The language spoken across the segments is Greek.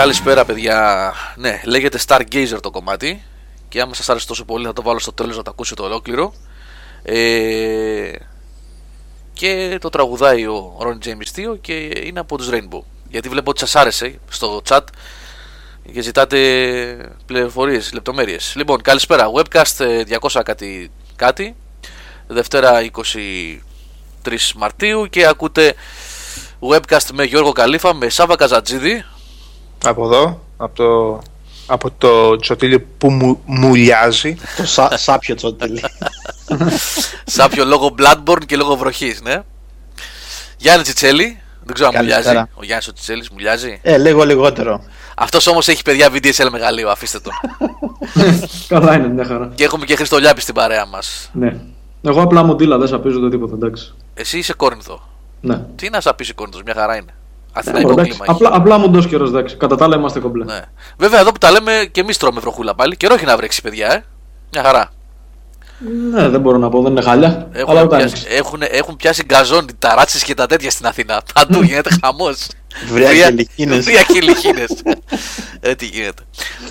Καλησπέρα παιδιά. Ναι, λέγεται Stargazer το κομμάτι και άμα σας άρεσε τόσο πολύ θα το βάλω στο τέλος να το ακούσετε ολόκληρο. Ε, και το τραγουδάει ο Ron James 2 και είναι από τους Rainbow. Γιατί βλέπω ότι σας άρεσε στο chat και ζητάτε πληροφορίες, λεπτομέρειες. Λοιπόν, καλησπέρα. Webcast 200 κάτι, κάτι. Δευτέρα 23 Μαρτίου και ακούτε webcast με Γιώργο Καλήφα, με Σάβα Καζατζίδη. Από εδώ, από το, από το τσοτήλι που μου, μουλιάζει. Το σα, σάπιο τσοτήλι. Σάπιο λόγω Bloodborne και λόγω βροχής, ναι. Γιάννη Τσιτσέλη, δεν ξέρω αν μουλιάζει. Ο Γιάννης ο Τσιτσέλης μουλιάζει; Ε, λίγο λιγότερο. Αυτός όμως έχει παιδιά VDSL μεγαλείο, αφήστε το. Καλά είναι, μια χαρά. Και έχουμε και Χριστολιάπη στην παρέα μας. Ναι. Εγώ απλά μοντήλα, δεν σαπίζω το τίποτα, εντάξει. Εσύ είσαι Κόρινθο. Ναι. Τι να σαπίσει Κόρινθος, μια χαρά είναι. Αθηναϊκό Εντάξει, κλίμα. απλά, απλά μοντό καιρός, εντάξει. Κατά τα άλλα είμαστε κομπλέ. έχει. Ναι. Βέβαια εδώ που τα λέμε και εμείς τρώμε βροχούλα πάλι. Καιρό έχει να βρέξει, παιδιά, ε. Μια χαρά. Ναι, δεν μπορώ να πω, δεν είναι χάλια. Έχουν, αλλά ούτε πιάσει, άνοιξε. έχουν, έχουν πιάσει γκαζόνι, ταράτσες και τα τέτοια στην Αθήνα. Παντού γίνεται χαμός. Βρέα και λιχίνες. Βρία και λιχίνε. ε, τι γίνεται.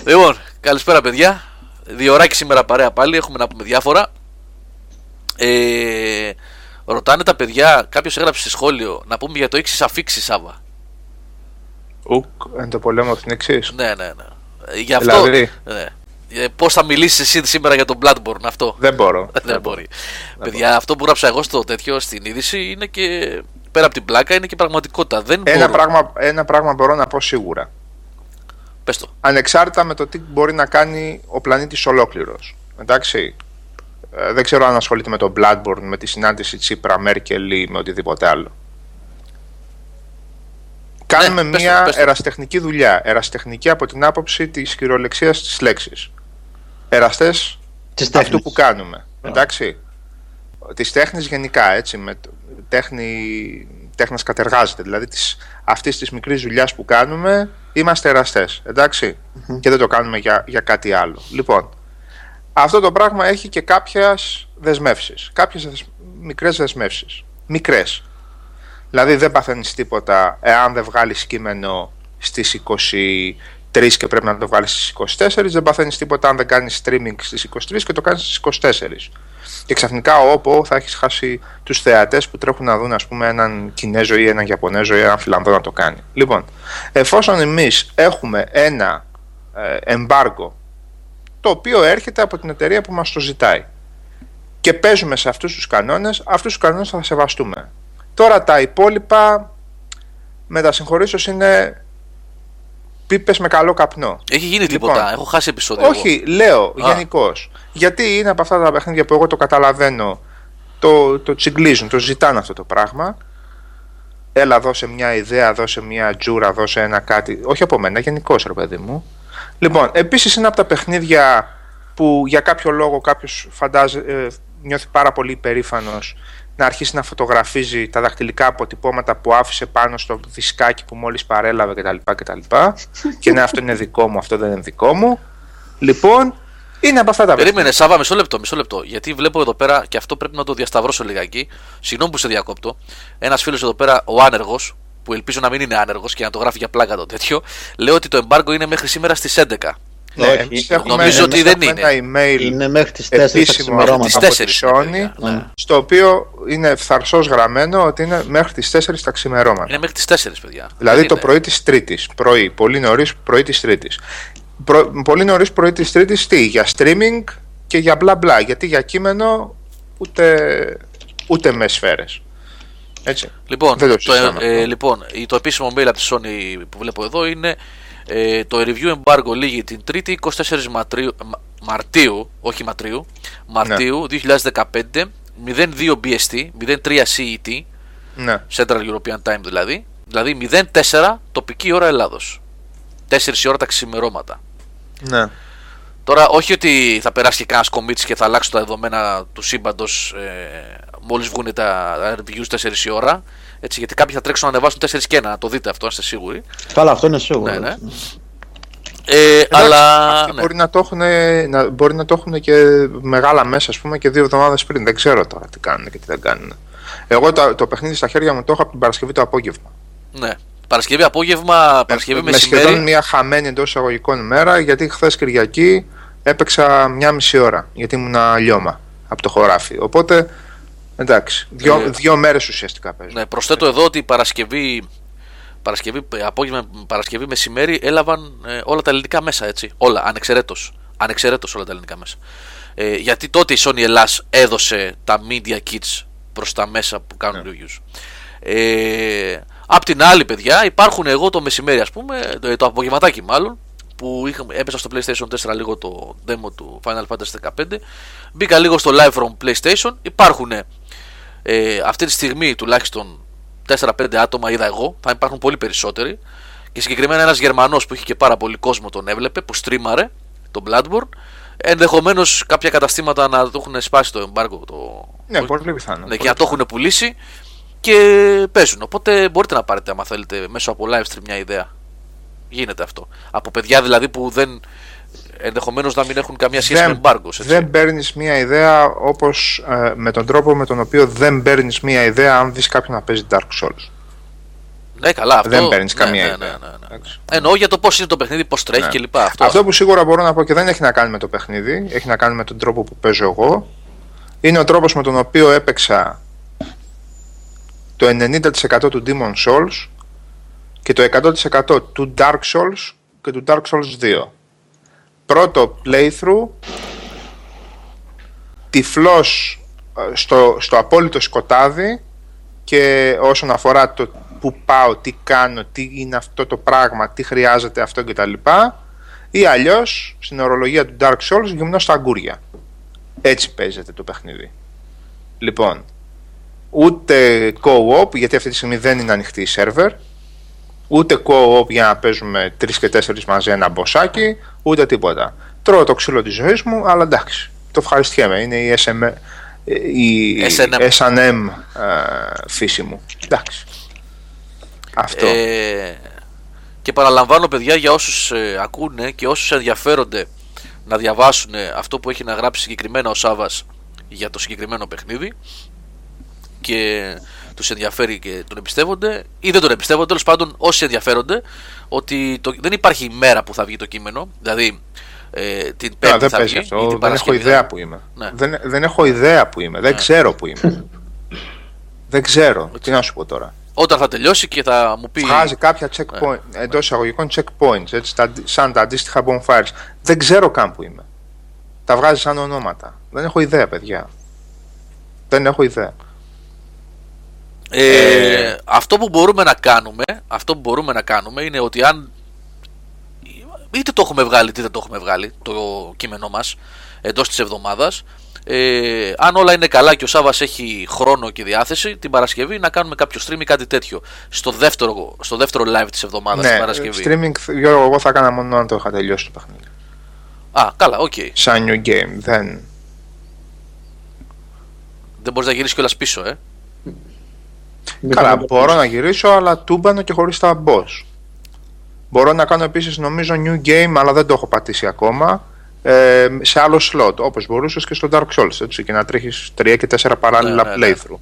Λοιπόν, καλησπέρα παιδιά. Δύο ώρακι σήμερα παρέα πάλι. Έχουμε να πούμε διάφορα. Ε, ρωτάνε τα παιδιά, κάποιος έγραψε σε σχόλιο να πούμε για το έξι αφήξεις Σάβα. Ουκ, εν το πολέμο την εξής. Ναι, ναι, ναι. Ε, Γι' αυτό. Δηλαδή; Ναι. Ε, Πώς θα μιλήσεις εσύ σήμερα για τον Bloodborne, αυτό; Δεν μπορώ. Δεν μπορεί. Παιδιά, αυτό που γράψα εγώ στο τέτοιο στην είδηση είναι και πέρα από την πλάκα είναι και πραγματικότητα. Δεν Ένα μπορώ. πράγμα, ένα πράγμα μπορώ να πω σίγουρα. Πες το. Ανεξάρτητα με το τι μπορεί να κάνει ο πλανήτης ολόκληρος. Εντάξει. Ε, δεν ξέρω αν ασχολείται με το Bloodborne, με τη συνάντηση Τσίπρα, Μέρκελ ή με οτιδήποτε άλλο. Κάνουμε Ναι, πες το, μια πες το. εραστεχνική δουλειά. Εραστεχνική από την άποψη της κυριολεξίας της λέξης. Εραστές Της αυτού τέχνης. που κάνουμε. Εντάξει. Της τέχνης γενικά, έτσι. Με το- τέχνη, τέχνας κατεργάζεται. Δηλαδή της, αυτής της μικρής δουλειάς που κάνουμε είμαστε εραστές. εντάξει. Και δεν το κάνουμε για, για κάτι άλλο. Λοιπόν, αυτό το πράγμα έχει και κάποιες δεσμεύσεις. Κάποιες δεσ, μικρές δεσμεύσεις. Μικρές. Δηλαδή δεν παθαίνεις τίποτα εάν δεν βγάλεις κείμενο στις 23 και πρέπει να το βγάλεις στις 24, δεν παθαίνεις τίποτα αν δεν κάνεις streaming στις 23 και το κάνεις στις 24. Και ξαφνικά όπου θα έχεις χάσει τους θεατές που τρέχουν να δουν ας πούμε έναν Κινέζο ή έναν Ιαπωνέζο ή έναν Φιλανδό να το κάνει. Λοιπόν, εφόσον εμείς έχουμε ένα ε, embargo το οποίο έρχεται από την εταιρεία που μας το ζητάει και παίζουμε σε αυτούς τους κανόνες, αυτούς τους κανόνες θα τα σεβαστούμε. Τώρα τα υπόλοιπα με τα συγχωρήσεως είναι πίπες με καλό καπνό. Έχει γίνει Λοιπόν, τίποτα; Έχω χάσει επεισόδιο. εγώ. Όχι, λέω Α. γενικώς. Γιατί είναι από αυτά τα παιχνίδια που εγώ το καταλαβαίνω, το, το τσιγκλίζουν, το ζητάνε αυτό το πράγμα. Έλα, δώσε μια ιδέα, δώσε μια τζούρα, δώσε ένα κάτι. Όχι από μένα, γενικώς ρε παιδί μου. Λοιπόν, επίσης είναι από τα παιχνίδια που για κάποιο λόγο κάποιος ε, νιώθει πάρα πολύ υπερήφανος να αρχίσει να φωτογραφίζει τα δακτυλικά αποτυπώματα που άφησε πάνω στο δισκάκι που μόλις παρέλαβε κτλ. κτλ. και ναι, αυτό είναι δικό μου, αυτό δεν είναι δικό μου. Λοιπόν, είναι από αυτά τα Περίμενε, Σάβα, μισό λεπτό, μισό λεπτό. Γιατί βλέπω εδώ πέρα, και αυτό πρέπει να το διασταυρώσω λιγάκι. Συγγνώμη που σε διακόπτω. Ένας φίλος εδώ πέρα, ο άνεργος, που ελπίζω να μην είναι άνεργος και να το γράφει για πλάκα το τέτοιο, λέει ότι το embargo είναι μέχρι σήμερα στις 11. Ναι, Όχι, εμείς έχουμε, νομίζω ότι εμείς δεν έχουμε είναι. ένα email Είναι μέχρι τις 4 τα επίσημο ξημερώματα. Τις από τη 4 είναι, Sony, παιδιά, ναι. στο οποίο είναι φθαρσός γραμμένο ότι είναι μέχρι τις 4 τα ξημερώματα. Είναι μέχρι τις 4, παιδιά. Δηλαδή Δεν το είναι. πρωί της Τρίτης, πρωί, πολύ νωρίς πρωί της Τρίτης. Προ, πολύ νωρίς πρωί της Τρίτης τι, για streaming και για μπλα μπλα, γιατί για κείμενο ούτε, ούτε με σφαίρες. Έτσι. Λοιπόν, Δεν το το, συζητάμε ε, αυτό. λοιπόν, η- το επίσημο mail από τη Sony που βλέπω εδώ είναι ε, το review embargo λήγει την 3η 24 Μαρτίου, Μα- Μαρτίου όχι Μαρτίου, Μαρτίου Ναι. 2015 02 BST, 03 CET, Ναι. Central European Time δηλαδή, δηλαδή 04 τοπική ώρα Ελλάδος. 4 η ώρα τα ξημερώματα. ναι. Τώρα, όχι ότι θα περάσει και κανένας κομίτης και θα αλλάξουν τα δεδομένα του σύμπαντος ε, μόλις βγουν τα reviews 4 η ώρα. Έτσι, γιατί κάποιοι θα τρέξουν να ανεβάσουν 4 και 1, να το δείτε αυτό, να είστε σίγουροι. Καλά, αυτό είναι σίγουρο. Ναι, ναι. έτσι. Ε, Εντάξει, αλλά. αυτοί Ναι. μπορεί, να το έχουν, να, μπορεί να το έχουν και μεγάλα μέσα, ας πούμε, και δύο εβδομάδες πριν. Δεν ξέρω τώρα τι κάνουν και τι δεν κάνουν. Εγώ το, το παιχνίδι στα χέρια μου το έχω από την Παρασκευή το απόγευμα. ναι. Παρασκευή απόγευμα, Παρασκευή με μεσημέρι. σχεδόν μια χαμένη εντός εισαγωγικών μέρα, γιατί χθες Κυριακή έπαιξα μια μισή ώρα, γιατί ήμουν λιώμα από το χωράφι. Οπότε, εντάξει, δύο, Ε, δύο μέρες ουσιαστικά παίζω. Ναι, προσθέτω εδώ ότι Παρασκευή, Παρασκευή ε, απόγευμα, Παρασκευή μεσημέρι έλαβαν ε, όλα τα ελληνικά μέσα, έτσι. Όλα, ανεξαιρέτως. Ανεξαιρέτως όλα τα ελληνικά μέσα. Ε, γιατί τότε η Sony Ελλάς έδωσε τα media kits προς τα μέσα που κάνουν Ναι. reviews. Ε, απ' την άλλη, παιδιά, υπάρχουν εγώ το μεσημέρι, ας πούμε, το, το απογευματάκι μάλλον, που είχα, έπεσα στο PlayStation 4 λίγο το demo του Final Fantasy 15. Μπήκα λίγο στο live from PlayStation. Υπάρχουν ε, αυτή τη στιγμή τουλάχιστον 4-5 άτομα είδα εγώ, θα υπάρχουν πολύ περισσότεροι. Και συγκεκριμένα ένας Γερμανός που είχε και πάρα πολύ κόσμο τον έβλεπε, που στρίμαρε τον Bloodborne. Ενδεχομένως κάποια καταστήματα να το έχουν σπάσει το embargo. Το... Ναι, το- πολύ πιθανό. ναι, πολύ και να το πιθανό. έχουν πουλήσει και παίζουν. Οπότε μπορείτε να πάρετε, άμα θέλετε, μέσω από live stream μια ιδέα. Γίνεται αυτό. Από παιδιά δηλαδή που δεν. Ενδεχομένως να μην έχουν καμία σχέση με embargoes. έτσι. δεν παίρνεις μια ιδέα όπως ε, με τον τρόπο με τον οποίο δεν παίρνεις μια ιδέα αν δεις κάποιον να παίζει Dark Souls. Ναι, καλά, αυτό. δεν παίρνεις ναι, καμία ναι, ιδέα. ναι, ναι, ναι. Εντάξει. Εννοώ για το πώς είναι το παιχνίδι, πώς τρέχει Ναι. κλπ. Αυτό, Αυτό που σίγουρα μπορώ να πω και δεν έχει να κάνει με το παιχνίδι, έχει να κάνει με τον τρόπο που παίζω εγώ, είναι ο τρόπος με τον οποίο έπαιξα το 90% του Demon Souls και το 100% του Dark Souls και του Dark Souls 2. Πρώτο playthrough, τυφλός ε, στο, στο απόλυτο σκοτάδι και όσον αφορά το που πάω, τι κάνω, τι είναι αυτό το πράγμα, τι χρειάζεται αυτό κτλ. Ή αλλιώς στην ορολογία του Dark Souls γυμνό στα αγκούρια. Έτσι παίζεται το παιχνίδι. Λοιπόν, ούτε co-op, γιατί αυτή τη στιγμή δεν είναι ανοιχτή η σερβερ, ούτε co-op για να παίζουμε 3 και 4 μαζί ένα μποσάκι, ούτε τίποτα. Τρώω το ξύλο της ζωής μου, αλλά εντάξει, το ευχαριστιέμαι. Είναι η, SM, η S&M. S&M ε, φύση μου. Εντάξει. Αυτό. Ε, και παραλαμβάνω, παιδιά, για όσους ε, ακούνε και όσους ενδιαφέρονται να διαβάσουν ε, αυτό που έχει να γράψει συγκεκριμένα ο Σάβας για το συγκεκριμένο παιχνίδι και τους ενδιαφέρει και τον εμπιστεύονται ή δεν τον εμπιστεύονται, τέλος πάντων όσοι ενδιαφέρονται ότι το, δεν υπάρχει ημέρα που θα βγει το κείμενο, δηλαδή ε, την Α, Πέμπτη δεν θα παίζει βγει ή αυτό. την Δεν έχω Παρασκευή. ιδέα που είμαι. Ναι. Δεν, δεν έχω ιδέα που είμαι. Δεν ξέρω που είμαι. δεν ξέρω. Τι να σου πω τώρα. Όταν θα τελειώσει και θα μου πει. Βγάζει κάποια checkpoint, εντός εισαγωγικών checkpoints, έτσι, τα, σαν τα αντίστοιχα bonfires. Δεν ξέρω καν που είμαι. Τα βγάζει σαν ονόματα. Δεν έχω ιδέα, παιδιά. Δεν έχω ιδέα. Ε, Ε, αυτό που μπορούμε να κάνουμε, αυτό που μπορούμε να κάνουμε είναι ότι αν είτε το έχουμε βγάλει είτε δεν το έχουμε βγάλει το κείμενό μας εντός της εβδομάδας ε, αν όλα είναι καλά και ο Σάβας έχει χρόνο και διάθεση την Παρασκευή να κάνουμε κάποιο stream ή κάτι τέτοιο στο δεύτερο, στο δεύτερο live της εβδομάδας την ναι, Παρασκευή streaming, Γιώργο, εγώ θα έκανα μόνο αν το είχα τελειώσει το παιχνίδι. Α, καλά, οκ. Σαν new game. Δεν. Δεν μπορείς να γυρίσεις κιόλας πίσω, ε. Δεν Καλά, κάνω μπορώ να γυρίσω, αλλά τούμπανο και χωρίς τα boss. Μπορώ να κάνω επίσης νομίζω new game, αλλά δεν το έχω πατήσει ακόμα, ε, σε άλλο slot, όπως μπορούσες και στο Dark Souls, έτσι, και να τρέχεις 3 και 4 παράλληλα Ναι, ναι, ναι. playthrough.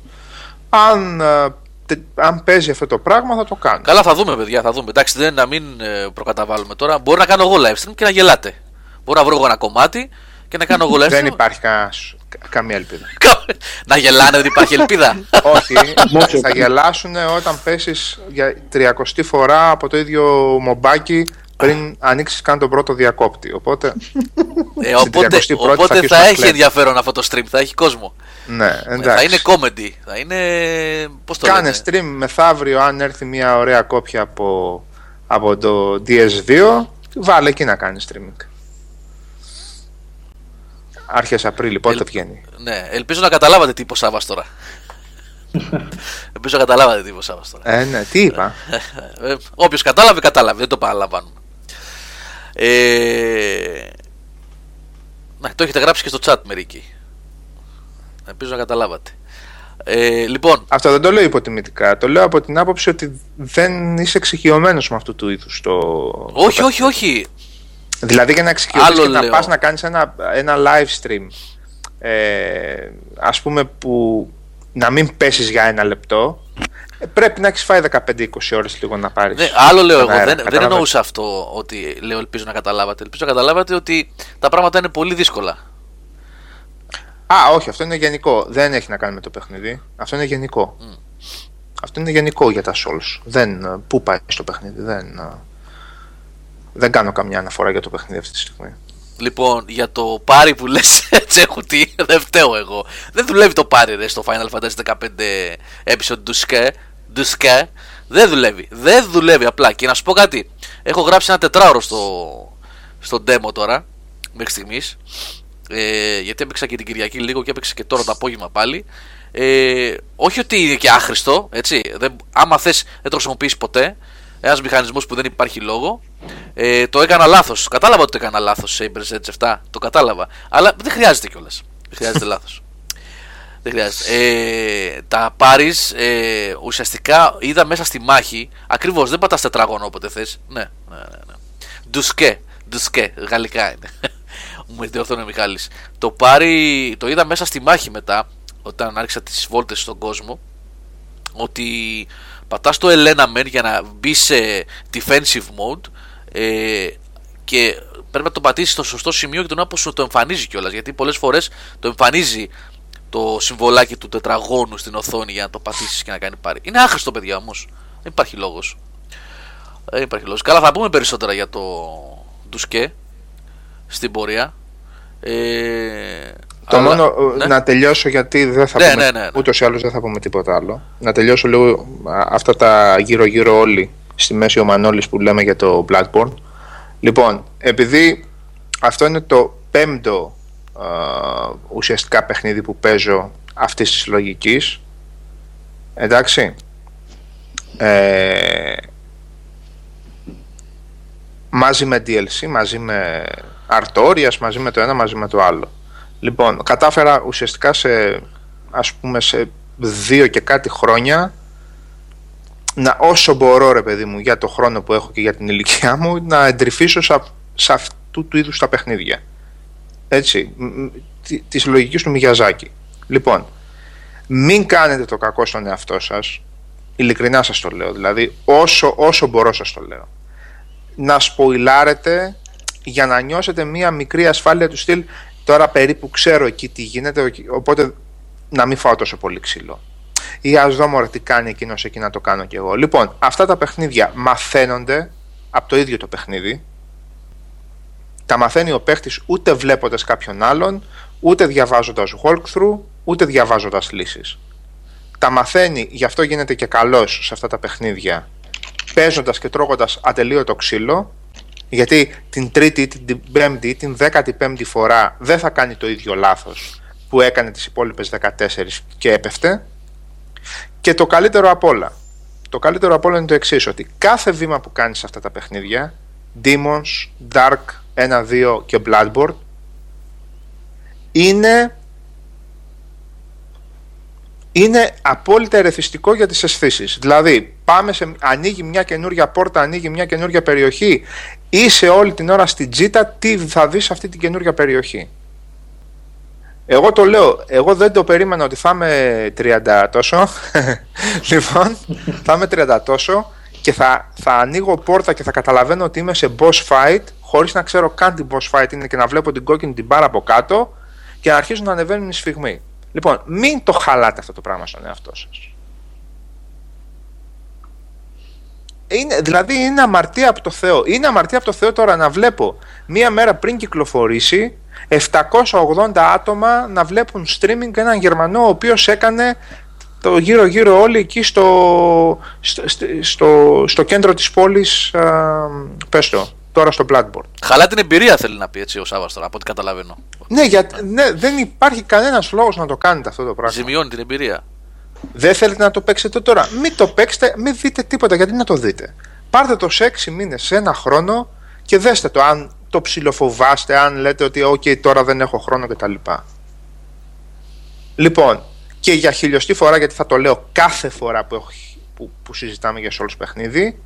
Αν, ε, τε- αν παίζει αυτό το πράγμα θα το κάνω. Καλά, θα δούμε, παιδιά, θα δούμε. Εντάξει, δεν να μην ε, προκαταβάλουμε τώρα. Μπορεί να κάνω εγώ live stream και να γελάτε. Μπορώ να βρω εγώ ένα κομμάτι και να κάνω εγώ live stream. Δεν υπάρχει κανένας- κα- καμία ελπίδα. Να γελάνε, δεν υπάρχει ελπίδα. Όχι, Μότσο. θα γελάσουν όταν πέσεις για τριακοστή φορά από το ίδιο μομπάκι πριν ανοίξεις καν τον πρώτο διακόπτη. Οπότε, ε, οπότε 31η θα οπότε αρχίσουν θα να έχει κλαίνουν. ενδιαφέρον αυτό το stream, θα έχει κόσμο. ναι, Θα εντάξει. είναι comedy. Θα είναι. Πώς το Κάνε λένε; stream μεθαύριο αν έρθει μια ωραία κόπια από, από το DS2 βάλε εκεί να κάνεις streaming Άρχες Απρίλη, πότε Ελ- βγαίνει; Ναι, ελπίζω να καταλάβατε τι είπε ο Σάββας τώρα. ελπίζω να καταλάβατε τι είπε ο Σάββας τώρα. Ε, ναι, τι είπα; Ε, Όποιος κατάλαβε, κατάλαβε. Δεν το παραλαμβάνουμε. Ε... Να, το έχετε γράψει και στο chat μερικοί. Ελπίζω να καταλάβατε. Ε, λοιπόν, Αυτό δεν το λέω υποτιμητικά Το λέω από την άποψη ότι δεν είσαι εξοικειωμένος με αυτού του είδους το, όχι, το όχι, όχι. Δηλαδή για να εξοικειωθείς Άλλο και να λέω. πας να κάνεις ένα, ένα live stream ε, ας πούμε που να μην πέσεις για ένα λεπτό Ε, πρέπει να έχεις φάει 15-20 ώρες λίγο να πάρεις. Ναι, άλλο λέω εγώ. Δεν, δεν εννοούσα αυτό ότι λέω ελπίζω να καταλάβατε. Ελπίζω να καταλάβατε ότι τα πράγματα είναι πολύ δύσκολα. Α, όχι, αυτό είναι γενικό. Δεν έχει να κάνει με το παιχνίδι. Αυτό είναι γενικό. Αυτό είναι γενικό για τα Souls. Δεν, πού πάει στο παιχνίδι. Δεν, δεν κάνω καμιά αναφορά για το παιχνίδι αυτή τη στιγμή. Λοιπόν, για το πάρι που λες τσέχουτι, δεν φταίω εγώ. Δεν δουλεύει το πάρι ρε, στο Final Fantasy 15 episode του Σκέ. Του Σκέ. Δεν δουλεύει. Δεν δουλεύει απλά. Και να σου πω κάτι. Έχω γράψει ένα τετράωρο στο, στο demo τώρα. Μέχρι στιγμής. Ε, γιατί έπαιξα και την Κυριακή λίγο και έπαιξα και τώρα το απόγευμα πάλι. Ε, όχι ότι είναι και άχρηστο, έτσι. Δεν, άμα θες, δεν το χρησιμοποιήσει ποτέ. Ένας μηχανισμός που δεν υπάρχει λόγο. Ε, το έκανα λάθος. Κατάλαβα ότι το έκανα λάθος σε Saber's Edge 7. Το κατάλαβα. Αλλά δεν χρειάζεται κιόλας. Δεν χρειάζεται λάθος. Δεν χρειάζεται. Ε, τα πάρει ε, ουσιαστικά είδα μέσα στη μάχη. Ακριβώς δεν πατάς τετράγωνο όποτε θες. Ναι, ναι, ναι, ναι. Ντουσκέ. Ντουσκέ. Γαλλικά είναι. Μου διορθώνει ο Μιχάλης. Το πάρει. Το είδα μέσα στη μάχη μετά. Όταν άρχισα τις βόλτες στον κόσμο. Ότι πατάς το Elena Men για να μπει σε defensive mode ε, και πρέπει να το πατήσει στο σωστό σημείο και τον άπο σου το εμφανίζει κιόλας. Γιατί πολλές φορές το εμφανίζει το συμβολάκι του τετραγώνου στην οθόνη για να το πατήσεις και να κάνει πάρει. Είναι άχρηστο, παιδιά όμως. Δεν υπάρχει λόγος. Δεν υπάρχει λόγος. Καλά, θα πούμε περισσότερα για το ντουσκέ στην πορεία. Ε, το αλλά- μόνο ναι. να τελειώσω γιατί δεν θα Ναι, πούμε, ναι, ναι, ναι. ούτως ή άλλως δεν θα πούμε τίποτα άλλο. Να τελειώσω λίγο α, αυτά τα γύρω-γύρω όλοι στη μέση ο Μανώλης που λέμε για το Bloodborne. Λοιπόν, επειδή αυτό είναι το πέμπτο α, ουσιαστικά παιχνίδι που παίζω αυτής της λογικής, εντάξει, ε, μαζί με DLC, μαζί με Artorias, μαζί με το ένα, μαζί με το άλλο. Λοιπόν, κατάφερα ουσιαστικά σε ας πούμε σε δύο και κάτι χρόνια να όσο μπορώ ρε παιδί μου για το χρόνο που έχω και για την ηλικία μου να εντρυφήσω σε, αυ- σε αυτού του είδους τα παιχνίδια. Έτσι, μ, μ, τη- της λογικής του Μιγιαζάκη. Λοιπόν, μην κάνετε το κακό στον εαυτό σας, ειλικρινά σας το λέω, δηλαδή όσο, όσο μπορώ σας το λέω. Να σποιλάρετε για να νιώσετε μία μικρή ασφάλεια του στυλ τώρα περίπου ξέρω εκεί τι γίνεται οπότε να μην φάω τόσο πολύ ξύλο ή ας δω μωρέ τι κάνει εκείνος εκεί να το κάνω κι εγώ. Λοιπόν αυτά τα παιχνίδια μαθαίνονται από το ίδιο το παιχνίδι. Τα μαθαίνει ο παίχτης ούτε βλέποντας κάποιον άλλον ούτε διαβάζοντας walkthrough ούτε διαβάζοντας λύσεις. Τα μαθαίνει, γι' αυτό γίνεται και καλός σε αυτά τα παιχνίδια παίζοντας και τρώγοντας ατελείωτο ξύλο γιατί την τρίτη, την πέμπτη, την δέκατη πέμπτη φορά δεν θα κάνει το ίδιο λάθος που έκανε τις υπόλοιπες 14 και έπεφτε και το καλύτερο απ' όλα το καλύτερο απ' όλα είναι το εξής ότι κάθε βήμα που κάνεις σε αυτά τα παιχνίδια Demons, Dark 1, 2 και Bloodborne είναι είναι απόλυτα ερεθιστικό για τις αισθήσεις. Δηλαδή, πάμε σε, ανοίγει μια καινούργια πόρτα, ανοίγει μια καινούργια περιοχή, είσαι όλη την ώρα στην τζίτα, τι θα δεις σε αυτή την καινούργια περιοχή. Εγώ το λέω, εγώ δεν το περίμενα ότι θα είμαι 30 τόσο, λοιπόν, θα είμαι 30 τόσο και θα, θα ανοίγω πόρτα και θα καταλαβαίνω ότι είμαι σε boss fight, χωρίς να ξέρω καν τι boss fight είναι και να βλέπω την κόκκινη την μπάρα από κάτω και να αρχίζουν να ανεβαίνουν οι σφιγμοί. Λοιπόν, μην το χαλάτε αυτό το πράγμα στον εαυτό σας. Είναι, δηλαδή είναι αμαρτία από το Θεό. Είναι αμαρτία από το Θεό τώρα να βλέπω μία μέρα πριν κυκλοφορήσει 780 άτομα να βλέπουν streaming έναν Γερμανό ο οποίος έκανε το γύρω γύρω όλοι εκεί στο, στο, στο, στο κέντρο της πόλης α, πες το, τώρα στο Bloodborne. Χαλά την εμπειρία θέλει να πει έτσι ο Σάββας τώρα, από ό,τι καταλαβαίνω. Ναι, για, ναι, δεν υπάρχει κανένας λόγος να το κάνετε αυτό το πράγμα. Ζημιώνει την εμπειρία. Δεν θέλετε να το παίξετε τώρα. Μην το παίξετε, μην δείτε τίποτα. Γιατί να το δείτε. Πάρτε το σε 6 μήνες, σε ένα χρόνο και δέστε το. Αν το ψιλοφοβάστε, αν λέτε ότι OK, τώρα δεν έχω χρόνο κτλ. Λοιπόν, και για χιλιοστή φορά, γιατί θα το λέω κάθε φορά που, έχω, που, που συζητάμε για Souls παιχνίδι,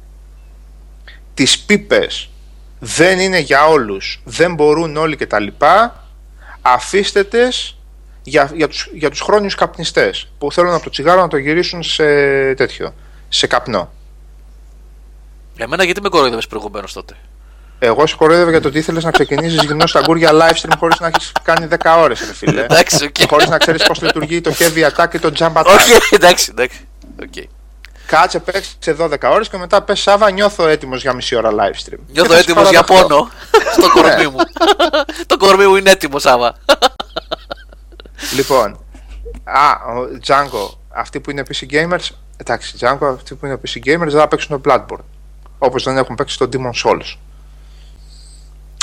τις πίπες δεν είναι για όλους, δεν μπορούν όλοι κτλ. Αφήστε τες για, για, τους, για τους χρόνιους καπνιστές που θέλουν από το τσιγάρο να το γυρίσουν σε τέτοιο, σε καπνό. Εμένα γιατί με κοροϊδεύες προηγουμένως τότε; Εγώ σε κοροϊδεύω για το ότι ήθελες να ξεκινήσεις γυμνός στ' αγγούρια live stream χωρίς να έχεις κάνει 10 ώρες, ρε φίλε. Εντάξει, οκ. Χωρίς να ξέρεις πώς λειτουργεί το heavy attack και το jump attack. Όχι, εντάξει, εντάξει. οκ. Κάτσε, παίξε 12 ώρες και μετά πες Σάβα, νιώθω έτοιμος για μισή ώρα live stream. Και Νιώθω θα σε έτοιμος για παραδεχτώ. πόνο στο κορμί μου. το κορμί μου είναι έτοιμο, Σάβα. Λοιπόν, α, ο Django, αυτοί που είναι PC gamers, εντάξει, Django, αυτοί που είναι PC gamers δεν θα παίξουν το Bloodborne. Όπως δεν έχουν παίξει το Demon Souls.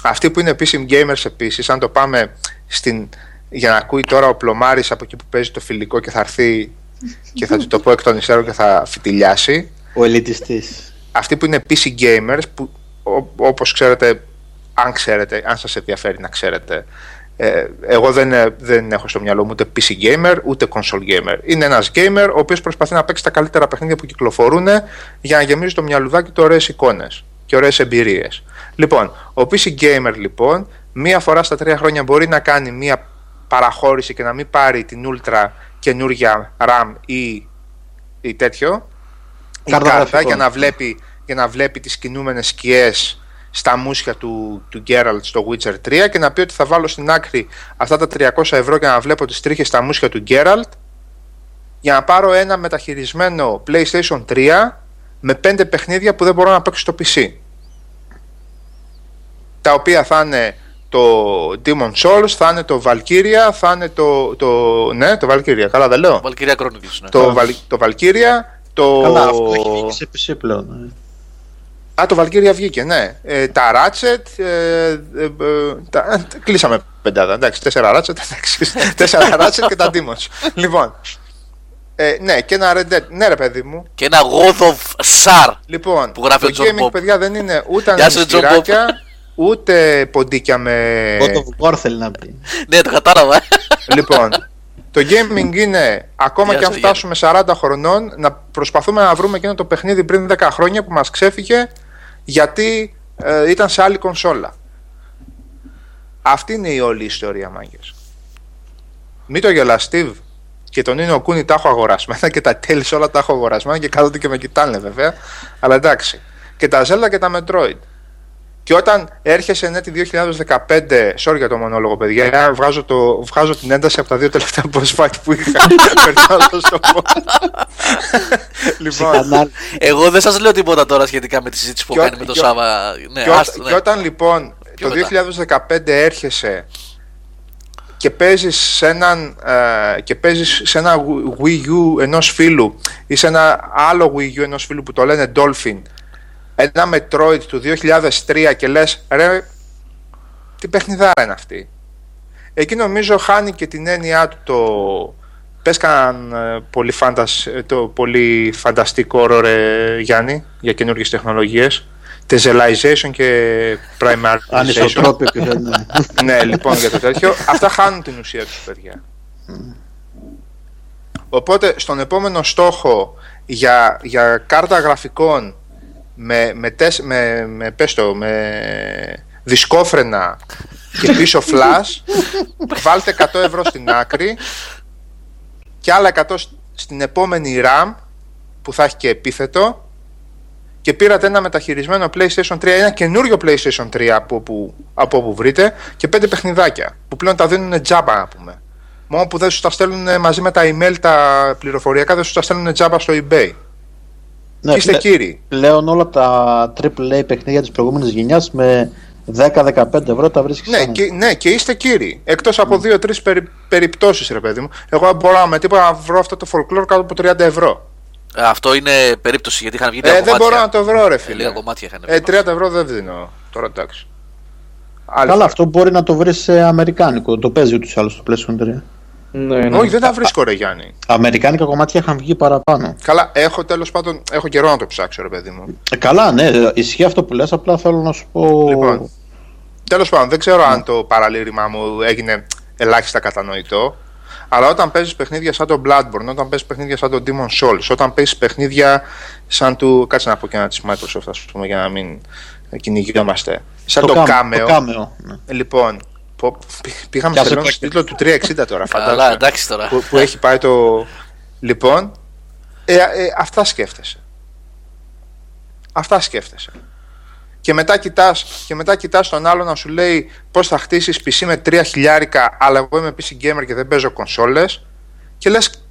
Αυτοί που είναι PC gamers επίσης, αν το πάμε στην, για να ακούει τώρα ο πλωμάρης από εκεί που παίζει το φιλικό και θα έρθει και θα του το πω εκ των υστέρων και θα φιτιλιάσει. Ο ελιτιστής. Αυτοί που είναι PC gamers, που ό- όπως ξέρετε, αν ξέρετε, αν σας ενδιαφέρει να ξέρετε, ε, εγώ δεν, ε, δεν έχω στο μυαλό μου ούτε PC gamer ούτε console gamer. Είναι ένας gamer ο οποίος προσπαθεί να παίξει τα καλύτερα παιχνίδια που κυκλοφορούν για να γεμίζει το μυαλουδάκι του ωραίες εικόνες και ωραίες εμπειρίες. Λοιπόν, ο PC gamer λοιπόν μία φορά στα τρία χρόνια μπορεί να κάνει μία παραχώρηση και να μην πάρει την ultra καινούρια RAM ή, ή τέτοιο. Η Κάρτα κάρτα γραφικών. για να βλέπει, για να βλέπει τις κινούμενες σκιές στα μουσια του, του Geralt στο Witcher 3 και να πει ότι θα βάλω στην άκρη αυτά τα 300 ευρώ και να βλέπω τις τρίχες στα μουσια του Geralt. Για να πάρω ένα μεταχειρισμένο PlayStation 3 με 5 παιχνίδια που δεν μπορώ να παίξω στο PC τα οποία θα είναι το Demon Souls, θα είναι το Valkyria, θα είναι το, το ναι, το Valkyria, καλά δεν λέω Βαλκυρία Chronicles, ναι. το, Val- το Valkyria, το... Καλά, αυτό έχει βγει σε PC πλέον. ε. Α, το Valkyria βγήκε, ναι. Ε, τα Ratchet, ε, ε, ε, τα, κλείσαμε πεντάδα, εντάξει, τέσσερα Ratchet, εντάξει, τέσσερα Ratchet και τα Demons. λοιπόν, ε, ναι, και ένα Red Dead, ναι ρε παιδί μου. Και ένα God of Sar. Λοιπόν, Που γράφει το ο John gaming, Bob. παιδιά, δεν είναι ούτε Γεια σου, John Bob. ανεμιστηράκια, ούτε ποντίκια με... God of War θέλει να πει. ναι, το κατάλαβα. λοιπόν, το gaming είναι ακόμα Γεια και αν σου, φτάσουμε 40 χρονών να προσπαθούμε να βρούμε εκείνο το παιχνίδι πριν 10 χρόνια που μας ξέφυγε γιατί ε, ήταν σε άλλη κονσόλα. Αυτή είναι η όλη ιστορία, μάγκες. Μην το γελάς, Steve. Και τον είναι ο Κούνι τα έχω αγορασμένα και τα τέλη όλα τα έχω αγορασμένα και κάθονται και με κοιτάνε βέβαια. Αλλά εντάξει. Και τα Zelda και τα Metroid. Και όταν έρχεσαι ναι, τη 2015, sorry για το μονόλογο, παιδιά, βγάζω, το, βγάζω την ένταση από τα δύο τελευταία boss fight που είχα. Περνάω να το πω. λοιπόν, Ψυχανάλυση. Εγώ δεν σας λέω τίποτα τώρα σχετικά με τη συζήτηση που Και κάνει ό- με τον και ό- Σάβα. Ναι, και, ό- άστο, ναι. και όταν λοιπόν Πιο το μετά. 2015 έρχεσαι και παίζεις σε, έναν, ε, και παίζεις σε ένα Wii U ενός φίλου ή σε ένα άλλο Wii U ενός φίλου που το λένε Dolphin ένα Metroid του 2003 και λες ρε τι παιχνιδάρα είναι αυτή εκεί νομίζω χάνει και την έννοιά του το πες κανέναν ε, πολύ, φαντασ, ε, το πολύ φανταστικό όρο ρε Γιάννη για καινούργιες τεχνολογίες Tezellization και Primarization Ανισοτρόπιο και δεν είναι. ναι, λοιπόν για το τέτοιο. Αυτά χάνουν την ουσία τους, παιδιά. Οπότε, στον επόμενο στόχο για, για κάρτα γραφικών με, με, τεσ- με, με, πες το, με δισκόφρενα και πίσω flash, βάλτε 100 ευρώ στην άκρη και άλλα 100 σ- στην επόμενη RAM που θα έχει και επίθετο και πήρατε ένα μεταχειρισμένο PlayStation 3, ένα καινούριο PlayStation 3 από όπου, από όπου βρείτε και πέντε παιχνιδάκια που πλέον τα δίνουν τζάμπα να πούμε. Μόνο που δεν σου τα στέλνουν μαζί με τα email τα πληροφοριακά, δεν σου τα στέλνουν τζάμπα στο eBay. Ναι, και είστε πλέ- κύριοι. Πλέον όλα τα AAA παιχνίδια της προηγούμενης γενιάς με 10-15 ευρώ τα βρίσκεις Ναι σαν- και, ναι, και είστε κύριοι. Εκτός από δύο-τρεις περι, περιπτώσεις, ρε παιδί μου. Εγώ μπορώ με τίποτα να βρω αυτό το folklore κάτω από 30 ευρώ. Ε, Αυτό είναι περίπτωση γιατί είχαν βγει Ε, λίγα δεν κομμάτια. μπορώ να το βρω, ρε Ε, φίλε. Λίγα κομμάτια είχαν Ε, βγει. 30 ευρώ δεν δίνω. Τώρα εντάξει. Άλλη Καλά, φορά. αυτό μπορεί να το βρεις σε αμερικάνικο. Το παίζει ούτως ή άλλως το PlayStation 3. Ναι, ναι. Όχι, δεν τα βρίσκω, ρε Γιάννη. Αμερικάνικα κομμάτια είχαν βγει παραπάνω. Καλά, έχω τέλος πάντων έχω καιρό να το ψάξω, ρε παιδί μου. Ε, καλά, ναι, ισχύει αυτό που λες, απλά θέλω να σου πω. Λοιπόν, τέλος πάντων, δεν ξέρω αν το παραλήρημά μου έγινε ελάχιστα κατανοητό. Αλλά όταν παίζεις παιχνίδια σαν το Bloodborne, όταν παίζεις παιχνίδια σαν το Demon Souls, όταν παίζεις παιχνίδια σαν του. Κάτσε να πω και ένα της Microsoft, ας πούμε, για να μην κυνηγιόμαστε. Σαν το, κάμ- Cameo. Το Cameo, ναι. Λοιπόν, Πω, πήγαμε Πιάσε τελειώνει το- στον τίτλο του 360 τώρα, Καλά, φαντάζομαι. εντάξει τώρα. που, που έχει πάει το. Λοιπόν, ε, ε, αυτά σκέφτεσαι. Αυτά σκέφτεσαι. Και μετά κοιτάς, και μετά κοιτάς τον άλλο να σου λέει πώς θα χτίσεις PC με 3 χιλιάρικα αλλά εγώ είμαι PC gamer και δεν παίζω κονσόλες και λες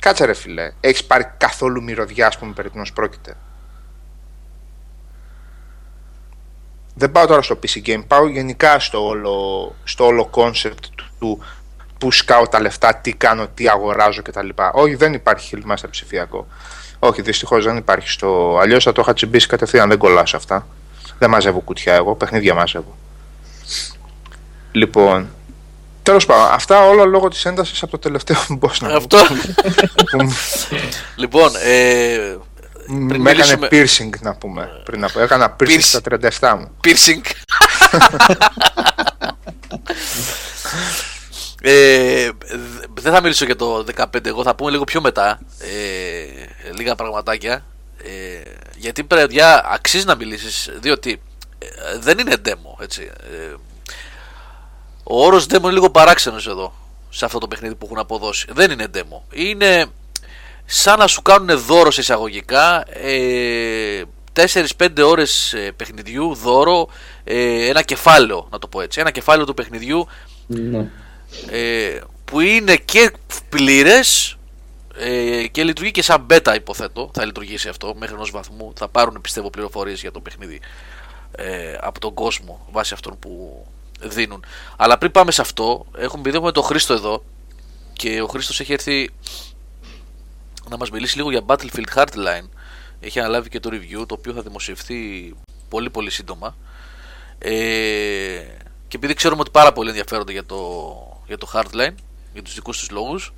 κάτσε ρε φίλε, έχεις πάρει καθόλου μυρωδιά ας πούμε περί τίνος πρόκειται. Δεν πάω τώρα στο PC game, πάω γενικά στο όλο, στο όλο concept του, του πού σκάω τα λεφτά, τι κάνω, τι αγοράζω κτλ. Όχι, δεν υπάρχει Hillmaster ψηφιακό. Όχι, δυστυχώς δεν υπάρχει στο. Αλλιώς θα το είχα τσιμπήσει κατευθείαν, δεν κολλάω σε αυτά. Δεν μαζεύω κουτιά εγώ, παιχνίδια μαζεύω. Λοιπόν, τέλος πάντων, αυτά όλα λόγω της έντασης από το τελευταίο boss να πω, Αυτό. που λοιπόν, ε, πριν με έκανε μιλήσουμε- piercing να πούμε. Πριν από, έκανα piercing Piercing. στα 37 μου. piercing. ε, δ- δεν θα μιλήσω για το 15, εγώ θα πούμε λίγο πιο μετά. Ε, λίγα πραγματάκια. Ε, γιατί παιδιά αξίζει να μιλήσεις διότι ε, δεν είναι demo έτσι. Ε, ο όρος demo είναι λίγο παράξενος εδώ σε αυτό το παιχνίδι που έχουν αποδώσει. Δεν είναι demo. Είναι σαν να σου κάνουν δώρο σε εισαγωγικά ε, 4-5 ώρες ε, παιχνιδιού δώρο ε, ένα κεφάλαιο να το πω έτσι ένα κεφάλαιο του παιχνιδιού Ναι. ε, που είναι και πλήρες ε, και λειτουργεί και σαν beta υποθέτω θα λειτουργήσει αυτό μέχρι ενός βαθμού θα πάρουν πιστεύω πληροφορίες για το παιχνίδι ε, από τον κόσμο βάσει αυτών που δίνουν αλλά πριν πάμε σε αυτό έχουμε επειδή έχουμε τον Χρήστο εδώ και ο Χρήστος έχει έρθει να μας μιλήσει λίγο για Battlefield Hardline. Έχει αναλάβει και το review το οποίο θα δημοσιευθεί πολύ πολύ σύντομα. Ε, και επειδή ξέρουμε ότι πάρα πολύ ενδιαφέρονται για το, για το Hardline για τους δικούς τους λόγους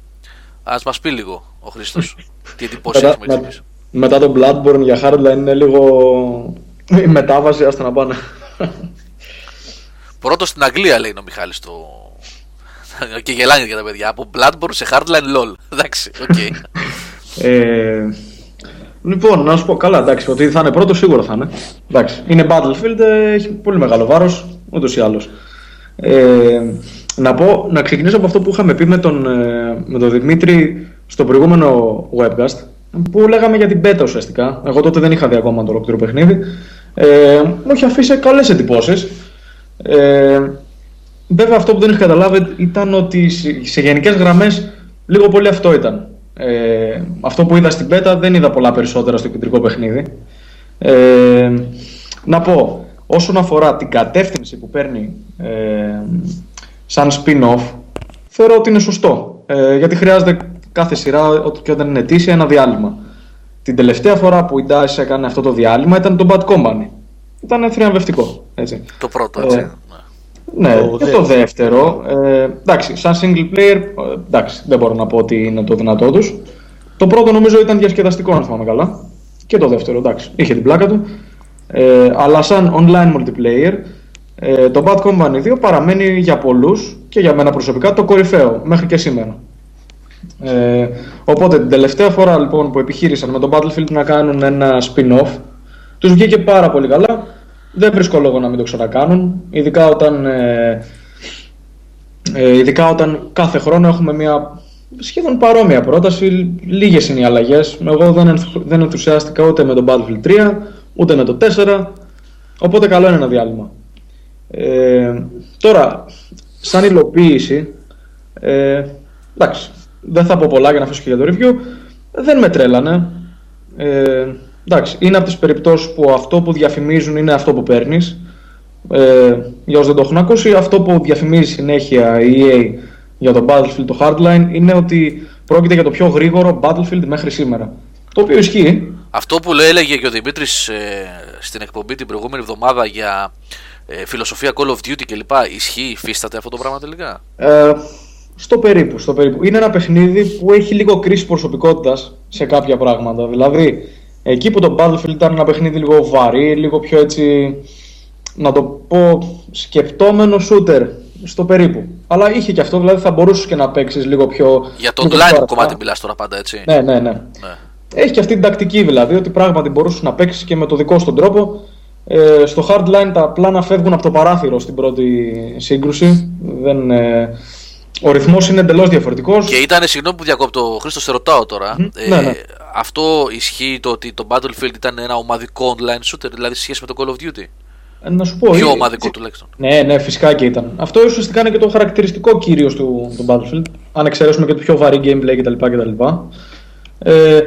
ας μας πει λίγο ο Χρήστος τι εντυπώσεις Μετά, έχουμε με- εμείς μετά το Bloodborne για Hardline είναι λίγο η μετάβαση, άστα να πάνε. Πρώτος στην Αγγλία λέει είναι ο Μιχάλης το... και γελάνε για τα παιδιά από Bloodborne σε Hardline LOL. Εντάξει οκ Ε, λοιπόν, να σου πω καλά, εντάξει, ότι θα είναι πρώτος σίγουρα θα είναι. Εντάξει, είναι Battlefield, ε, έχει πολύ μεγάλο βάρος, ούτως ή άλλως. Ε, να πω, να ξεκινήσω από αυτό που είχαμε πει με τον, ε, με τον Δημήτρη στο προηγούμενο webcast, που λέγαμε για την beta ουσιαστικά. Εγώ τότε δεν είχα δει ακόμα το ολόκληρο παιχνίδι. Ε, μου είχε αφήσει καλές εντυπώσεις. Ε, βέβαια αυτό που δεν είχα καταλάβει ήταν ότι σε, σε γενικές γραμμές λίγο πολύ αυτό ήταν. Ε, αυτό που είδα στην beta δεν είδα πολλά περισσότερα στο κεντρικό παιχνίδι. Ε, να πω, όσον αφορά την κατεύθυνση που παίρνει ε, σαν spin-off, θεωρώ ότι είναι σωστό. Ε, γιατί χρειάζεται κάθε σειρά ό- και όταν είναι αιτήσια ένα διάλειμμα. Την τελευταία φορά που η DICE έκανε αυτό το διάλειμμα ήταν το Bad Company. Ήταν θριαμβευτικό. Έτσι. το πρώτο έτσι Ε, ναι. Ναι, Το και δεύτερο. το δεύτερο. Ε, εντάξει, σαν single player, ε, εντάξει, δεν μπορώ να πω ότι είναι το δυνατό τους. Το πρώτο νομίζω ήταν διασκεδαστικό, αν θυμάμαι καλά. Και το δεύτερο, εντάξει, είχε την πλάκα του. Ε, αλλά σαν online multiplayer, ε, το Bad Company 2 παραμένει για πολλούς και για μένα προσωπικά το κορυφαίο μέχρι και σήμερα. Ε, οπότε την τελευταία φορά λοιπόν που επιχείρησαν με το Battlefield να κάνουν ένα spin-off τους βγήκε πάρα πολύ καλά δεν βρίσκω λόγο να μην το ξανακάνουν ειδικά όταν, ε, ε, ειδικά όταν κάθε χρόνο έχουμε μια σχεδόν παρόμοια πρόταση λίγες είναι οι αλλαγές εγώ δεν, ενθου- δεν ενθουσιάστηκα ούτε με το Battlefield 3 ούτε με το 4 οπότε καλό είναι ένα διάλειμμα ε, τώρα σαν υλοποίηση ε, εντάξει, δεν θα πω πολλά για να αφήσω και για το review. Δεν με τρέλανε. Ε, εντάξει, είναι από τις περιπτώσεις που αυτό που διαφημίζουν είναι αυτό που παίρνεις. Ε, για όσοι δεν το έχουν ακούσει, αυτό που διαφημίζει συνέχεια η EA για το Battlefield, το Hardline, είναι ότι πρόκειται για το πιο γρήγορο Battlefield μέχρι σήμερα. Το οποίο ισχύει. Αυτό που λέει, έλεγε και ο Δημήτρης στην εκπομπή την προηγούμενη εβδομάδα για ε, φιλοσοφία Call of Duty κλπ. Ισχύει, υφίσταται αυτό το πράγμα τελικά; Ε, στο περίπου, στο περίπου. Είναι ένα παιχνίδι που έχει λίγο κρίση προσωπικότητας σε κάποια πράγματα. Δηλαδή, εκεί που το Battlefield ήταν ένα παιχνίδι λίγο βαρύ, λίγο πιο έτσι, να το πω, σκεπτόμενο shooter, στο περίπου. Αλλά είχε και αυτό, δηλαδή θα μπορούσες και να παίξεις λίγο πιο. Για το λίγο online πιο αργά. κομμάτι μιλάς τώρα πάντα, έτσι. Ναι, ναι, ναι. Ναι. Έχει και αυτή την τακτική δηλαδή, ότι πράγματι μπορούσες να παίξεις και με το δικό σου τον τρόπο Ε, στο hardline τα πλάνα φεύγουν από το παράθυρο στην πρώτη σύγκρουση. Δεν, ε, ο ρυθμός είναι εντελώς διαφορετικός. Και ήταν, συγγνώμη που διακόπτω, Χρήστο, σε ρωτάω τώρα. Ε, ναι, ναι. Αυτό ισχύει το ότι το Battlefield ήταν ένα ομαδικό online shooter, δηλαδή σε σχέση με το Call of Duty; Ε, να σου πω. Πιο ε, ομαδικό ε, τουλάχιστον. Ναι, ναι, φυσικά και ήταν. Αυτό ουσιαστικά είναι και το χαρακτηριστικό κύριο του, του Battlefield. Αν εξαιρέσουμε και το πιο βαρύ gameplay κτλ. κτλ. Ε,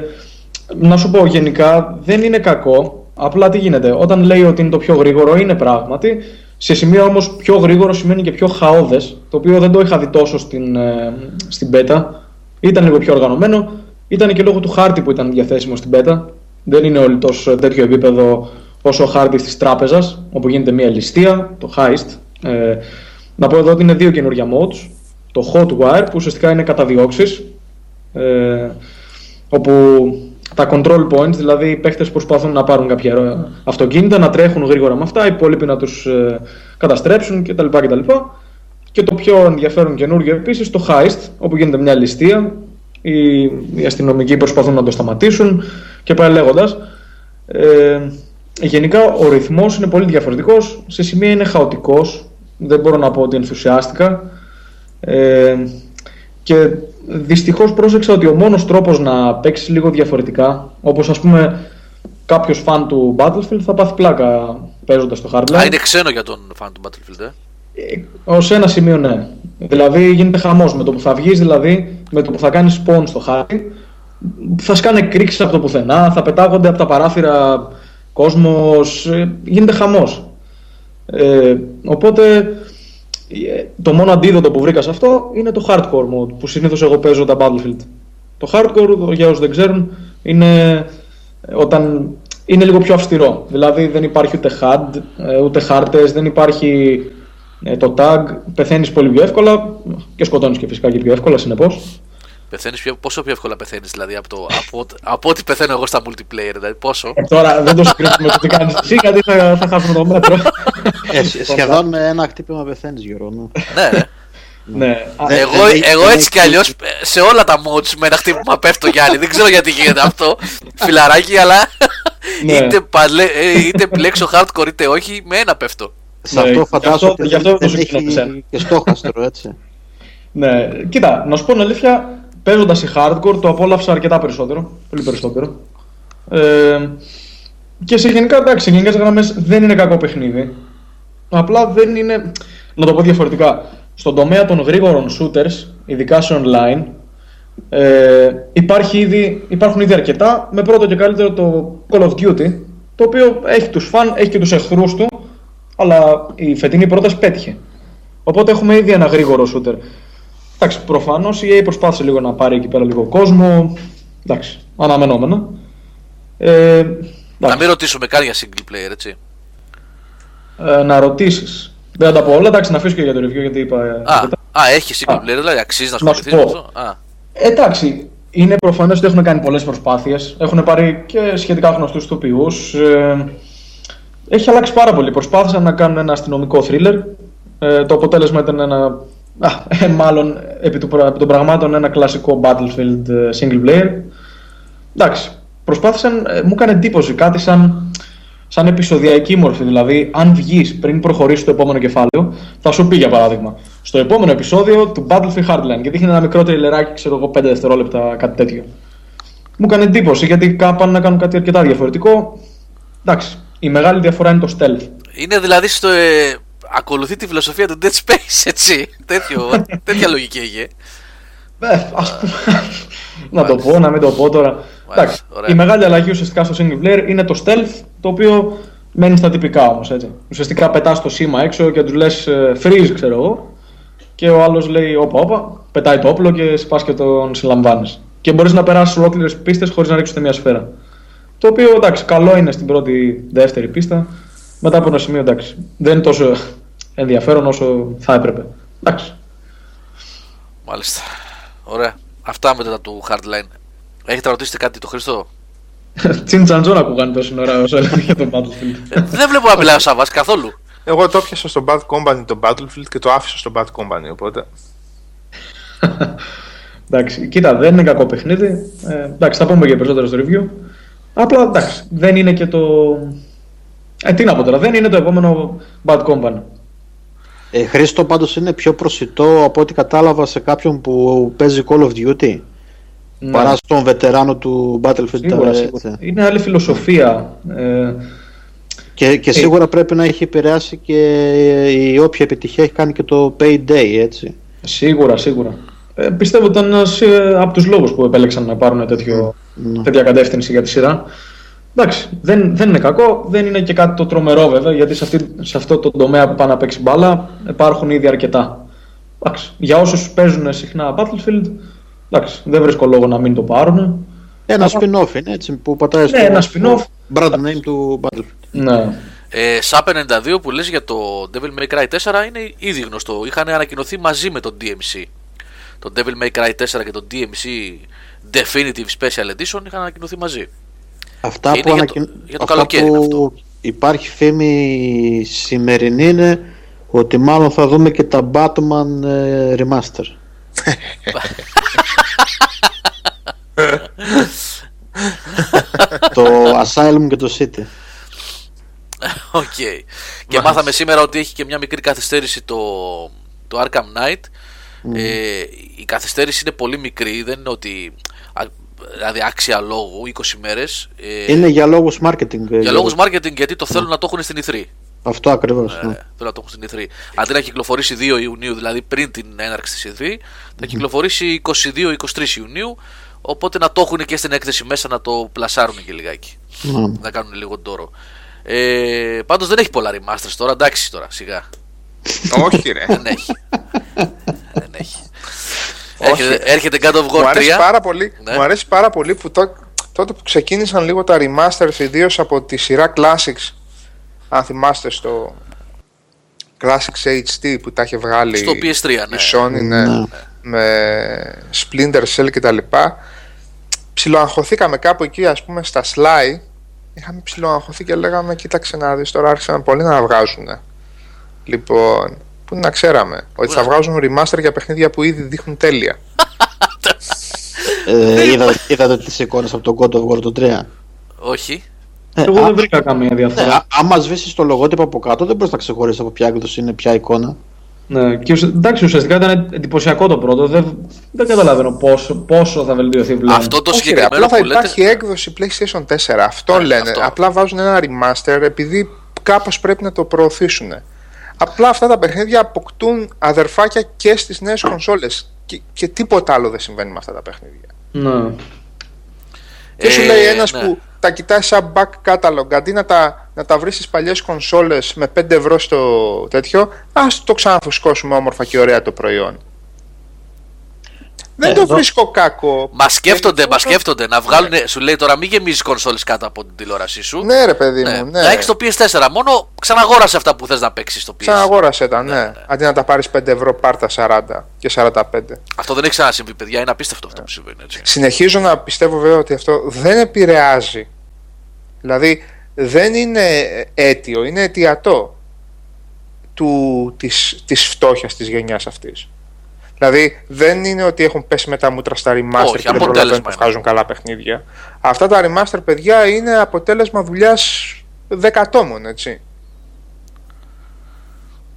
να σου πω γενικά δεν είναι κακό. Απλά τι γίνεται. Όταν λέει ότι είναι το πιο γρήγορο, είναι πράγματι. Σε σημείο όμως πιο γρήγορο σημαίνει και πιο χαόδες. Το οποίο δεν το είχα δει τόσο στην, ε, στην beta. Ήταν λίγο πιο οργανωμένο. Ήταν και λόγω του χάρτη που ήταν διαθέσιμο στην beta. Δεν είναι όλοι τόσο τέτοιο επίπεδο όσο ο χάρτης της τράπεζας, όπου γίνεται μια ληστεία, το heist. Ε, να πω εδώ ότι είναι δύο καινούργια modes. Το hot wire που ουσιαστικά είναι καταδιώξεις. Ε, όπου τα control points, δηλαδή οι παίχτες προσπαθούν να πάρουν κάποια αυτοκίνητα, να τρέχουν γρήγορα με αυτά, οι υπόλοιποι να τους ε, καταστρέψουν κτλ. κτλ. Και το πιο ενδιαφέρον καινούργιο επίσης το heist, όπου γίνεται μια ληστεία, οι, οι αστυνομικοί προσπαθούν να το σταματήσουν και πάει λέγοντας. Ε, γενικά ο ρυθμός είναι πολύ διαφορετικός, σε σημεία είναι χαοτικός, δεν μπορώ να πω ότι ενθουσιάστηκα. Ε, και δυστυχώς πρόσεξα ότι ο μόνος τρόπος να παίξεις λίγο διαφορετικά, όπως ας πούμε κάποιος φαν του Battlefield θα πάθει πλάκα παίζοντας το Hardline. Α, είναι ξένο για τον φαν του Battlefield, ε. Ε, Ω ένα σημείο ναι. Δηλαδή γίνεται χαμός. Με το που θα βγεις δηλαδή, με το που θα κάνεις spawn στο χάρτη, θα σκάνε κρίξεις από το πουθενά, θα πετάγονται από τα παράθυρα κόσμος, ε, γίνεται χαμός. Ε, οπότε ε, το μόνο αντίδοτο που βρήκα σε αυτό είναι το hardcore mode που συνήθως εγώ παίζω τα Battlefild. Το hardcore, για όσους δεν ξέρουν, είναι ε, όταν είναι λίγο πιο αυστηρό. Δηλαδή δεν υπάρχει ούτε HUD, ε, ούτε χάρτες, δεν υπάρχει ε, το tag, πεθαίνεις πολύ πιο εύκολα και σκοτώνεις και φυσικά και πιο εύκολα συνεπώς. Πεθαίνεις πιο, πόσο πιο εύκολα πεθαίνεις, δηλαδή από, το, από, από ό,τι πεθαίνω εγώ στα multiplayer, δηλαδή πόσο; Ε, τώρα δεν το συγκρίνουμε το τι κάνεις εσύ γιατί θα, θα χάσουμε το μέτρο. Ε, σ- σχεδόν με ένα χτύπημα πεθαίνεις, Γιώργο. μου. ναι, ναι. ναι. Α, Ε, Εγώ, δεν έχει- εγώ δεν έτσι έχει κι αλλιώς σε όλα τα mods με ένα χτύπημα πέφτω Γιάννη. Δεν ξέρω γιατί γίνεται αυτό. Φιλαράκι, αλλά Ναι. είτε, παλέ, ε, είτε πλέξω hardcore είτε όχι, με ένα πέφτω. Σε Ναι, αυτό γι' φαντάζομαι αυτό- ότι γι' αυτό δεν το συγκρίνω με σένα. έχει και στόχαστρο, έτσι. Ναι, κοίτα, να σου πω την αλήθεια, παίζοντας η hardcore το απόλαυσα αρκετά περισσότερο. Πολύ περισσότερο. Ε, και σε γενικά, εντάξει, σε γενικές γραμμές δεν είναι κακό παιχνίδι. Απλά δεν είναι. Να το πω διαφορετικά. Στον τομέα των γρήγορων shooters, ειδικά σε online, ε, υπάρχει ήδη, υπάρχουν ήδη αρκετά. Με πρώτο και καλύτερο το Call of Duty, το οποίο έχει τους φαν, έχει και τους εχθρούς του, αλλά η φετινή πρόταση πέτυχε. Οπότε έχουμε ήδη ένα γρήγορο shooter. Εντάξει, προφανώς η EA προσπάθησε λίγο να πάρει εκεί πέρα λίγο κόσμο. Εντάξει, αναμενόμενο. Ε, Να εντάξει, μην ρωτήσουμε καν για single player, έτσι. ε, να ρωτήσεις. Δεν θα τα πω όλα, εντάξει, να αφήσω και για το review γιατί είπα. ε, Α, αρκετά. α, έχει single Α. player, δηλαδή αξίζει να Να σου ασχοληθείς με πω. αυτό; Α, Ε, εντάξει, είναι προφανές ότι έχουν κάνει πολλές προσπάθειες. Έχουν πάρει και σχετικά γνωστούς ηθοποιού. Ε, έχει αλλάξει πάρα πολύ. Προσπάθησαν να κάνουν ένα αστυνομικό thriller. Ε, το αποτέλεσμα ήταν ένα. Α, ε, μάλλον επί, του, πρα- επί των πραγμάτων ένα κλασικό Battlefield ε, single player. Εντάξει, προσπάθησαν, ε, μου έκανε εντύπωση κάτι σαν, σαν επεισοδιακή μορφή. Δηλαδή, αν βγεις πριν προχωρήσεις το επόμενο κεφάλαιο, θα σου πει για παράδειγμα στο επόμενο επεισόδιο του Battlefield Hardline και δείχνει ένα μικρό τριλεράκι, ξέρω εγώ, 5 δευτερόλεπτα, κάτι τέτοιο. Μου έκανε εντύπωση γιατί κα- πάνε να κάνουν κάτι αρκετά διαφορετικό. Εντάξει, η μεγάλη διαφορά είναι το stealth. είναι δηλαδή στο. Ε, ακολουθεί τη φιλοσοφία του Dead Space, έτσι. Τέτοιο, τέτοια λογική έχει. Ε, ας πούμε, να το πω, να μην το πω τώρα. Εντάξει, ωραία. η μεγάλη αλλαγή ουσιαστικά στο single player είναι το stealth, το οποίο μένει στα τυπικά όμως. Ουσιαστικά πετάς το σήμα έξω και τους λες freeze, ξέρω εγώ, και ο άλλος λέει όπα, όπα, πετάει το όπλο και σπάς και τον συλλαμβάνεις. Και μπορείς να περάσεις ολόκληρες πίστες χωρίς να ρίξεις ούτε μια σφαίρα. Το οποίο εντάξει, καλό είναι στην πρώτη, δεύτερη πίστα. Μετά από ένα σημείο εντάξει, δεν είναι τόσο ενδιαφέρον όσο θα έπρεπε. Εντάξει. Μάλιστα. Ωραία. Αυτά μετά του Hardline. Έχετε ρωτήσει κάτι το Χριστό. Τσιν τσαντζόν ακούγανε τόση ώρα όσο έλεγε για τον Battlefield. Ε, δεν βλέπω να μιλάει ο Σαββάς καθόλου. Εγώ το πιάσα στο Bad Company το Battlefield και το άφησα στο Bad Company, οπότε... εντάξει, κοίτα, δεν είναι κακό παιχνίδι. Ε, εντάξει, θα πούμε και περισσότερο στο review. Απλά εντάξει, δεν είναι και το. Ε, τι να πω τώρα, δεν είναι το επόμενο Bad Company. Ε, Χρήστο πάντως είναι πιο προσιτό από ό,τι κατάλαβα σε κάποιον που παίζει Call of Duty Ναι. παρά στον βετεράνο του Battlefield. Σίγουρα, ε, σίγουρα. έτσι. Είναι άλλη φιλοσοφία. Ε, Και, και σίγουρα πρέπει να έχει επηρεάσει και η όποια επιτυχία έχει κάνει και το Payday, έτσι. σίγουρα, σίγουρα. Ε, πιστεύω ότι ήταν ένας από τους λόγους που επέλεξαν να πάρουν τέτοιο, Ναι. τέτοια κατεύθυνση για τη σειρά. Εντάξει, δεν, δεν είναι κακό, δεν είναι και κάτι το τρομερό βέβαια, γιατί σε, αυτή, σε αυτό το τομέα που πάνε να παίξει μπάλα υπάρχουν ήδη αρκετά. Εντάξει, για όσους παίζουν συχνά Battlefield, εντάξει, δεν βρίσκω λόγο να μην το πάρουν. Ένα spin-off είναι έτσι που πατάει Ναι, ένα spin-off. brand name του Battlefield. Ναι. Ε, SAP 92 που λες για το Devil May Cry 4 είναι ήδη γνωστό. Είχαν ανακοινωθεί μαζί με το DMC. Το Devil May Cry 4 και το DMC Definitive Special Edition είχαν ανακοινωθεί μαζί. Αυτά Και που, είναι για το- ανακοιν- για το αυτά καλοκαίρι που αυτό. υπάρχει φήμη σημερινή είναι ότι μάλλον θα δούμε και τα Batman ε, Remaster. το Asylum και το City. Ok. Και μάθαμε σήμερα ότι έχει και μια μικρή καθυστέρηση το, το Arkham Knight. Ε, η καθυστέρηση είναι πολύ μικρή, δεν είναι ότι. Α, Δηλαδή άξια λόγου, 20 μέρες Ε, Είναι για λόγους marketing. ε, για λόγους marketing γιατί το θέλουν να το έχουν στην E3. Αυτό ακριβώς. Ε, ναι. θέλουν να το έχουν στην E3. Αντί να κυκλοφορήσει 2 Ιουνίου, δηλαδή πριν την έναρξη της E3, θα κυκλοφορήσει 22-23 Ιουνίου. Οπότε να το έχουν και στην έκθεση μέσα να το πλασάρουν και λιγάκι. Ναι. Να κάνουν λίγο τόρο. Ε, Πάντως δεν έχει πολλά remasters τώρα, εντάξει τώρα, σιγά. Όχι, ρε. δεν έχει. δεν έχει. Όχι. Έρχεται, έρχεται God of μου, War 3. αρέσει πάρα πολύ, Ναι. μου αρέσει πάρα πολύ που τό- τότε που ξεκίνησαν λίγο τα remasters, ιδίως από τη σειρά Classics, αν θυμάστε στο Classics HD που τα είχε βγάλει Στο PS3, η ναι. Sony ναι, Ναι. με Splinter Cell και τα λοιπά ψιλοαγχωθήκαμε κάπου εκεί ας πούμε στα Sly είχαμε ψιλοαγχωθεί και λέγαμε κοίταξε να δεις τώρα άρχισαν πολύ να βγάζουν λοιπόν που είναι να ξέραμε ότι θα βγάζουν remaster για παιχνίδια που ήδη δείχνουν τέλεια Ε, είδα, είδατε τις εικόνες από το God of War το 3. Όχι. Ε, Εγώ α- δεν βρήκα καμία ναι, διαφορά. α- άμα σβήσεις το λογότυπο από κάτω δεν μπορείς να ξεχωρίσεις από ποια έκδοση είναι ποια εικόνα. Ναι, και ουσια- εντάξει, ουσιαστικά ήταν εντυπωσιακό το πρώτο. Δεν, δεν καταλαβαίνω πόσο, πόσο θα βελτιωθεί πλέον. Αυτό το Όχι, ρε, συγκεκριμένο απλά θα που λέτε. υπάρχει έκδοση PlayStation 4. Αυτό Ναι, λένε. αυτό. Απλά βάζουν ένα remaster επειδή κάπως πρέπει να το προωθήσουν. Απλά αυτά τα παιχνίδια αποκτούν αδερφάκια και στις νέες κονσόλες. Και, και τίποτα άλλο δεν συμβαίνει με αυτά τα παιχνίδια. Ναι. Και σου Ε, λέει ένας ναι. που τα κοιτάει σαν back catalog αντί να τα, να τα βρεις στις παλιές κονσόλες με 5 ευρώ στο τέτοιο, ας το ξαναφουσκώσουμε όμορφα και ωραία το προϊόν. Δεν Ε, το εδώ- βρίσκω κακό. Μα σκέφτονται, Ε, μα σκέφτονται να βγάλουν. Σου λέει τώρα μην γεμίζεις κονσόλες κάτω από την τηλεόρασή σου. Ναι ρε παιδί Ναι. μου, ναι. Να έχεις το PS4. Μόνο ξαναγόρασε αυτά που θες να παίξεις στο PS. Ξαναγόρασε τα, ναι. Αντί να τα πάρεις 5 ευρώ, πάρτα 40 και 45. Αυτό δεν έχει ξανασυμβεί, παιδιά. Είναι απίστευτο αυτό που συμβαίνει. Έτσι. Συνεχίζω να πιστεύω βέβαια ότι αυτό δεν επηρεάζει. Δηλαδή δεν είναι αίτιο, είναι αιτιατό του, της, της φτώχειας της γενιάς αυτής. Δηλαδή δεν είναι ότι έχουν πέσει με τα μούτρα στα remaster Όχι, και δεν αποτέλεσμα προλαβαίνουν να είναι. βγάζουν καλά παιχνίδια. Αυτά τα remaster παιδιά είναι αποτέλεσμα δουλειάς δεκατόμων, έτσι.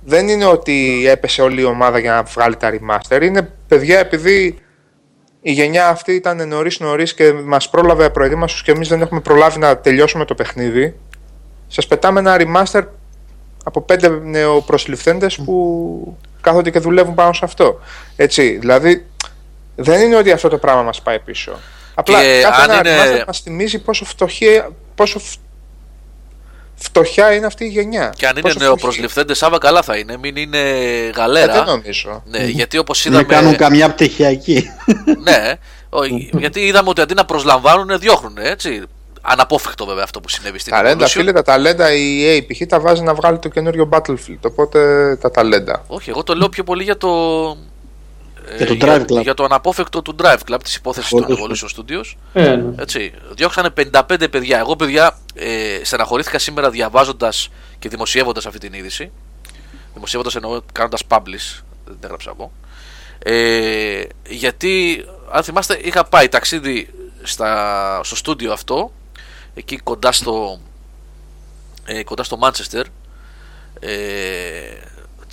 Δεν είναι ότι έπεσε όλη η ομάδα για να βγάλει τα remaster. Είναι παιδιά επειδή η γενιά αυτή ήταν νωρίς νωρίς και μας πρόλαβε προετοίμαστου και εμείς δεν έχουμε προλάβει να τελειώσουμε το παιχνίδι. Σας πετάμε ένα remaster από πέντε νεοπροσληφθέντες που κάθονται και δουλεύουν πάνω σε αυτό. Έτσι, δηλαδή δεν είναι ότι αυτό το πράγμα μας πάει πίσω. Απλά Και κάθε αν ένα είναι- remaster μας θυμίζει πόσο, φτωχή, πόσο φ- φτωχιά είναι αυτή η γενιά. Και αν είναι Πόσο φτωχή. νεοπροσληφθέντες, Σάβα καλά θα είναι. Μην είναι Ε, γαλέρα. δεν νομίζω. Ναι, γιατί όπως Δεν είδαμε. κάνουν καμιά πτυχιακή. ναι, ο- γιατί είδαμε ότι αντί να προσλαμβάνουν, διώχνουν. Έτσι. Αναπόφευκτο βέβαια αυτό που συνέβη στην Ταλέντα, Evolution. φίλε, τα ταλέντα η EA π.χ. τα βάζει να βγάλει το καινούριο Battlefield. Οπότε τα ταλέντα. Όχι, εγώ το λέω πιο πολύ για το. Για το ε, Drive Club. για το αναπόφευκτο του Drive Club της υπόθεσης των Όντως. Evolution Studios. Ε, ναι. Έτσι, διώξανε 55 παιδιά. Εγώ, παιδιά, ε, στεναχωρήθηκα σήμερα διαβάζοντας και δημοσιεύοντας αυτή την είδηση. Δημοσιεύοντας εννοώ κάνοντας publish, δεν την έγραψα εγώ. Ε, γιατί, αν θυμάστε, είχα πάει ταξίδι στα, στο στούντιο αυτό, εκεί κοντά στο. ε, κοντά στο Μάντσεστερ. Ε,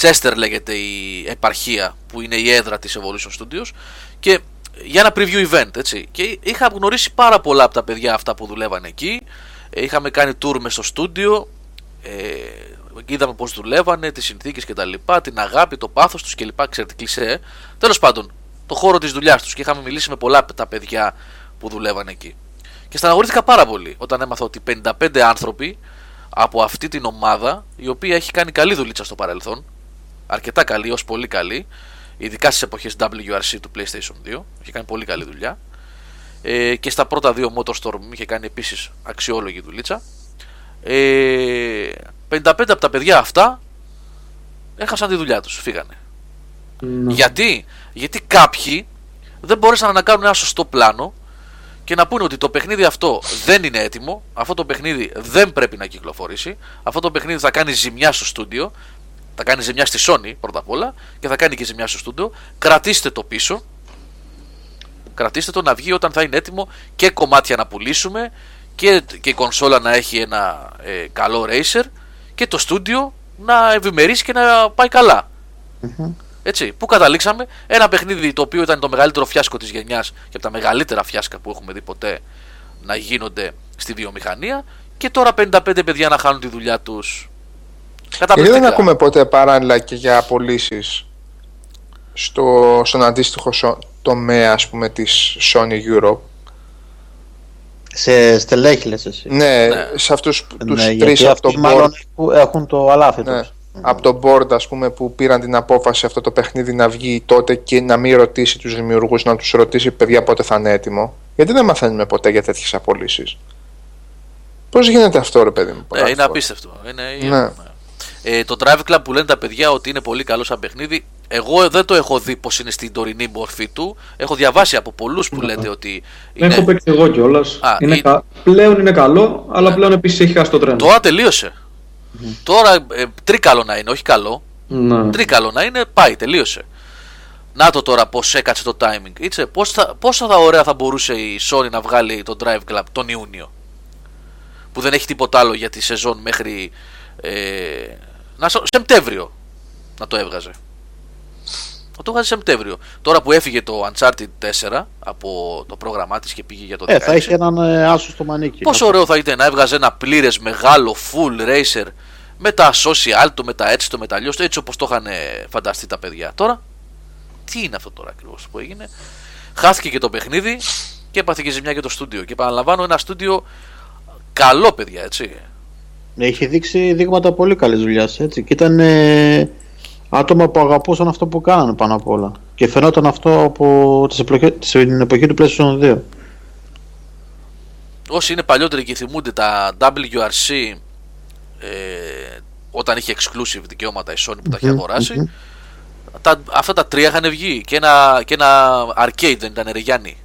Chester λέγεται η επαρχία που είναι η έδρα της Evolution Studios και για ένα preview event έτσι. Και είχα γνωρίσει πάρα πολλά από τα παιδιά αυτά που δουλεύαν εκεί. Ε, είχαμε κάνει tour μες στο στούντιο. Ε, είδαμε πώς δουλεύανε, τις συνθήκες κτλ. Την αγάπη, το πάθος τους κλπ. Ξέρετε, κλεισέ. Τέλος πάντων, το χώρο της δουλειάς τους και είχαμε μιλήσει με πολλά από τα παιδιά που δουλεύαν εκεί. Και στεναχωρήθηκα πάρα πολύ όταν έμαθα ότι 55 άνθρωποι από αυτή την ομάδα, η οποία έχει κάνει καλή δουλίτσα στο παρελθόν, αρκετά καλή, ως πολύ καλή, ειδικά στις εποχές WRC του PlayStation 2, είχε κάνει πολύ καλή δουλειά. Ε, και στα πρώτα δύο Motorstorm είχε κάνει επίσης αξιόλογη δουλίτσα. Ε, 55 από τα παιδιά αυτά έχασαν τη δουλειά τους, φύγανε. Ναι. Γιατί; Γιατί κάποιοι δεν μπόρεσαν να κάνουν ένα σωστό πλάνο και να πούνε ότι το παιχνίδι αυτό δεν είναι έτοιμο, αυτό το παιχνίδι δεν πρέπει να κυκλοφορήσει, αυτό το παιχνίδι θα κάνει ζημιά στο στούντιο, θα κάνει ζημιά στη Sony πρώτα απ' όλα και θα κάνει και ζημιά στο στούντιο. Κρατήστε το πίσω. Κρατήστε το να βγει όταν θα είναι έτοιμο και κομμάτια να πουλήσουμε και, και η κονσόλα να έχει ένα ε, καλό racer και το στούντιο να ευημερήσει και να πάει καλά. Έτσι, πού καταλήξαμε, ένα παιχνίδι το οποίο ήταν το μεγαλύτερο φιάσκο της γενιάς και από τα μεγαλύτερα φιάσκα που έχουμε δει ποτέ να γίνονται στη βιομηχανία και τώρα 55 παιδιά να χάνουν τη δουλειά τους. Γιατί Καταπληκτικά. δεν ακούμε ποτέ παράλληλα και για απολύσεις στο, στον αντίστοιχο σο- τομέα ας πούμε της Sony Europe. Σε στελέχη λες εσύ. Ναι, Ναι. σε αυτούς τους Ναι, τρεις γιατί από το αυτοί board, μάλλον έχουν- έχουν το αλάφι ναι, τους. Από το board ας πούμε που πήραν την απόφαση αυτό το παιχνίδι να βγει τότε και να μην ρωτήσει τους δημιουργούς, να τους ρωτήσει παιδιά πότε θα είναι έτοιμο; Γιατί δεν μαθαίνουμε ποτέ για τέτοιες απολύσεις. Πώς γίνεται αυτό ρε παιδί μου. Ναι, πολλές είναι φορές. απίστευτο. Είναι, Ναι. Ε, το Drive Club που λένε τα παιδιά ότι είναι πολύ καλό σαν παιχνίδι, εγώ δεν το έχω δει πώ είναι στην τωρινή μορφή του. Έχω διαβάσει από πολλούς που λέτε ότι. Είναι... Έχω παίξει εγώ κιόλας. Α, Είναι είναι- κα... Πλέον είναι καλό, αλλά πλέον επίσης έχει χάσει το τρένο. Τώρα τελείωσε. Τώρα ε, τρίκαλο να είναι, όχι καλό. Ναι. Τρίκαλο να είναι, πάει, τελείωσε. Να το τώρα πώς έκατσε το timing. Ήτσε, πώς θα, πόσο θα ωραία θα μπορούσε η Sony να βγάλει το Drive Club τον Ιούνιο. Που δεν έχει τίποτα άλλο για τη σεζόν μέχρι. Ε, να, σο- Σεπτέμβριο να το έβγαζε. Θα το έβγαζε Σεπτέμβριο. Τώρα που έφυγε το Uncharted 4 από το πρόγραμμά της και πήγε για το 16. Ε, θα έχει έναν ε, άσο στο μανίκι. Πόσο ωραίο θα ήταν να έβγαζε ένα πλήρες μεγάλο full racer με τα social του, με τα έτσι το, με τα αλλιώς, έτσι όπως το είχαν φανταστεί τα παιδιά. Τώρα, τι είναι αυτό τώρα ακριβώς που έγινε; Χάθηκε και το παιχνίδι και έπαθε και ζημιά και το στούντιο. Και επαναλαμβάνω ένα στούντιο καλό, παιδιά, έτσι. Έχει δείξει δείγματα πολύ καλής δουλειάς. Έτσι. Και ήταν ε, άτομα που αγαπούσαν αυτό που κάνανε πάνω απ' όλα. Και φαινόταν αυτό από τις εποχές, την εποχή του PlayStation 2. Όσοι είναι παλιότεροι και θυμούνται τα WRC ε, όταν είχε exclusive δικαιώματα η Sony που τα είχε Μμμ, αγοράσει, μμμ. τα, αυτά τα τρία είχαν βγει και ένα, και ένα arcade δεν ήταν ρε Γιάννη.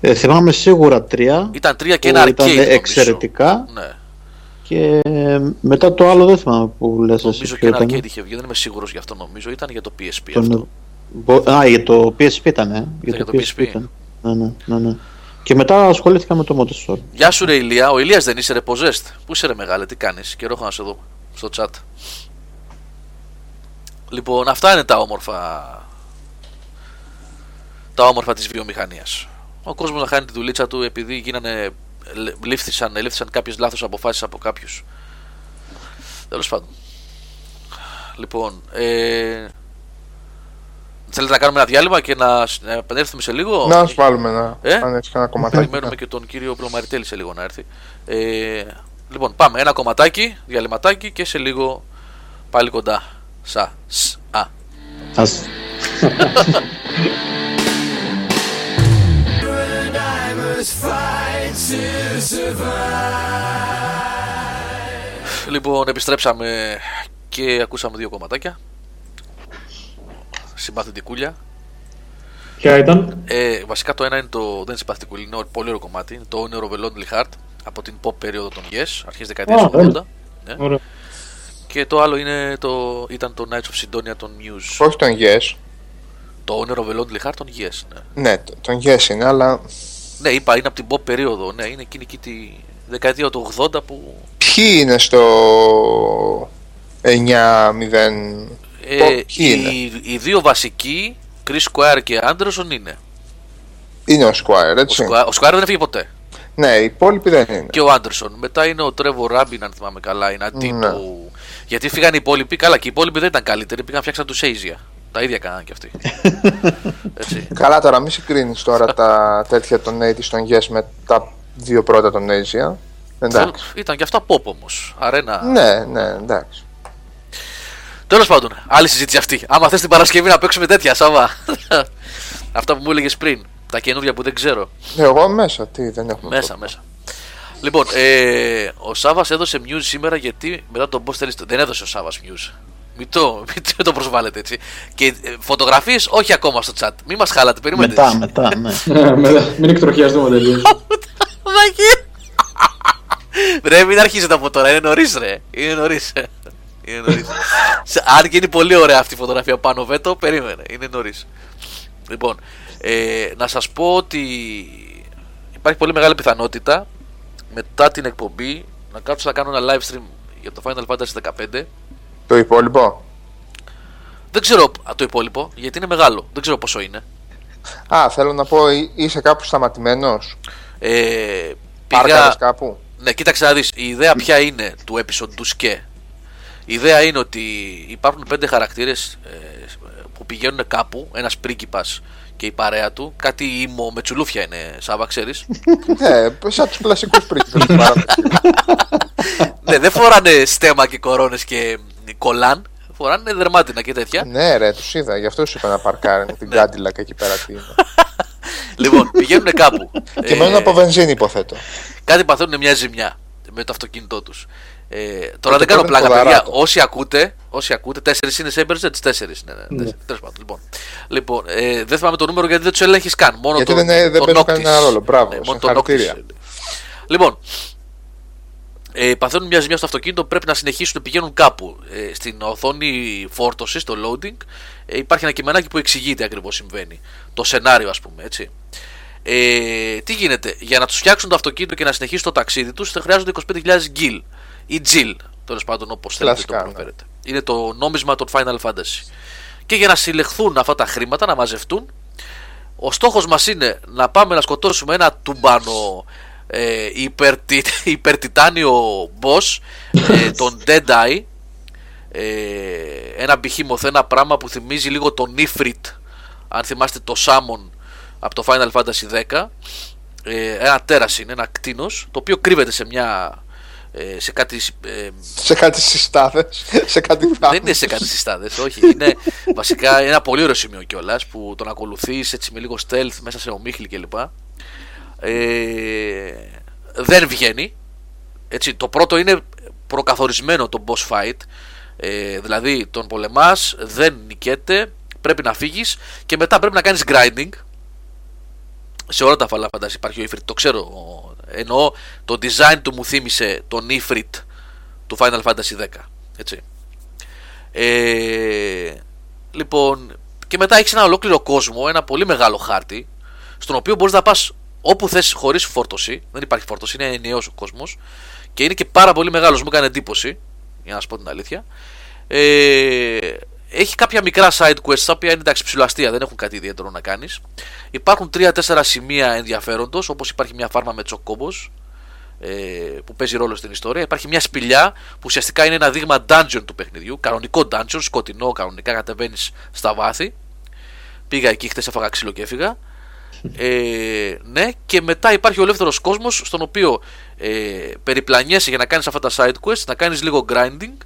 Ε, θυμάμαι σίγουρα τρία. Ήταν τρία και που ένα arcade. ήταν νομίζω. εξαιρετικά. Ναι. Και ε, μετά το άλλο δεν θυμάμαι που λες εσύ Νομίζω και ποιο ένα ήταν. arcade είχε βγει, δεν είμαι σίγουρος γι' αυτό νομίζω. Ήταν για το PSP Τον- αυτό. Μπο- Α, για το PSP ήταν, ε. για το PSP. ήταν. Ναι, ναι, ναι, ναι. Και μετά ασχολήθηκα με το Motorstorm. Γεια σου ρε Ηλία, ο Ηλίας δεν είσαι ρε Ποζέστ. Πού είσαι ρε μεγάλε, τι κάνεις, καιρό έχω να σε δω στο chat. Λοιπόν, αυτά είναι τα όμορφα τα όμορφα της βιομηχανίας. Ο κόσμος να χάνει τη δουλίτσα του επειδή γίνανε, λε- λήφθησαν, λήφθησαν κάποιες λάθος αποφάσεις από κάποιους. Τέλος πάντων. Λοιπόν, ε, θέλετε να κάνουμε ένα διάλειμμα και να, σ- να επανέλθουμε σε λίγο; Να σου βάλουμε ένα, Ε; αν έχεις κανένα κομματάκι. Περιμένουμε και τον κύριο Πλωμαριτέλη σε λίγο να έρθει. Ε, λοιπόν, πάμε. Ένα κομματάκι, διαλυματάκι και σε λίγο πάλι κοντά. Σας. σ, Α. Ας... Λοιπόν, επιστρέψαμε και ακούσαμε δύο κομματάκια. Συμπαθητικούλια. Ποια ήταν; Ε, βασικά το ένα είναι το. Δεν είναι συμπαθητικούλια, είναι πολύ ωραίο κομμάτι. Είναι το Όνειρο Lonely Heart από την pop περίοδο των Yes, αρχές δεκαετίας Α, του 80. ωραία. Ναι. Ωραία. Και το άλλο είναι το, ήταν το Nights of Sidonia των Muse. Όχι τον Yes. Το Όνειρο Lonely Heart των Yes, ναι. Ναι, το- τον Yes είναι, αλλά Ναι, είπα είναι από την pop περίοδο. Ναι, είναι εκείνη εκεί τη δεκαετία του 80 που. ποιοι Ποιοι είναι στο 9-0. Ε, Ποιοι είναι; οι, οι δύο βασικοί, Chris Squire και Anderson είναι. Είναι ο Squire, Ο έτσι. Squire, ο Squire δεν έφυγε ποτέ. Ναι, οι υπόλοιποι δεν είναι. Και ο Άντερσον. Μετά είναι ο Τρέβο Ράμπιν, αν θυμάμαι καλά. Είναι ένα τύπου. Ναι. Γιατί φύγαν οι υπόλοιποι. Καλά, και οι υπόλοιποι δεν ήταν καλύτεροι. Πήγαν φτιάξαν τους Asia. Τα ίδια κάναν κι αυτοί. Έτσι. Καλά τώρα, μην συγκρίνεις τώρα τα τέτοια των 80 των Yes με τα δύο πρώτα των Asia. Εντάξει. Ήταν και αυτά pop όμως. Αρένα. Ναι, ναι, εντάξει. Τέλος πάντων, άλλη συζήτηση αυτή. Άμα θες την Παρασκευή να παίξουμε τέτοια, Σάβα. αυτά που μου έλεγες πριν. Τα καινούργια που δεν ξέρω. Ναι, εγώ μέσα, τι δεν έχουμε. Μέσα, μέσα. Λοιπόν, ε, ο Σάβας έδωσε news σήμερα γιατί μετά τον boss θέλει. Δεν έδωσε ο Σάβας news. Μην το, μην το προσβάλλετε έτσι. Και ε, φωτογραφίες όχι ακόμα στο chat. Μην μας χάλατε, περιμένετε. Μετά, μετά, ναι. Ε, μετά, Μην εκτροχιαστούμε τελείω. Μαγεί. Ρε, μην αρχίζετε από τώρα, είναι νωρίς, ρε. Είναι νωρίς. Είναι νωρίς. Σε- Αν και είναι πολύ ωραία αυτή η φωτογραφία πάνω βέτο, περίμενε. Είναι νωρίς. Λοιπόν, ε, να σας πω ότι υπάρχει πολύ μεγάλη πιθανότητα μετά την εκπομπή να κάτσω να κάνω ένα live stream για το Final Fantasy 15. Το υπόλοιπο; Δεν ξέρω α, το υπόλοιπο, γιατί είναι μεγάλο. Δεν ξέρω πόσο είναι. Α, θέλω να πω, εί- είσαι κάπου σταματημένος; Ε, Πάρκαρες πήγα... κάπου; Ναι, κοίταξε να δεις, η ιδέα ποια είναι του episode τους ΣΚΕ. Η ιδέα είναι ότι υπάρχουν πέντε χαρακτήρες ε, που πηγαίνουν κάπου, ένας πρίγκιπας και η παρέα του, κάτι ήμο με τσουλούφια είναι, Σάβα, ξέρεις. ναι, σαν τους κλασικούς πρίγκιπες. ναι, δεν φοράνε στέμα και κορώνες και κολάν, φοράνε δερμάτινα και τέτοια. ναι, ρε, τους είδα. Γι' αυτό σου είπα να παρκάρουν την κάντιλακα εκεί πέρα. Τι είναι. λοιπόν, πηγαίνουν κάπου. Και μένουν από βενζίνη, υποθέτω. κάτι παθαίνουν μια ζημιά με το αυτοκίνητό τους. Ε, τώρα Και δεν κάνω το παίρνουν πλάκα, ποδαράτο. παιδιά. Όσοι ακούτε, όσοι ακούτε, τέσσερις είναι Saber Jets, τέσσερις είναι. Ναι, τέσσερις. Τέλος πάντων, λοιπόν. λοιπόν ε, δεν θυμάμαι το νούμερο γιατί δεν τους ελέγχεις καν. Μόνο Γιατί το, δεν- δεν το παίζουν Noctis. κανένα ρόλο. Μπράβο, μόνο το συγχαρητήρια. Noctis. Λοιπόν, ε, παθαίνουν μια ζημιά στο αυτοκίνητο, πρέπει να συνεχίσουν να πηγαίνουν κάπου. Ε, στην οθόνη φόρτωσης, στο loading, ε, υπάρχει ένα κειμενάκι που εξηγεί τι ακριβώς συμβαίνει. Το σενάριο, ας πούμε, έτσι. Ε, τι γίνεται, για να τους φτιάξουν το αυτοκίνητο και να συνεχίσουν το ταξίδι τους, θα χρειάζονται 25.000 γκίλ ή τζιλ, τέλος πάντων όπως θέλετε το Κλασικά, ναι. προφέρετε. Είναι το νόμισμα των Final Fantasy. Και για να συλλεχθούν αυτά τα χρήματα, να μαζευτούν, ο στόχος μας είναι να πάμε να σκοτώσουμε ένα τουμπάνο ε, υπερτι, υπερτιτάνιο boss, ε, τον Deadeye, ε, ένα behemoth, ένα πράγμα που θυμίζει λίγο τον Ifrit, αν θυμάστε το Summon από το Final Fantasy 10, ε, ένα τέρας είναι, ένα κτίνος, το οποίο κρύβεται σε μια... ε, σε κάτι ε, Σε κάτι συστάδες, σε κάτι δεν θάμνους. είναι σε κάτι συστάδες, όχι. Είναι βασικά ένα πολύ ωραίο σημείο κιόλας που τον ακολουθείς έτσι με λίγο stealth μέσα σε ομίχλη κλπ. Ε, δεν βγαίνει. Έτσι, το πρώτο είναι προκαθορισμένο το boss fight. Ε, δηλαδή τον πολεμάς, δεν νικέται, πρέπει να φύγεις και μετά πρέπει να κάνεις grinding. Σε όλα τα Final Fantasy υπάρχει ο Ifrit, το ξέρω. Ο- Εννοώ το design του μου θύμισε τον Ifrit του Final Fantasy 10. Έτσι. Ε, λοιπόν, και μετά έχεις ένα ολόκληρο κόσμο, ένα πολύ μεγάλο χάρτη, στον οποίο μπορείς να πας όπου θες χωρίς φόρτωση. Δεν υπάρχει φόρτωση, είναι ενιαίος ο κόσμος. Και είναι και πάρα πολύ μεγάλος, μου έκανε εντύπωση, για να σου πω την αλήθεια. Ε, έχει κάποια μικρά side quests, τα οποία είναι εντάξει ψηλοαστεία, δεν έχουν κάτι ιδιαίτερο να κάνεις. Υπάρχουν 3-4 σημεία ενδιαφέροντος, όπως υπάρχει μια φάρμα με τσοκόμπος, ε, που παίζει ρόλο στην ιστορία. Υπάρχει μια σπηλιά που ουσιαστικά είναι ένα δείγμα dungeon του παιχνιδιού. Κανονικό dungeon, σκοτεινό, κανονικά κατεβαίνεις στα βάθη. Πήγα εκεί χθες, έφαγα ξύλο και έφυγα. Ε, ναι, και μετά υπάρχει ο ελεύθερος κόσμος στον οποίο ε, περιπλανιέσαι για να κάνεις αυτά τα side quests, να κάνεις λίγο grinding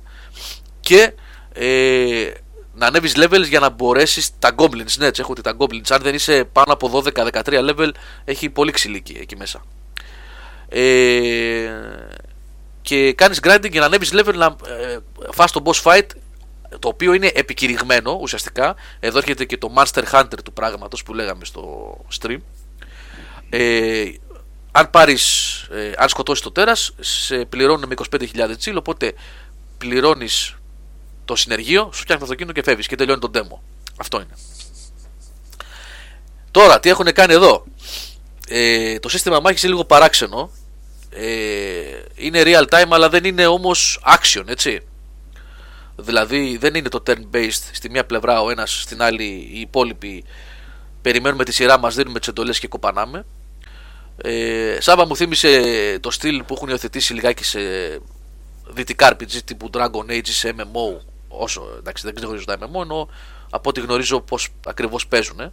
και ε, να ανέβεις levels για να μπορέσεις τα goblins. Ναι, έτσι έχω ότι τα goblins, αν δεν είσαι πάνω από 12-13 level, έχει πολύ ξυλίκι εκεί μέσα. Ε, και κάνεις grinding για να ανέβεις level να ε, φας το boss fight το οποίο είναι επικηρυγμένο ουσιαστικά εδώ έρχεται και το Monster Hunter του πράγματος που λέγαμε στο stream ε, αν πάρεις ε, αν σκοτώσεις το τέρας σε πληρώνουν με 25.000 τσίλ οπότε πληρώνεις το συνεργείο σου φτιάχνει το αυτοκίνητο και φεύγεις και τελειώνει το demo. Αυτό είναι. Τώρα τι έχουν κάνει εδώ; Ε, το σύστημα μάχης είναι λίγο παράξενο. Ε, είναι real time αλλά δεν είναι όμως action έτσι. Δηλαδή δεν είναι το turn based στη μία πλευρά ο ένας στην άλλη οι υπόλοιποι περιμένουμε τη σειρά μας δίνουμε τις εντολές και κοπανάμε. Ε, Σάβα μου θύμισε το στυλ που έχουν υιοθετήσει λιγάκι σε δυτικά RPG τύπου Dragon Age σε MMO όσο εντάξει δεν γνωρίζω τα MMO ενώ από ό,τι γνωρίζω πως ακριβώς παίζουν ε.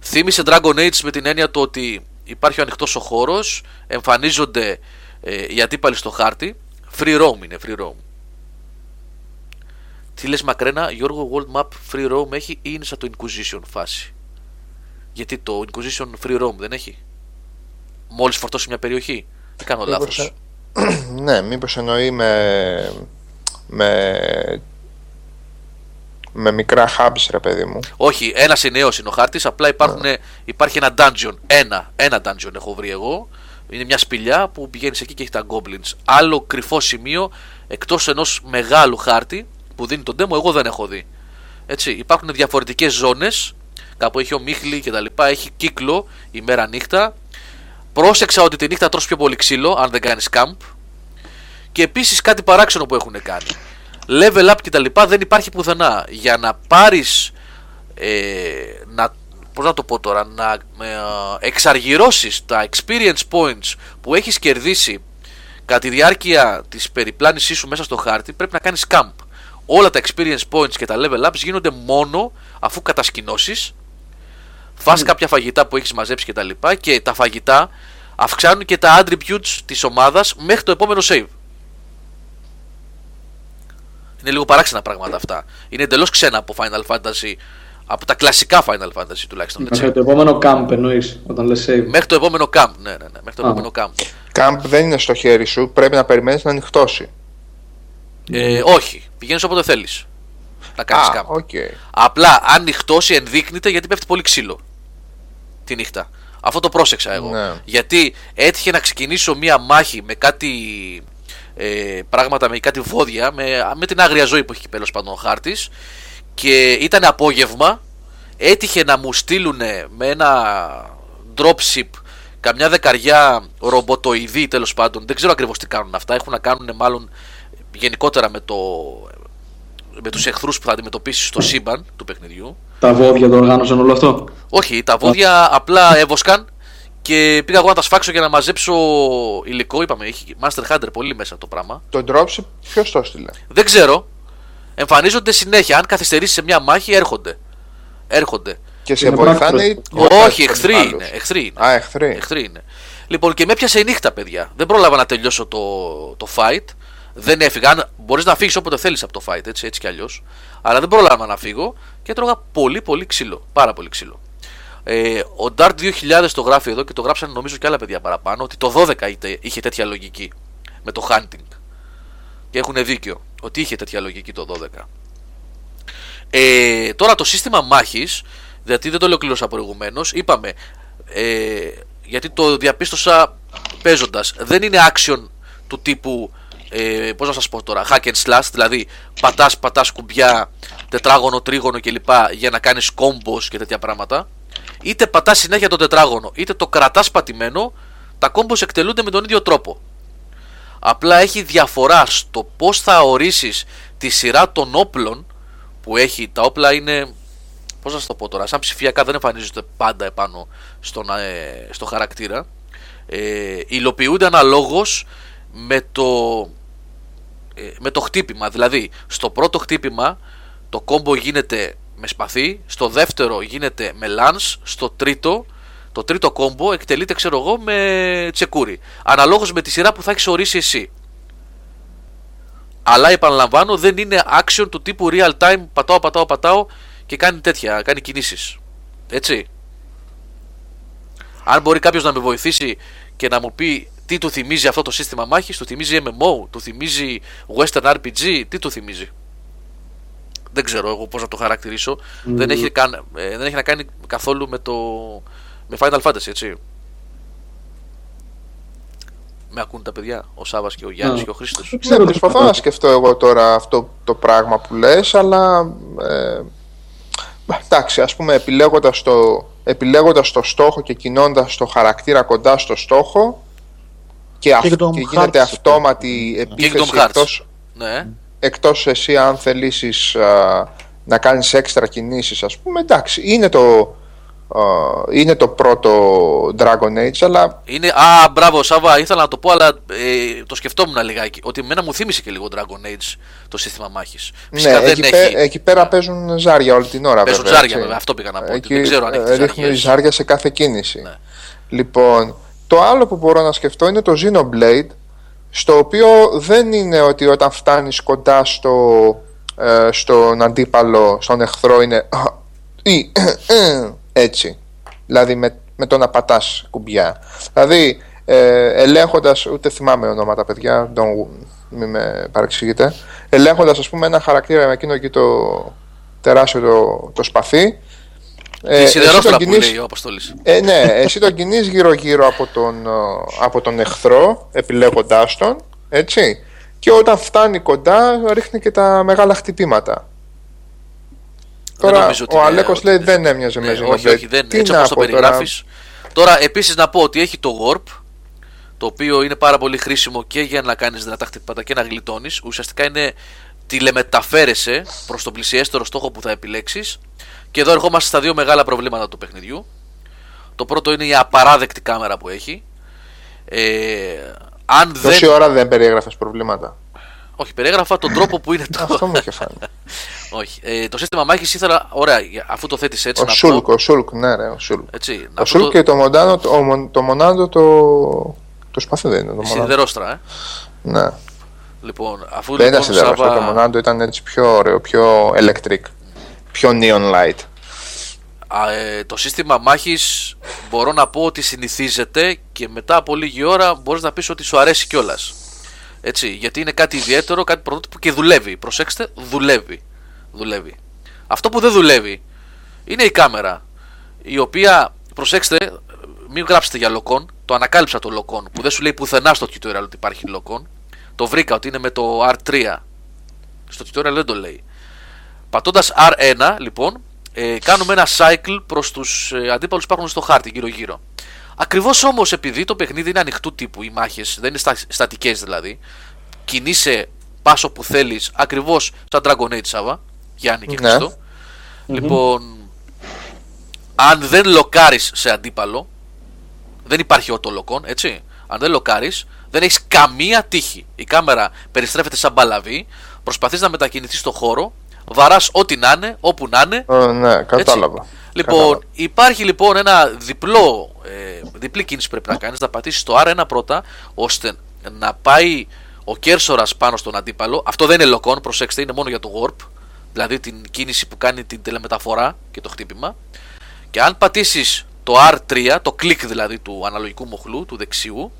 θύμισε Dragon Age με την έννοια του ότι υπάρχει ο ανοιχτός ο χώρος εμφανίζονται ε, οι αντίπαλοι στο χάρτη. Free roam είναι free roam. Τι λες Μακρένα Γιώργο World Map free roam έχει ή είναι σαν το Inquisition φάση; Γιατί το Inquisition free roam δεν έχει; Μόλις φορτώσει μια περιοχή; Δεν κάνω Μήπως λάθος. ε- ναι, μήπως εννοεί με, με, με μικρά hubs ρε παιδί μου. Όχι, ένας νέο είναι ο χάρτης. Απλά υπάρχουν, υπάρχει ένα dungeon. Ένα, ένα dungeon έχω βρει εγώ. Είναι μια σπηλιά που πηγαίνεις εκεί και έχει τα goblins. Άλλο κρυφό σημείο εκτός ενός μεγάλου χάρτη που δίνει τον demo, εγώ δεν έχω δει. Έτσι, υπάρχουν διαφορετικές ζώνες. Κάπου έχει ομίχλη και τα λοιπά. Έχει κύκλο ημέρα-νύχτα. Πρόσεξα ότι τη νύχτα τρως πιο πολύ ξύλο, αν δεν κάνεις camp. Και επίσης κάτι παράξενο που έχουν κάνει. Level up και τα λοιπά δεν υπάρχει πουθενά. Για να πάρεις. Ε, να, πώς να το πω τώρα, να ε, εξαργυρώσεις τα experience points που έχεις κερδίσει κατά τη διάρκεια της περιπλάνησής σου μέσα στο χάρτη πρέπει να κάνεις camp. Όλα τα experience points και τα level ups γίνονται μόνο αφού κατασκηνώσεις φας κάποια φαγητά που έχεις μαζέψει και τα λοιπά και τα φαγητά αυξάνουν και τα attributes της ομάδας μέχρι το επόμενο save. Είναι λίγο παράξενα πράγματα αυτά. Είναι εντελώς ξένα από Final Fantasy, από τα κλασικά Final Fantasy τουλάχιστον. Έτσι. Μέχρι το επόμενο camp εννοείς, όταν λες save. Μέχρι το επόμενο camp. Ναι, ναι, ναι, μέχρι το Α. επόμενο camp. Camp δεν είναι στο χέρι σου, πρέπει να περιμένεις να νυχτώσει. Ε, όχι, πηγαίνεις όποτε θέλεις να κάνεις Α, camp. ok. Απλά αν νυχτώσει ενδείκνυται γιατί πέφτει πολύ ξύλο τη νύχτα. Αυτό το πρόσεξα εγώ. Ναι. Γιατί έτυχε να ξεκινήσω μία μάχη με κάτι ε, πράγματα, με κάτι βόδια, με, με την άγρια ζωή που έχει πέλος πάντων ο χάρτης. Και ήταν απόγευμα. Έτυχε να μου στείλουν με ένα dropship καμιά δεκαριά ρομποτοειδή τέλος πάντων. Δεν ξέρω ακριβώς τι κάνουν αυτά. Έχουν να κάνουν μάλλον γενικότερα με, το, με τους εχθρούς που θα αντιμετωπίσεις στο σύμπαν του παιχνιδιού. Τα βόδια το οργάνωσαν όλο αυτό; Όχι, τα βόδια απλά έβοσκαν και πήγα εγώ να τα σφάξω για να μαζέψω υλικό. Είπαμε, έχει Master Hunter πολύ μέσα το πράγμα. Το dropship ποιος το έστειλε; Δεν ξέρω. Εμφανίζονται συνέχεια. Αν καθυστερήσεις σε μια μάχη, έρχονται. Έρχονται. Και σε Είναι βοηθάνε πράκτορες. ή... Όχι, εχθροί άλλους. είναι. Εχθροί είναι. Α, εχθροί. Εχθροί είναι. Λοιπόν, και με έπιασε η νύχτα, παιδιά. Δεν πρόλαβα να τελειώσω το, το fight. Δεν έφυγα. Αν μπορείς να φύγεις όποτε θέλεις από το fight, έτσι, έτσι κι αλλιώς. Αλλά δεν πρόλαβα να φύγω και έτρωγα πολύ, πολύ ξύλο. Πάρα πολύ ξύλο. Ε, ο Dart 2000 το γράφει εδώ και το γράψαν νομίζω και άλλα παιδιά παραπάνω ότι το 12 είτε- είχε τέτοια λογική με το hunting. Και έχουν δίκιο ότι είχε τέτοια λογική το 12. Ε, τώρα το σύστημα μάχης, γιατί δεν το ολοκλήρωσα προηγουμένως, είπαμε, ε, γιατί το διαπίστωσα παίζοντας, δεν είναι action του τύπου, ε, πώς να σας πω τώρα, hack and slash, δηλαδή πατάς, πατάς κουμπιά, τετράγωνο, τρίγωνο κλπ. για να κάνεις combos και τέτοια πράγματα. Είτε πατάς συνέχεια το τετράγωνο, είτε το κρατάς πατημένο, τα combos εκτελούνται με τον ίδιο τρόπο. Απλά έχει διαφορά στο πώς θα ορίσεις τη σειρά των όπλων που έχει. Τα όπλα είναι, πώς να σας το πω τώρα, σαν ψηφιακά δεν εμφανίζονται πάντα επάνω στον, ε, στο χαρακτήρα. Ε, υλοποιούνται αναλόγως με το, ε, με το χτύπημα. Δηλαδή, στο πρώτο χτύπημα το κόμπο γίνεται με σπαθί, στο δεύτερο γίνεται με lance, στο τρίτο το τρίτο κόμπο εκτελείται ξέρω εγώ με τσεκούρι. Αναλόγως με τη σειρά που θα έχεις ορίσει εσύ. Αλλά επαναλαμβάνω δεν είναι action του τύπου real time πατάω πατάω πατάω και κάνει τέτοια, κάνει κινήσεις. Έτσι. Αν μπορεί κάποιος να με βοηθήσει και να μου πει τι του θυμίζει αυτό το σύστημα μάχης, του θυμίζει MMO, του θυμίζει Western RPG, τι του θυμίζει. Δεν ξέρω εγώ πώς να το χαρακτηρίσω. Δεν, έχει καν, ε, δεν έχει να κάνει καθόλου με το με Final Fantasy, έτσι. Με ακούν τα παιδιά, ο Σάβας και ο Γιάννης Α. και ο Χρήστος. Δεν ξέρω Ναι, τι προσπαθώ θα να σκεφτώ εγώ τώρα αυτό το πράγμα που λες, αλλά ε, εντάξει, ας πούμε επιλέγοντας το, επιλέγοντας το στόχο και κινώντας το χαρακτήρα κοντά στο στόχο, και, αυ- Kingdom και γίνεται Hearts. αυτόματη επίθεση Kingdom Hearts. εκτός, Ναι. Εκτός εσύ αν θελήσεις α, να κάνεις έξτρα κινήσεις ας πούμε εντάξει είναι το, α, είναι το πρώτο Dragon Age αλλά Είναι, α, μπράβο, Σάβα, ήθελα να το πω, αλλά ε, το σκεφτόμουν λιγάκι. Ότι εμένα μου θύμισε και λίγο Dragon Age το σύστημα μάχης. Φυσικά ναι, δεν εκεί, έχει. πέ- εκεί πέρα παίζουν ζάρια όλη την ώρα Παίζουν βέβαια, ζάρια, έτσι. βέβαια. Αυτό πήγα να πω. ότι Εκεί δεν ξέρω αν έχει ε, τις ρίχνουν ζάριες. ζάρια σε κάθε κίνηση. Ναι. Λοιπόν, το άλλο που μπορώ να σκεφτώ είναι το Xenoblade, στο οποίο δεν είναι ότι όταν φτάνεις κοντά στο, ε, στον αντίπαλο, στον εχθρό είναι «Α, ή, έτσι. Δηλαδή με, με το να πατάς κουμπιά. Δηλαδή ε, ελέγχοντας, ούτε θυμάμαι ονόματα παιδιά, don't, μην με παρεξηγείτε, ελέγχοντας ας πούμε ένα χαρακτήρα με εκείνο εκεί το τεράστιο το, το σπαθί, Η εσύ σιδερόστρα τον που κινείς- λέει ο Αποστολή. ε, ναι, εσύ τον κινείς γύρω-γύρω από τον, ε, από τον εχθρό, επιλέγοντάς τον, έτσι. Και όταν φτάνει κοντά, ρίχνει και τα μεγάλα χτυπήματα. Τώρα, ο Αλέκος λέει δεν έμοιαζε με ναι, Xenoblade. Όχι, όχι, δεν, Τι έτσι να όπως το πω τώρα. περιγράφεις. Τώρα, επίσης να πω ότι έχει το Warp, το οποίο είναι πάρα πολύ χρήσιμο και για να κάνεις δυνατά χτυπήματα και να γλιτώνεις. Ουσιαστικά είναι τηλεμεταφέρεσαι προς τον πλησιέστερο στόχο που θα επιλέξεις. Και εδώ ερχόμαστε στα δύο μεγάλα προβλήματα του παιχνιδιού. Το πρώτο είναι η απαράδεκτη κάμερα που έχει. Ε, αν δεν... Τόση ώρα δεν περιέγραφες προβλήματα. Όχι, περιέγραφα τον τρόπο που είναι το. Αυτό μου είχε φάνει. Όχι. Ε, το σύστημα μάχης ήθελα. Ωραία, αφού το θέτεις έτσι. ο να Σούλκ, πω, ο Σούλκ, ναι, ρε, ο Σούλκ. έτσι, Ο να πω Σούλκ το, και το Μοντάνο, το, ο Μον- το Μονάντο, το, το σπαθί δεν είναι το Μονάντο. σιδερόστρα, ε. Ναι. Λοιπόν, αφού Δεν λοιπόν, ήταν σιδερό, Σάβα- το Μονάντο ήταν έτσι πιο ωραίο, πιο electric. Πιο neon light. Α, ε, το σύστημα μάχης μπορώ να πω ότι συνηθίζεται και μετά από λίγη ώρα μπορείς να πεις ότι σου αρέσει κιόλας. Έτσι, γιατί είναι κάτι ιδιαίτερο, κάτι πρωτότυπο και δουλεύει. Προσέξτε, δουλεύει. Δουλεύει. Αυτό που δεν δουλεύει είναι η κάμερα. Η οποία, προσέξτε, μην γράψετε για λοκόν. Το ανακάλυψα το λοκόν που δεν σου λέει πουθενά στο tutorial ότι υπάρχει λοκόν. Το βρήκα ότι είναι με το R3. Στο tutorial δεν το λέει. Πατώντας R1, λοιπόν, ε, κάνουμε ένα cycle προς τους ε, αντίπαλους που υπάρχουν στο χάρτη γύρω-γύρω. Ακριβώς όμως επειδή το παιχνίδι είναι ανοιχτού τύπου, οι μάχες δεν είναι στα, στατικές δηλαδή, κινείσαι πάσο που θέλεις, ακριβώς σαν Dragon Age Σάβα, Γιάννη και Ναι. Χριστό. Λοιπόν, αν δεν λοκάρεις σε αντίπαλο, δεν υπάρχει οτολοκόν, έτσι. Αν δεν λοκάρεις, δεν έχεις καμία τύχη. Η κάμερα περιστρέφεται σαν μπαλαβή, προσπαθείς να μετακινηθείς στο χώρο, βαράς ό,τι να είναι, όπου να είναι. Ε, ναι, κατάλαβα. Έτσι. Λοιπόν, Κατάλαβα. υπάρχει λοιπόν ένα διπλό, ε, διπλή κίνηση που πρέπει να κάνεις, να πατήσεις το R1 πρώτα, ώστε να πάει ο κέρσορας πάνω στον αντίπαλο. Αυτό δεν είναι λοκόν, προσέξτε, είναι μόνο για το warp, δηλαδή την κίνηση που κάνει την τελεμεταφορά και το χτύπημα. Και αν πατήσεις το R3, το κλικ δηλαδή του αναλογικού μοχλού, του δεξιού,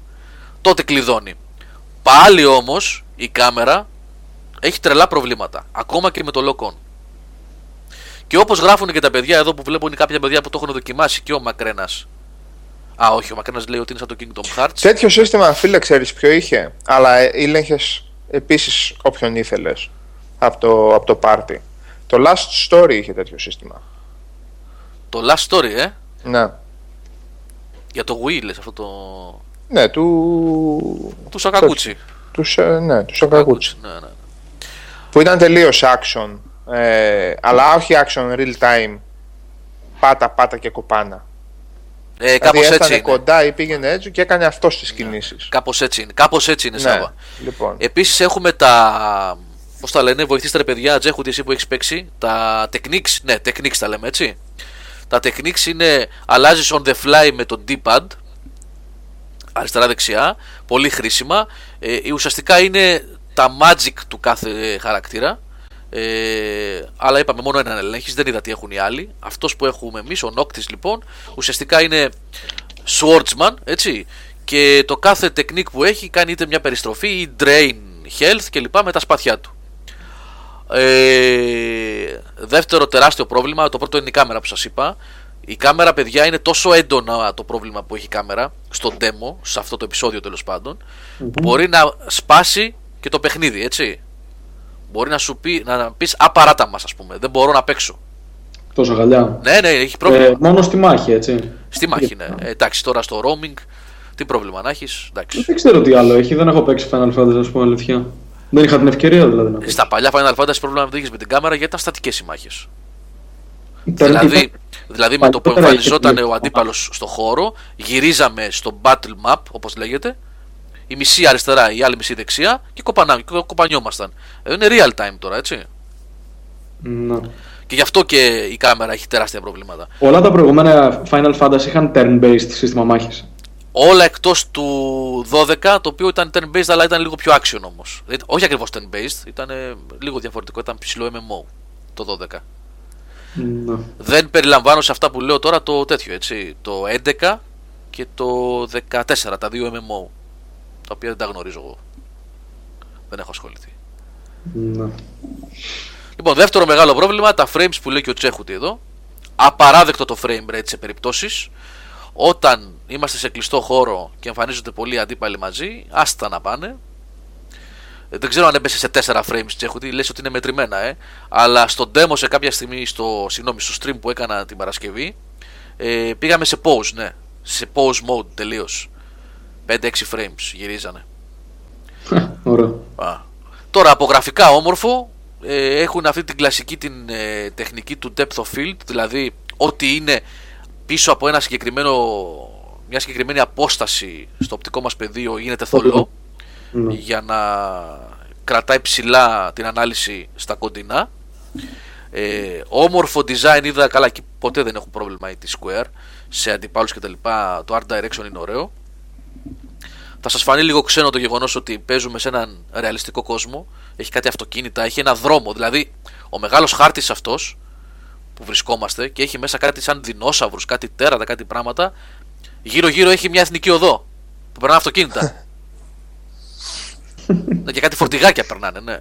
τότε κλειδώνει. Πάλι όμως η κάμερα έχει τρελά προβλήματα, ακόμα και με το lock on. Και όπως γράφουν και τα παιδιά εδώ που βλέπω είναι κάποια παιδιά που το έχουν δοκιμάσει και ο Μακρένας. Α, όχι, ο Μακρένας λέει ότι είναι σαν το Kingdom Hearts. Τέτοιο σύστημα, φίλε, ξέρεις ποιο είχε. Αλλά ήλεγχες επίσης όποιον ήθελες από το, από το πάρτι. Το Last Story είχε τέτοιο σύστημα. Το Last Story, ε; Ναι. Για το Wii, λες, αυτό το. Ναι, του. του Σακακούτσι. Τους, ε, ναι, του Σακακούτσι. Ναι, ναι. Που ήταν τελείως action. Ε, αλλά όχι action real time. Πάτα, πάτα και κοπάνα. Ε, Κάπως δηλαδή έτσι έφτανε είναι. κοντά ή πήγαινε έτσι και έκανε αυτό τι κινήσεις. Κάπως έτσι είναι. Κάπως έτσι είναι, Ναι, Σάβα. λοιπόν. Επίσης έχουμε τα. Πώς τα λένε, βοηθήστε ρε παιδιά, Τζέχουτι, εσύ που έχεις παίξει. Τα techniques, ναι, techniques τα λέμε έτσι. Τα techniques είναι αλλάζεις on the fly με το D-pad. Αριστερά-δεξιά. Πολύ χρήσιμα. Ε, ουσιαστικά είναι τα magic του κάθε χαρακτήρα. Ε, αλλά είπαμε μόνο έναν ελέγχεις, δεν είδα τι έχουν οι άλλοι. Αυτός που έχουμε εμείς, ο Noctis λοιπόν, ουσιαστικά είναι swordsman, έτσι. Και το κάθε technique που έχει κάνει είτε μια περιστροφή ή drain health κλπ. με τα σπαθιά του. Ε, δεύτερο τεράστιο πρόβλημα, το πρώτο είναι η κάμερα που σας είπα. Η κάμερα, παιδιά, είναι τόσο έντονα το πρόβλημα που έχει η κάμερα στο demo, σε αυτό το επεισόδιο τέλος πάντων, που μπορεί να σπάσει και το παιχνίδι, έτσι. Μπορεί να σου πει, να πεις απαράτα μας, ας πούμε. Δεν μπορώ να παίξω. Τόσο γαλιά. Ναι, ναι, έχει πρόβλημα. Ε, μόνο στη μάχη, έτσι. Στη μάχη, ναι. Ε, εντάξει, τώρα στο roaming Τι πρόβλημα να έχεις, εντάξει. Δεν ξέρω τι άλλο έχει, δεν έχω παίξει Final Fantasy, ας πούμε αλήθεια. Δεν είχα την ευκαιρία δηλαδή να παίξω. Στα παλιά Final Fantasy πρόβλημα δεν είχες με την κάμερα γιατί ήταν στατικές οι μάχες. Ήταν- Δηλαδή, δηλαδή με το που Παλιότερα εμφανιζόταν είχε- ο αντίπαλος στο χώρο, γυρίζαμε στο battle map, όπως λέγεται, η μισή αριστερά, η άλλη μισή δεξιά και κοπανά, και κοπανιόμασταν. Ε, είναι real time τώρα, έτσι. Ναι. Και γι' αυτό και η κάμερα έχει τεράστια προβλήματα. Όλα τα προηγούμενα Final Fantasy είχαν turn-based σύστημα μάχης. Όλα εκτός του 12, το οποίο ήταν turn-based, αλλά ήταν λίγο πιο action όμως. Όχι ακριβώς turn-based, ήταν ε, λίγο διαφορετικό, ήταν ψηλό MMO το 12. Ναι. Δεν περιλαμβάνω σε αυτά που λέω τώρα το τέτοιο, έτσι. Το 11 και το 14, τα δύο MMO. Τα οποία δεν τα γνωρίζω εγώ. Δεν έχω ασχοληθεί. Ναι. Λοιπόν, δεύτερο μεγάλο πρόβλημα, τα frames που λέει και ο Τσέχουτη εδώ. Απαράδεκτο το frame rate σε περιπτώσεις Όταν είμαστε σε κλειστό χώρο και εμφανίζονται πολλοί αντίπαλοι μαζί, άστα να πάνε. Ε, Δεν ξέρω αν έπεσε σε 4 frames Τσέχουτη, λες ότι είναι μετρημένα, ε. Αλλά στο demo σε κάποια στιγμή, στο, συγγνώμη, στο stream που έκανα την Παρασκευή, ε, πήγαμε σε pause, ναι. Σε pause mode τελείως. 5-6 frames γυρίζανε. Ωραίο. Α. Τώρα από γραφικά όμορφο ε, έχουν αυτή την κλασική την ε, τεχνική του depth of field δηλαδή ό,τι είναι πίσω από ένα συγκεκριμένο, μια συγκεκριμένη απόσταση στο οπτικό μας πεδίο γίνεται θολό Ναι. για να κρατάει ψηλά την ανάλυση στα κοντινά ε, όμορφο design είδα καλά και ποτέ δεν έχουν πρόβλημα η T-Square σε αντιπάλους και τα λοιπά το art direction είναι ωραίο θα σας φανεί λίγο ξένο το γεγονός ότι παίζουμε σε έναν ρεαλιστικό κόσμο έχει κάτι αυτοκίνητα, έχει ένα δρόμο δηλαδή ο μεγάλος χάρτης αυτός που βρισκόμαστε και έχει μέσα κάτι σαν δεινόσαυρους, κάτι τέρατα, κάτι πράγματα γύρω γύρω έχει μια εθνική οδό που περνάνε αυτοκίνητα Ναι, και κάτι φορτηγάκια περνάνε, ναι.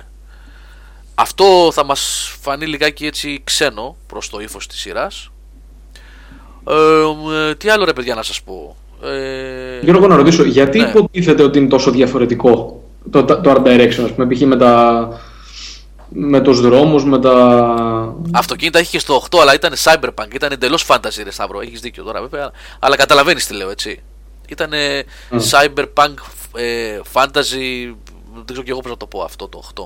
Αυτό θα μας φανεί λιγάκι έτσι ξένο προς το ύφος της σειράς. Ε, ε, τι άλλο ρε παιδιά να σας πω; Ε, Γιώργο, να ρωτήσω, γιατί ναι. υποτίθεται ότι είναι τόσο διαφορετικό το, το art direction, ας πούμε, π.χ. με τα... με τους δρόμους, με τα... Αυτοκίνητα είχε και στο 8, αλλά ήταν cyberpunk, ήταν εντελώς fantasy, ρε Σταύρο. Έχεις δίκιο τώρα, βέβαια. Αλλά καταλαβαίνεις τι λέω, έτσι. Ήταν cyberpunk, ε, fantasy. Δεν ξέρω και εγώ πώς να το πω αυτό το 8.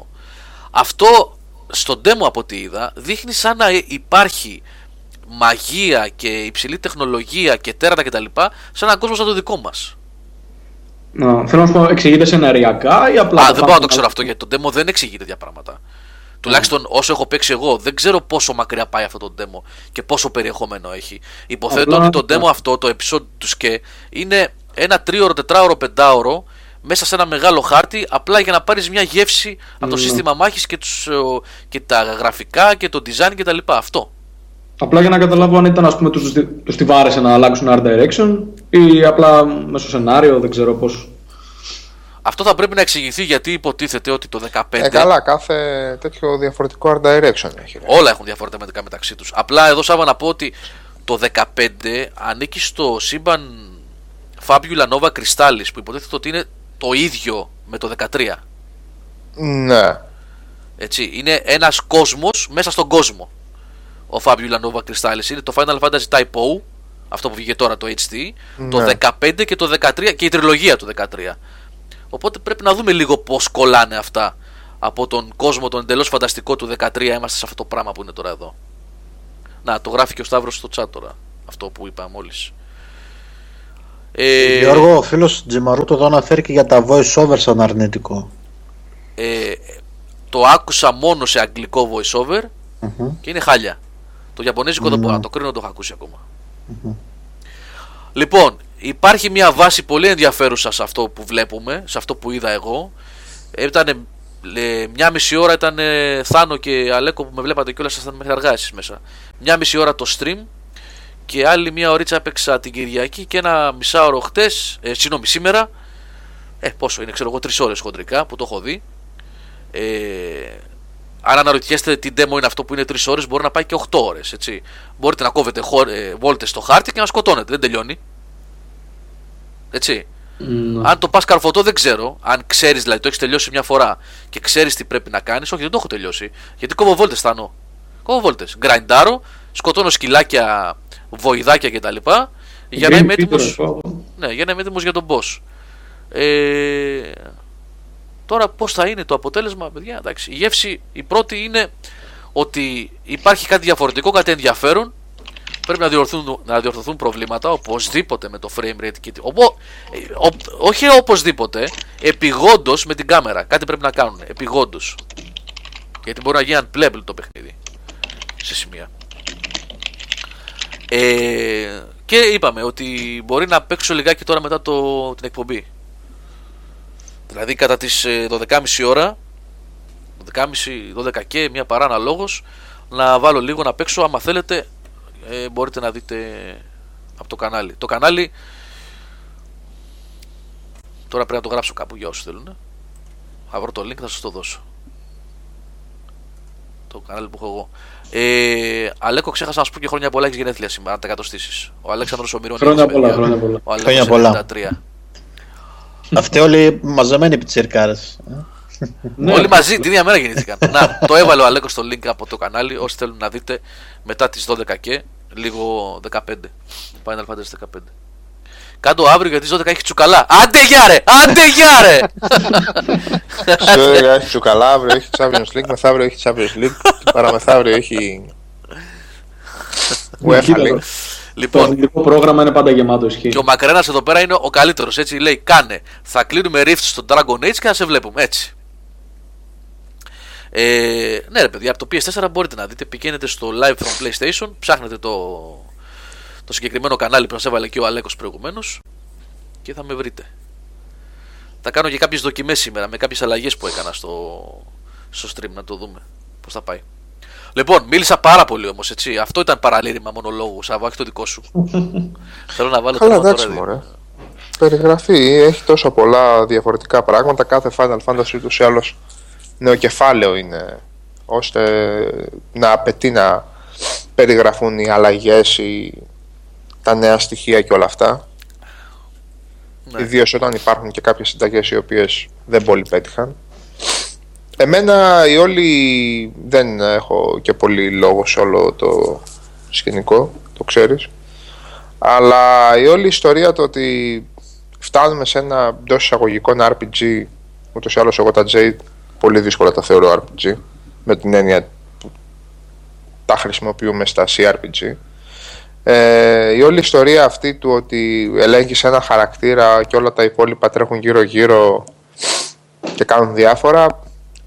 Αυτό στο demo από ό,τι είδα δείχνει σαν να υπάρχει μαγεία και υψηλή τεχνολογία και τέρατα κτλ. σε έναν κόσμο σαν το δικό μας. Να, θέλω να σου πω, εξηγείται σεναριακά ή απλά... Α, το δεν μπορώ να το φάμε- ξέρω αυτό γιατί το demo δεν εξηγεί τέτοια πράγματα. Τουλάχιστον όσο έχω παίξει εγώ, δεν ξέρω πόσο μακριά πάει αυτό το demo και πόσο περιεχόμενο έχει. Υποθέτω Απλά- ότι το demo αυτό, το episode τους ΣΚΕ, είναι ένα τρίωρο, τετράωρο, πεντάωρο μέσα σε ένα μεγάλο χάρτη, απλά για να πάρεις μια γεύση από το Ναι. σύστημα μάχης και, τους, ε, και τα γραφικά και το design κτλ. Αυτό. Απλά για να καταλάβω αν ήταν, ας πούμε, τους, τους τη βάρεσε να αλλάξουν art direction ή απλά μέσω σενάριο, δεν ξέρω πώς. Αυτό θα πρέπει να εξηγηθεί γιατί υποτίθεται ότι το 15. Ε, καλά, κάθε τέτοιο διαφορετικό art direction έχει. ρε. Όλα έχουν διαφορετικά μεταξύ τους. Απλά εδώ Σάβα να πω ότι το 15 ανήκει στο σύμπαν Fabula Nova Crystallis που υποτίθεται ότι είναι το ίδιο με το 13. Ναι. Έτσι. Είναι ένας κόσμος μέσα στον κόσμο. Ο Fabula Nova Crystallis είναι το Final Fantasy Type O, αυτό που βγήκε τώρα το HD, το Ναι. 15 και το 13 και η τριλογία του 13. Οπότε πρέπει να δούμε λίγο πώς κολλάνε αυτά από τον κόσμο τον εντελώς φανταστικό του 13 είμαστε σε αυτό το πράγμα που είναι τώρα εδώ. Να, το γράφει και ο Σταύρος στο chat τώρα, αυτό που είπα μόλις. Ε, Γιώργο, ο φίλος Τζιμαρούτο εδώ αναφέρει και για τα voice over σαν αρνητικό. ε, το άκουσα μόνο σε αγγλικό voice over Μμμ. και είναι χάλια. Το Ιαπωνέζικο δεν μπορώ να το κρίνω, δεν το έχω ακούσει ακόμα. Λοιπόν, υπάρχει μια βάση πολύ ενδιαφέρουσα σε αυτό που βλέπουμε, σε αυτό που είδα εγώ. Ήταν μια μισή ώρα ήταν Θάνο και Αλέκο που με βλέπατε κιόλας ήσασταν μέχρι αργά εσείς μέσα. Μια μισή ώρα το stream και άλλη μια ωρίτσα έπαιξα την Κυριακή και ένα μισάωρο χτες, ε, συγγνώμη σήμερα. Ε, πόσο είναι, ξέρω εγώ, τρεις ώρες χοντρικά που το έχω δει. Ε, αν αναρωτιέστε τι demo είναι αυτό που είναι 3 ώρες, μπορεί να πάει και 8 ώρες. Μπορείτε να κόβετε ε, βόλτες στο χάρτη και να σκοτώνετε. Δεν τελειώνει. Έτσι. Ναι. Αν το πας καρφωτό, δεν ξέρω. Αν ξέρεις, δηλαδή το έχεις τελειώσει μια φορά και ξέρεις τι πρέπει να κάνεις. Όχι, δεν το έχω τελειώσει. Γιατί κόβω βόλτες, στάνω. Κόβω βόλτες. Γκραϊντάρω, σκοτώνω σκυλάκια, βοηδάκια κτλ. Για να Green είμαι έτοιμο. Peter, πω, πω. Ναι, για να είμαι έτοιμος για τον boss. Ε, τώρα πώς θα είναι το αποτέλεσμα, παιδιά. Εντάξει, η γεύση η πρώτη είναι ότι υπάρχει κάτι διαφορετικό, κάτι ενδιαφέρον. Πρέπει να διορθωθούν, να διορθωθούν προβλήματα οπωσδήποτε με το frame rate. Και, οπό, ε, ο, όχι οπωσδήποτε, επιγόντως με την κάμερα. Κάτι πρέπει να κάνουν. Επιγόντως. Γιατί μπορεί να γίνει unplayable το παιχνίδι. Σε σημεία. Ε, και είπαμε ότι μπορεί να παίξω λιγάκι τώρα μετά το, την εκπομπή. Δηλαδή κατά τις ε, 12.30 ώρα 12.30, 12 και μια παρά αναλόγως να βάλω λίγο να παίξω άμα θέλετε ε, μπορείτε να δείτε από το κανάλι το κανάλι τώρα πρέπει να το γράψω κάπου για όσους θέλουν θα βρω το link θα σας το δώσω το κανάλι που έχω εγώ ε, Αλέκο, ξέχασα να σου πω και χρόνια πολλά έχεις γενέθλια σήμερα, να τα κατοστήσει. Ο Αλέξανδρος ο Μυρώνης. Χρόνια πολλά, χρόνια πολλά. Ο Χρόνια Αλέκος πολλά. 93. Αυτοί όλοι μαζεμένοι πιτσιρκάρες. Ναι. Όλοι μαζί την ίδια μέρα γεννήθηκαν. να, το έβαλε ο Αλέκος στο link από το κανάλι. Όσοι θέλουν να δείτε μετά τις 12 και λίγο 15. Final Fantasy 15. Κάντο αύριο γιατί στις 12 έχει τσουκαλά. Άντε γεια ρε! Άντε γεια ρε! Σε έχει τσουκαλά, αύριο έχει Champions League, μεθαύριο έχει Champions League, και παραμεθαύριο έχει UEFA Κοίτα League. Το. Το λοιπόν, αθλητικό πρόγραμμα είναι πάντα γεμάτο ισχύ. και ο Μακρένας εδώ πέρα είναι ο καλύτερος. Έτσι λέει: Κάνε. Θα κλείνουμε Rift στο Dragon Age και θα σε βλέπουμε. Έτσι. Ε, ναι, ρε παιδιά, από το PS4 μπορείτε να δείτε. Πηγαίνετε στο live from PlayStation, ψάχνετε το, το συγκεκριμένο κανάλι που σας έβαλε και ο Αλέκος προηγουμένως και θα με βρείτε. Θα κάνω και κάποιες δοκιμές σήμερα με κάποιες αλλαγές που έκανα στο, στο stream να το δούμε πώς θα πάει. Λοιπόν, μίλησα πάρα πολύ όμως, έτσι. Αυτό ήταν παραλήρημα μονολόγου. Σαββά, όχι το δικό σου. Θέλω να βάλω Καλά, τέρμα εντάξει, τώρα, μωρέ. Περιγραφή, έχει τόσο πολλά διαφορετικά πράγματα. Κάθε Final Fantasy ούτως ή άλλως νεοκεφάλαιο είναι, ώστε να απαιτεί να περιγραφούν οι αλλαγές, οι... τα νέα στοιχεία και όλα αυτά. Ναι. Ιδίως όταν υπάρχουν και κάποιες συνταγές οι οποίες δεν πολύ πέτυχαν. Εμένα η όλη δεν έχω και πολύ λόγο σε όλο το σκηνικό, το ξέρεις. Αλλά η όλη ιστορία το ότι φτάνουμε σε ένα εντός εισαγωγικών RPG, ούτως ή άλλως εγώ τα J πολύ δύσκολα τα θεωρώ RPG, με την έννοια που τα χρησιμοποιούμε στα CRPG. Ε, η όλη ιστορία αυτή του ότι ελέγχεις ένα χαρακτήρα και όλα τα υπόλοιπα τρέχουν γύρω γύρω και κάνουν διάφορα,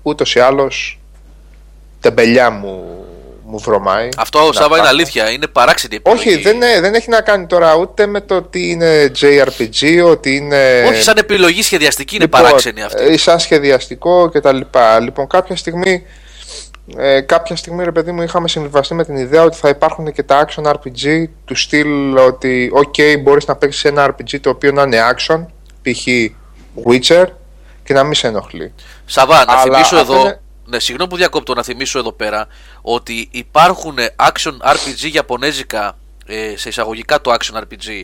ούτως ή άλλως τεμπελιά μου, μου βρωμάει. Αυτό Να Σάββα είναι φτάσω. αλήθεια. Είναι παράξενη επιλογή. Όχι, δεν, είναι- δεν έχει να κάνει τώρα ούτε με το ότι είναι JRPG, ότι είναι. Όχι, σαν επιλογή σχεδιαστική είναι Λοιπόν, παράξενη αυτή. ε, σαν σχεδιαστικό κτλ. Λοιπόν, κάποια στιγμή, ε, κάποια στιγμή, ρε παιδί μου, είχαμε συμβιβαστεί με την ιδέα ότι θα υπάρχουν και τα action RPG του στυλ ότι, OK, μπορείς να παίξεις ένα RPG το οποίο να είναι action, π.χ. Witcher, και να μην σε ενοχλεί. Σαββά, να αλλά θυμίσω αυτό εδώ. είναι- Ναι, συγγνώμη που διακόπτω, να θυμίσω εδώ πέρα ότι υπάρχουν action RPG Ιαπωνέζικα ε, σε εισαγωγικά το action RPG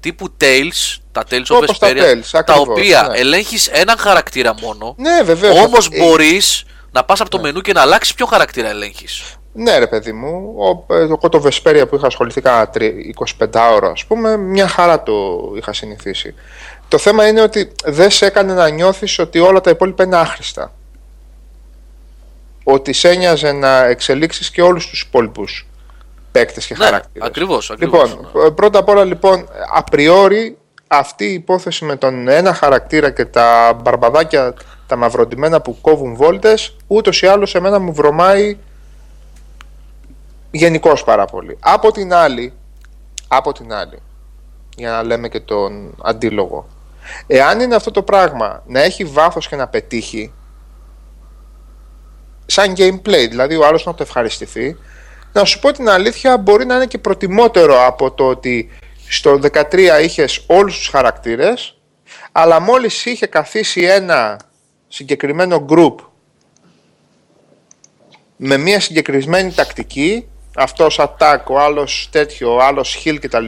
τύπου Tales, τα Tales of Όπως τα Vesperia, Tales, τα ακριβώς, οποία ναι. ελέγχεις έναν χαρακτήρα μόνο. Ναι, βεβαίως. Όμως Ε, μπορείς να πας από το μενού και να αλλάξεις ποιο χαρακτήρα ελέγχεις. Ναι, ρε παιδί μου. Ο, ε, εγώ το Vesperia που είχα ασχοληθεί κάνα τρι- 25 ώρα, ας πούμε, μια χαρά το είχα συνηθίσει. Το θέμα είναι ότι δεν σε έκανε να νιώθεις ότι όλα τα υπόλοιπα είναι άχρηστα. Ότι σε ένοιαζε να εξελίξεις και όλους τους υπόλοιπους παίκτες και Ναι, χαρακτήρες. ακριβώς, ακριβώς, Λοιπόν, ε, πρώτα απ' όλα λοιπόν, απριόρι αυτή η υπόθεση με τον ένα χαρακτήρα και τα μπαρμπαδάκια, τα μαυροντημένα που κόβουν βόλτες, ούτως ή άλλως εμένα μου βρωμάει γενικώς πάρα πολύ. Από την άλλη, από την άλλη, για να λέμε και τον αντίλογο, εάν είναι αυτό το πράγμα να έχει βάθος και να πετύχει, σαν gameplay, δηλαδή ο άλλος να το ευχαριστηθεί, να σου πω την αλήθεια μπορεί να είναι και προτιμότερο από το ότι στο 13 είχες όλους τους χαρακτήρες, αλλά μόλις είχε καθίσει ένα συγκεκριμένο group με μια συγκεκριμένη τακτική, αυτός attack, ο άλλος τέτοιο, ο άλλος heal κτλ.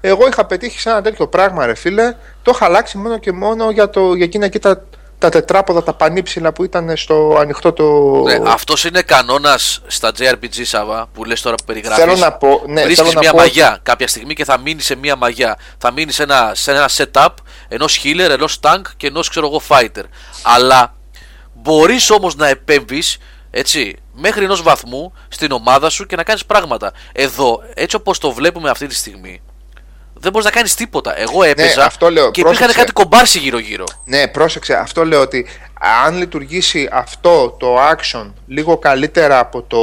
Εγώ είχα πετύχει σε ένα τέτοιο πράγμα ρε φίλε, το είχα αλλάξει μόνο και μόνο για, το, για εκείνα εκεί τα τα τετράποδα, τα πανύψηλα που ήταν στο ανοιχτό το. Ναι, αυτός είναι κανόνας στα JRPG Σάβα που λες τώρα που περιγράφεις. Θέλω να πω. Ναι, Βρίσκεις θέλω να μια πω- μαγιά κάποια στιγμή και θα μείνει σε μια μαγιά. Θα μείνει σε ένα, σε ένα setup ενός healer, ενός tank και ενός ξέρω εγώ fighter. Αλλά μπορείς όμως να επέμβεις έτσι, μέχρι ενός βαθμού στην ομάδα σου και να κάνεις πράγματα. Εδώ, έτσι όπως το βλέπουμε αυτή τη στιγμή, δεν μπορείς να κάνεις τίποτα. Εγώ έπαιζα Ναι, αυτό λέω, και υπήρχαν πρόσεξε. κάτι κομπάρσι γύρω-γύρω. Ναι, πρόσεξε. Αυτό λέω ότι αν λειτουργήσει αυτό το action λίγο καλύτερα από το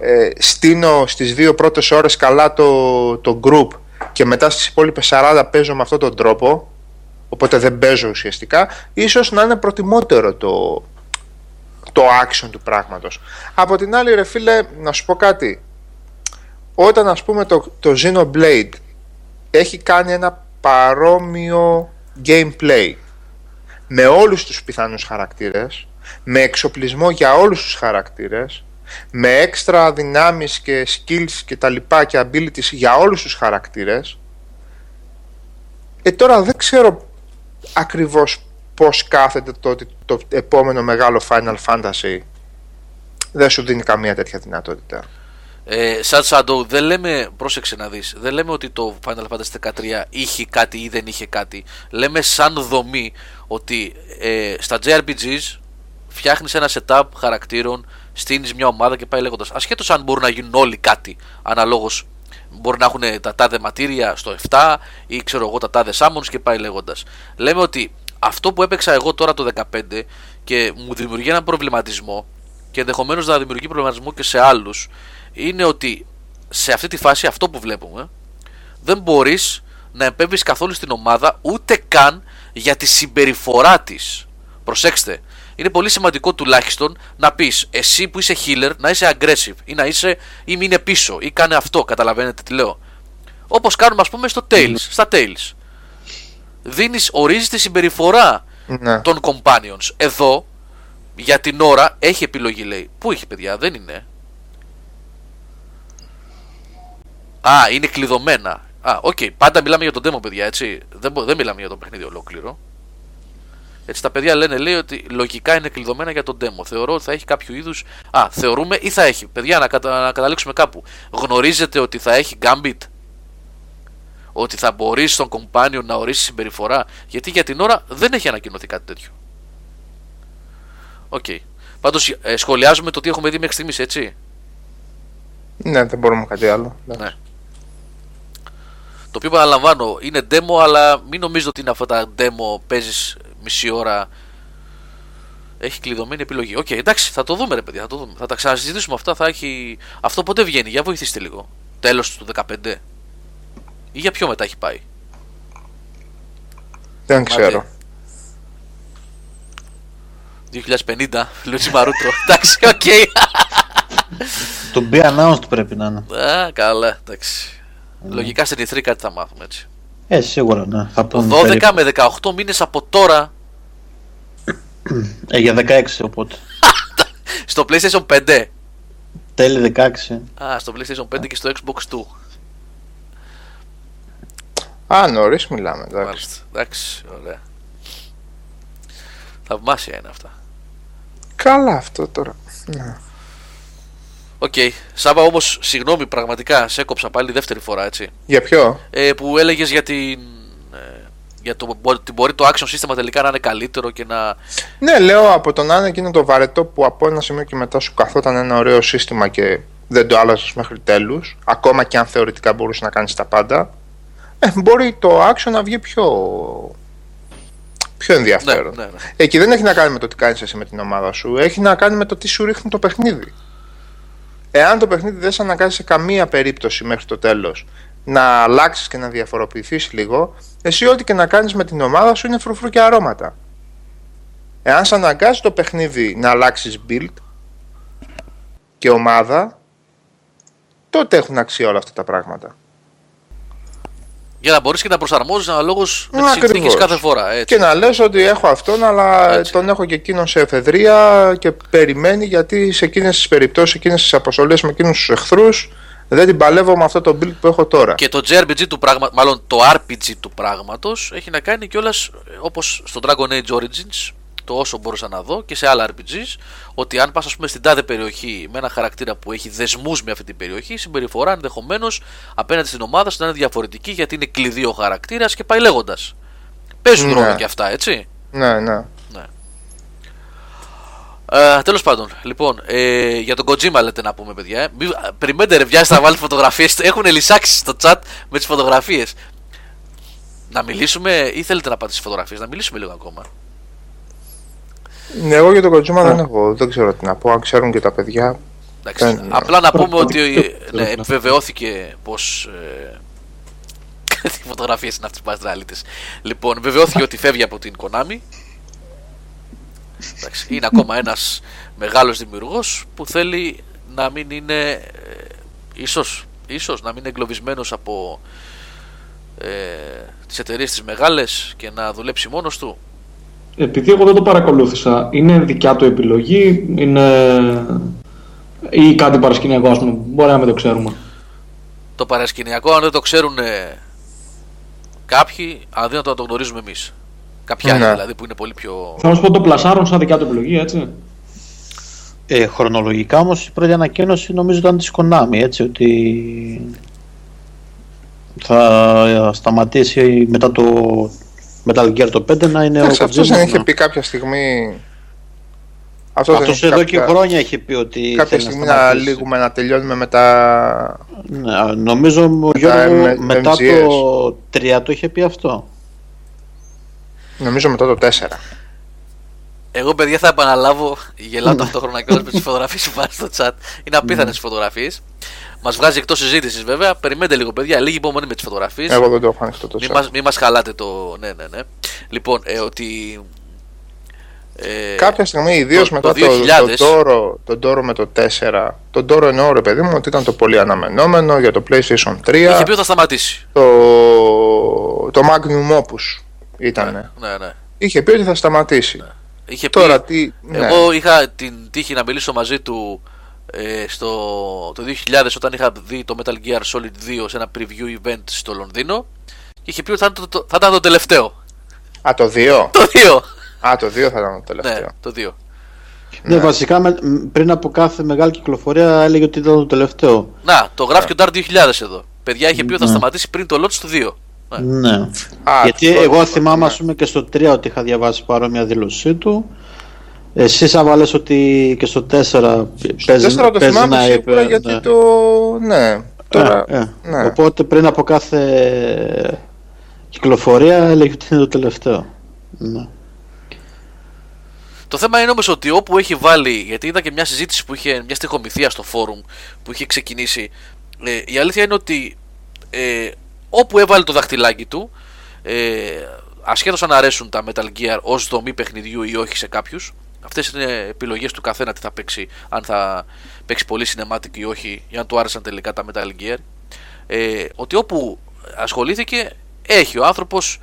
ε, στείνω στις δύο πρώτες ώρες καλά το, το group και μετά στις υπόλοιπες 40 παίζω με αυτόν τον τρόπο οπότε δεν παίζω ουσιαστικά ίσως να είναι προτιμότερο το, το action του πράγματος. Από την άλλη ρε φίλε να σου πω κάτι όταν ας πούμε το, το Xenoblade έχει κάνει ένα παρόμοιο gameplay με όλους τους πιθανούς χαρακτήρες με εξοπλισμό για όλους τους χαρακτήρες με έξτρα δυνάμεις και skills και τα λοιπά και abilities για όλους τους χαρακτήρες ε τώρα δεν ξέρω ακριβώς πώς κάθεται το ότι το επόμενο μεγάλο Final Fantasy δεν σου δίνει καμία τέτοια δυνατότητα. Ε, σαν Shadow, δεν λέμε, πρόσεξε να δεις, δεν λέμε ότι το Final Fantasy 13 είχε κάτι ή δεν είχε κάτι. Λέμε σαν δομή ότι ε, στα JRPGs φτιάχνεις ένα setup χαρακτήρων, στείνεις μια ομάδα και πάει λέγοντας. Ασχέτως αν μπορούν να γίνουν όλοι κάτι, αναλόγως μπορεί να έχουν τα τάδε ματήρια στο 7 ή ξέρω εγώ τα τάδε summons και πάει λέγοντας. Λέμε ότι αυτό που έπαιξα εγώ τώρα το 15 και μου δημιουργεί έναν προβληματισμό και ενδεχομένως να δημιουργεί προβληματισμό και σε άλλους, είναι ότι σε αυτή τη φάση αυτό που βλέπουμε δεν μπορείς να επέμβεις καθόλου στην ομάδα ούτε καν για τη συμπεριφορά της. Προσέξτε, είναι πολύ σημαντικό τουλάχιστον να πεις εσύ που είσαι healer να είσαι aggressive ή να είσαι ή μείνε πίσω ή κάνε αυτό. Καταλαβαίνετε τι λέω. Όπως κάνουμε, ας πούμε, στο Tales, στα Tales. Δίνεις, ορίζεις τη συμπεριφορά Ναι. των companions. Εδώ, για την ώρα, έχει επιλογή λέει. Πού έχει παιδιά, δεν είναι. Α, είναι κλειδωμένα. Α, οκ, πάντα μιλάμε για τον demo, παιδιά, έτσι. Δεν, μπο- δεν μιλάμε για το παιχνίδι ολόκληρο. Έτσι, τα παιδιά λένε, λέει ότι λογικά είναι κλειδωμένα για τον demo. Θεωρώ ότι θα έχει κάποιο είδου. Α, θεωρούμε ή θα έχει. Παιδιά, να, κατα... να καταλήξουμε κάπου. Γνωρίζετε ότι θα έχει Gambit; Ότι θα μπορείς στον companion να ορίσεις συμπεριφορά. Γιατί για την ώρα δεν έχει ανακοινωθεί κάτι τέτοιο. Οκ. Πάντως ε, σχολιάζουμε το τι έχουμε δει μέχρι στιγμής, έτσι. ναι, δεν μπορούμε κάτι άλλο. Ναι. Το οποίο επαναλαμβάνω είναι demo, αλλά μην νομίζετε ότι είναι αυτά τα demo. Παίζεις μισή ώρα. Έχει κλειδωμένη επιλογή. Οκ, εντάξει, θα το δούμε, ρε παιδιά. Θα, το δούμε. θα τα ξανασυζητήσουμε αυτά. Θα έχει... Αυτό πότε βγαίνει, για βοηθήστε λίγο. Τέλος του 15. Ή για πιο μετά έχει πάει; Δεν ξέρω. 2050, Λούτσι Μαρούτρο. Εντάξει, ok. To be announced πρέπει να είναι. Α, καλά, εντάξει. Λογικά στην E3 κάτι θα μάθουμε έτσι. Ε, σίγουρα, ναι. Θα Το πούμε 12 με 18 μήνες από τώρα Ε, για 16 οπότε. στο PlayStation 5. Τέλη 16. Α, στο PlayStation 5 και στο Xbox 2. Α, νωρίς μιλάμε. Εντάξει. Μάλιστα. Εντάξει, ωραία. Θαυμάσια είναι αυτά. Καλά αυτό τώρα. Ναι. Οκ. Σάβα όμως, συγγνώμη, πραγματικά σε έκοψα πάλι δεύτερη φορά έτσι. Για ποιο; Ε, που έλεγες για την. ε, για το ότι μπορεί το action σύστημα τελικά να είναι καλύτερο και να. Ναι, λέω από τον Άννα εκείνο το βαρετό που από ένα σημείο και μετά σου καθόταν ένα ωραίο σύστημα και δεν το άλλαζες μέχρι τέλους. Ακόμα και αν θεωρητικά μπορούσε να κάνεις τα πάντα. Ε, μπορεί το action να βγει πιο. πιο Ναι, ενδιαφέρον. ναι, ναι. Εκεί δεν έχει να κάνει με το τι κάνεις εσύ με την ομάδα σου. Έχει να κάνει με το τι σου ρίχνει το παιχνίδι. Εάν το παιχνίδι δεν σε αναγκάζει σε καμία περίπτωση μέχρι το τέλος να αλλάξεις και να διαφοροποιηθείς λίγο, εσύ ό,τι και να κάνεις με την ομάδα σου είναι φρουφρού και αρώματα. Εάν σε αναγκάζει το παιχνίδι να αλλάξεις build και ομάδα, τότε έχουν αξία όλα αυτά τα πράγματα. Για να μπορείς και να προσαρμόζεις αναλόγως με τις Ακριβώς. συνθήκες κάθε φορά. Έτσι. Και να λες ότι έχω αυτόν, αλλά Έτσι. τον έχω και εκείνον σε εφεδρεία και περιμένει γιατί σε εκείνες τις περιπτώσεις, εκείνες τις αποστολές με εκείνους τους εχθρούς δεν την παλεύω με αυτό το build που έχω τώρα. Και το JRPG του πράγματο, μάλλον το RPG του πράγματος, έχει να κάνει κιόλας όπως στο Dragon Age Origins, το όσο μπορούσα να δω και σε άλλα RPGs ότι αν πας ας πούμε στην τάδε περιοχή με ένα χαρακτήρα που έχει δεσμούς με αυτή την περιοχή συμπεριφορά ενδεχομένως απέναντι στην ομάδα σου να είναι διαφορετική γιατί είναι κλειδί ο χαρακτήρας και πάει λέγοντας παίζουν Ναι. ρόλο και αυτά έτσι Ναι, ναι. ναι. Ε, Τέλος πάντων, λοιπόν, ε, για τον Kojima λέτε να πούμε, παιδιά. Ε. Μη, α, περιμένετε, ρε, βιάζετε να βάλετε φωτογραφίες. Έχουν λυσάξεις στο chat με τις φωτογραφίες. Να μιλήσουμε ή θέλετε να πάτε στις φωτογραφίες, να μιλήσουμε λίγο ακόμα. Ναι, Εγώ για τον Kojima δεν έχω, δεν ξέρω τι να πω. Αν ξέρουν και τα παιδιά. Εντάξει, Δεν- απλά να πούμε Πρώτα- ότι πρώτα- ναι, πρώτα- επιβεβαιώθηκε πως. Ε, τι φωτογραφίες είναι αυτές που πάνε Λοιπόν, επιβεβαιώθηκε ότι φεύγει από την Konami. Εντάξει, είναι ακόμα ένας μεγάλος δημιουργός που θέλει να μην είναι. Ε, ίσως, ίσως να μην είναι εγκλωβισμένος από ε, τις εταιρείες τις μεγάλες και να δουλέψει μόνος του Επειδή εγώ δεν το παρακολούθησα, είναι δικιά του επιλογή, είναι... ή κάτι παρασκηνιακό, ας πούμε. Μπορεί να μην το ξέρουμε. το παρασκηνιακό αν δεν το ξέρουν ε, κάποιοι αδύνατο να το γνωρίζουμε εμείς κάποιοι άλλοι Ναι. δηλαδή που είναι πολύ πιο Θα μας πω το πλασάρουν σαν δικιά του επιλογή, έτσι. Ε, χρονολογικά όμως η πρώτη ανακοίνωση νομίζω ήταν της Konami, έτσι, ότι θα σταματήσει μετά το Metal Gear το 5 να είναι Εντάξει, ο αυτός Kojima. δεν είχε Ναι. πει κάποια στιγμή. Αυτός δεν Αυτός είχε εδώ κάποια- και χρόνια είχε πει ότι Κάποια θέλει στιγμή να, να σταματήσει. λύγουμε να τελειώνουμε με τα. Ναι, νομίζω ο τα Γιώργο M- μετά MGS. το 3 το είχε πει αυτό. Νομίζω μετά το 4. Εγώ, παιδιά, θα επαναλάβω. Γελάω ταυτόχρονα και με τις φωτογραφίες που πάνε στο chat. Είναι απίθανες οι φωτογραφίες. Μας βγάζει εκτός συζήτησης, βέβαια. Περιμένετε λίγο, παιδιά. Λίγη υπομονή με τις φωτογραφίες. Εγώ δεν το έχω ανοιχτό το Μην chat. μας, μη μας χαλάτε το. Ναι, ναι, ναι. Λοιπόν, ε, ότι. Ε, Κάποια στιγμή, ιδίως το- μετά το το, 2000. το, Toro, το Toro με το 4, τον Toro εννοώ ρε παιδί μου ότι ήταν το πολύ αναμενόμενο για το PlayStation 3. Είχε πει ότι θα σταματήσει. Το, το Magnum Opus ήταν. Ναι, ναι. Είχε πει ότι θα σταματήσει. Είχε Τώρα πει, τι. ναι. Εγώ είχα την τύχη να μιλήσω μαζί του ε, στο το 2000 όταν είχα δει το Metal Gear Solid 2 σε ένα preview event στο Λονδίνο και είχε πει ότι θα, ήταν το- το- θα ήταν το τελευταίο. Α, το 2. Το 2! Α, το 2 θα ήταν το Ναι, τελευταίο. το 2. Ναι, βασικά με- μ, πριν από κάθε μεγάλη κυκλοφορία έλεγε ότι ήταν το τελευταίο. Να, το γράφει και ο Dark 2000 εδώ. Παιδιά είχε πει ότι θα Ναι. σταματήσει πριν το launch του 2. Ναι. Ναι. Α, Γιατί το- εγώ θυμάμαι, ναι. ας πούμε, και στο 3 ότι είχα διαβάσει παρόμοια δήλωσή του. Εσύ άμα λες ότι και στο 4 παίζει, 4 το παίζει θυμάμαι να σίγουρα είπε, γιατί ναι. το. Ναι. Τώρα. Ε, ε. ναι. Οπότε πριν από κάθε κυκλοφορία έλεγε ότι είναι το τελευταίο. Ναι. Το θέμα είναι όμως ότι όπου έχει βάλει, γιατί είδα και μια συζήτηση που είχε, μια στοιχομηθεία στο φόρουμ που είχε ξεκινήσει. Ε, η αλήθεια είναι ότι ε, όπου έβαλε το δαχτυλάκι του, ε, ασχέτως αν αρέσουν τα Metal Gear ως δομή παιχνιδιού ή όχι σε κάποιους, αυτές είναι επιλογές του καθένα τι θα παίξει, αν θα παίξει πολύ cinematic ή όχι, ή αν του άρεσαν τελικά τα Metal Gear. Ε, ότι όπου ασχολήθηκε, έχει ο άνθρωπος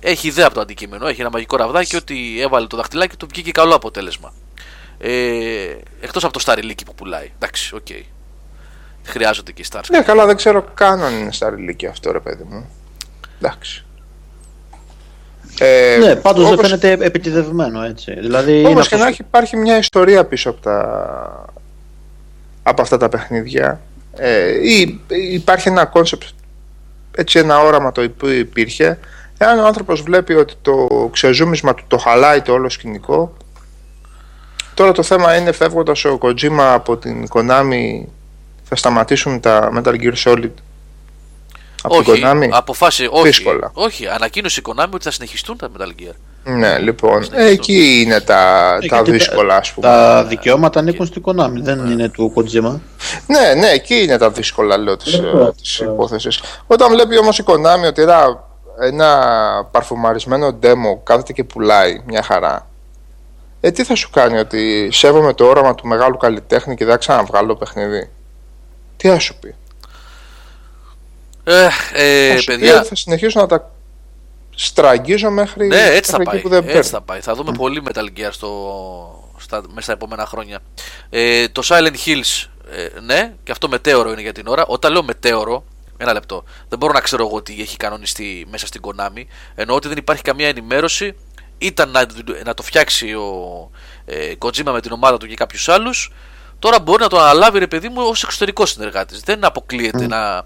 έχει ιδέα από το αντικείμενο, έχει ένα μαγικό ραβδάκι ότι έβαλε το δαχτυλάκι του βγήκε καλό αποτέλεσμα. Ε, εκτός από το σταριλίκι που πουλάει. Εντάξει, οκ. Χρειάζονται και οι stars. Ναι, καλά, δεν ξέρω καν αν είναι σταριλίκια αυτό, ρε παιδί μου. Εντάξει. Ε, ναι, πάντως δεν όπως- φαίνεται επιτηδευμένο έτσι. Δηλαδή είναι Όπως και αυτός- να έχει υπάρχει μια ιστορία πίσω από, τα... από αυτά τα παιχνίδια ε, ή υπάρχει ένα concept έτσι ένα όραμα το οποίο υπήρχε εάν ο άνθρωπος βλέπει ότι το ξεζούμισμα του το χαλάει το όλο σκηνικό τώρα το θέμα είναι φεύγοντας ο Kojima από την Konami θα σταματήσουν τα Metal Gear Solid από όχι, την Konami; αποφάσισε, όχι, Δύσκολα. όχι, ανακοίνωσε η Konami ότι θα συνεχιστούν τα Metal Gear. ναι λοιπόν Συνεχιστούν. εκεί είναι τα, Ε, τα γιατί δύσκολα ας πούμε Τα δικαιώματα ανήκουν στην Konami, δεν είναι του Kojima. Ναι, ναι, εκεί είναι τα δύσκολα λέω της, Ε, της ε. υπόθεσης. Όταν βλέπει όμως η Konami ότι ένα, ένα παρφουμαρισμένο demo κάθεται και πουλάει μια χαρά ε, τι θα σου κάνει ότι σέβομαι το όραμα του μεγάλου καλλιτέχνη και δεν θα ξαναβγάλω παιχνίδι; Τι θα σου πει; Ε, ε, θα σου πει παιδιά, ότι θα συνεχίσω να τα στραγγίζω μέχρι, ναι, έτσι θα μέχρι πάει. εκεί που δεν Έτσι θα παίρνω. πάει. Θα δούμε πολύ Metal Gear στο, στα, μέσα στα επόμενα χρόνια. Ε, το Silent Hills, ε, ναι, και αυτό μετέωρο είναι για την ώρα. Όταν λέω μετέωρο, ένα λεπτό, δεν μπορώ να ξέρω εγώ τι έχει κανονιστεί μέσα στην Konami. Εννοώ ότι δεν υπάρχει καμία ενημέρωση ήταν να, να το φτιάξει ο ε, Kojima με την ομάδα του και κάποιους άλλους. Τώρα μπορεί να το αναλάβει ρε παιδί μου ως εξωτερικός συνεργάτης. Δεν αποκλείεται να.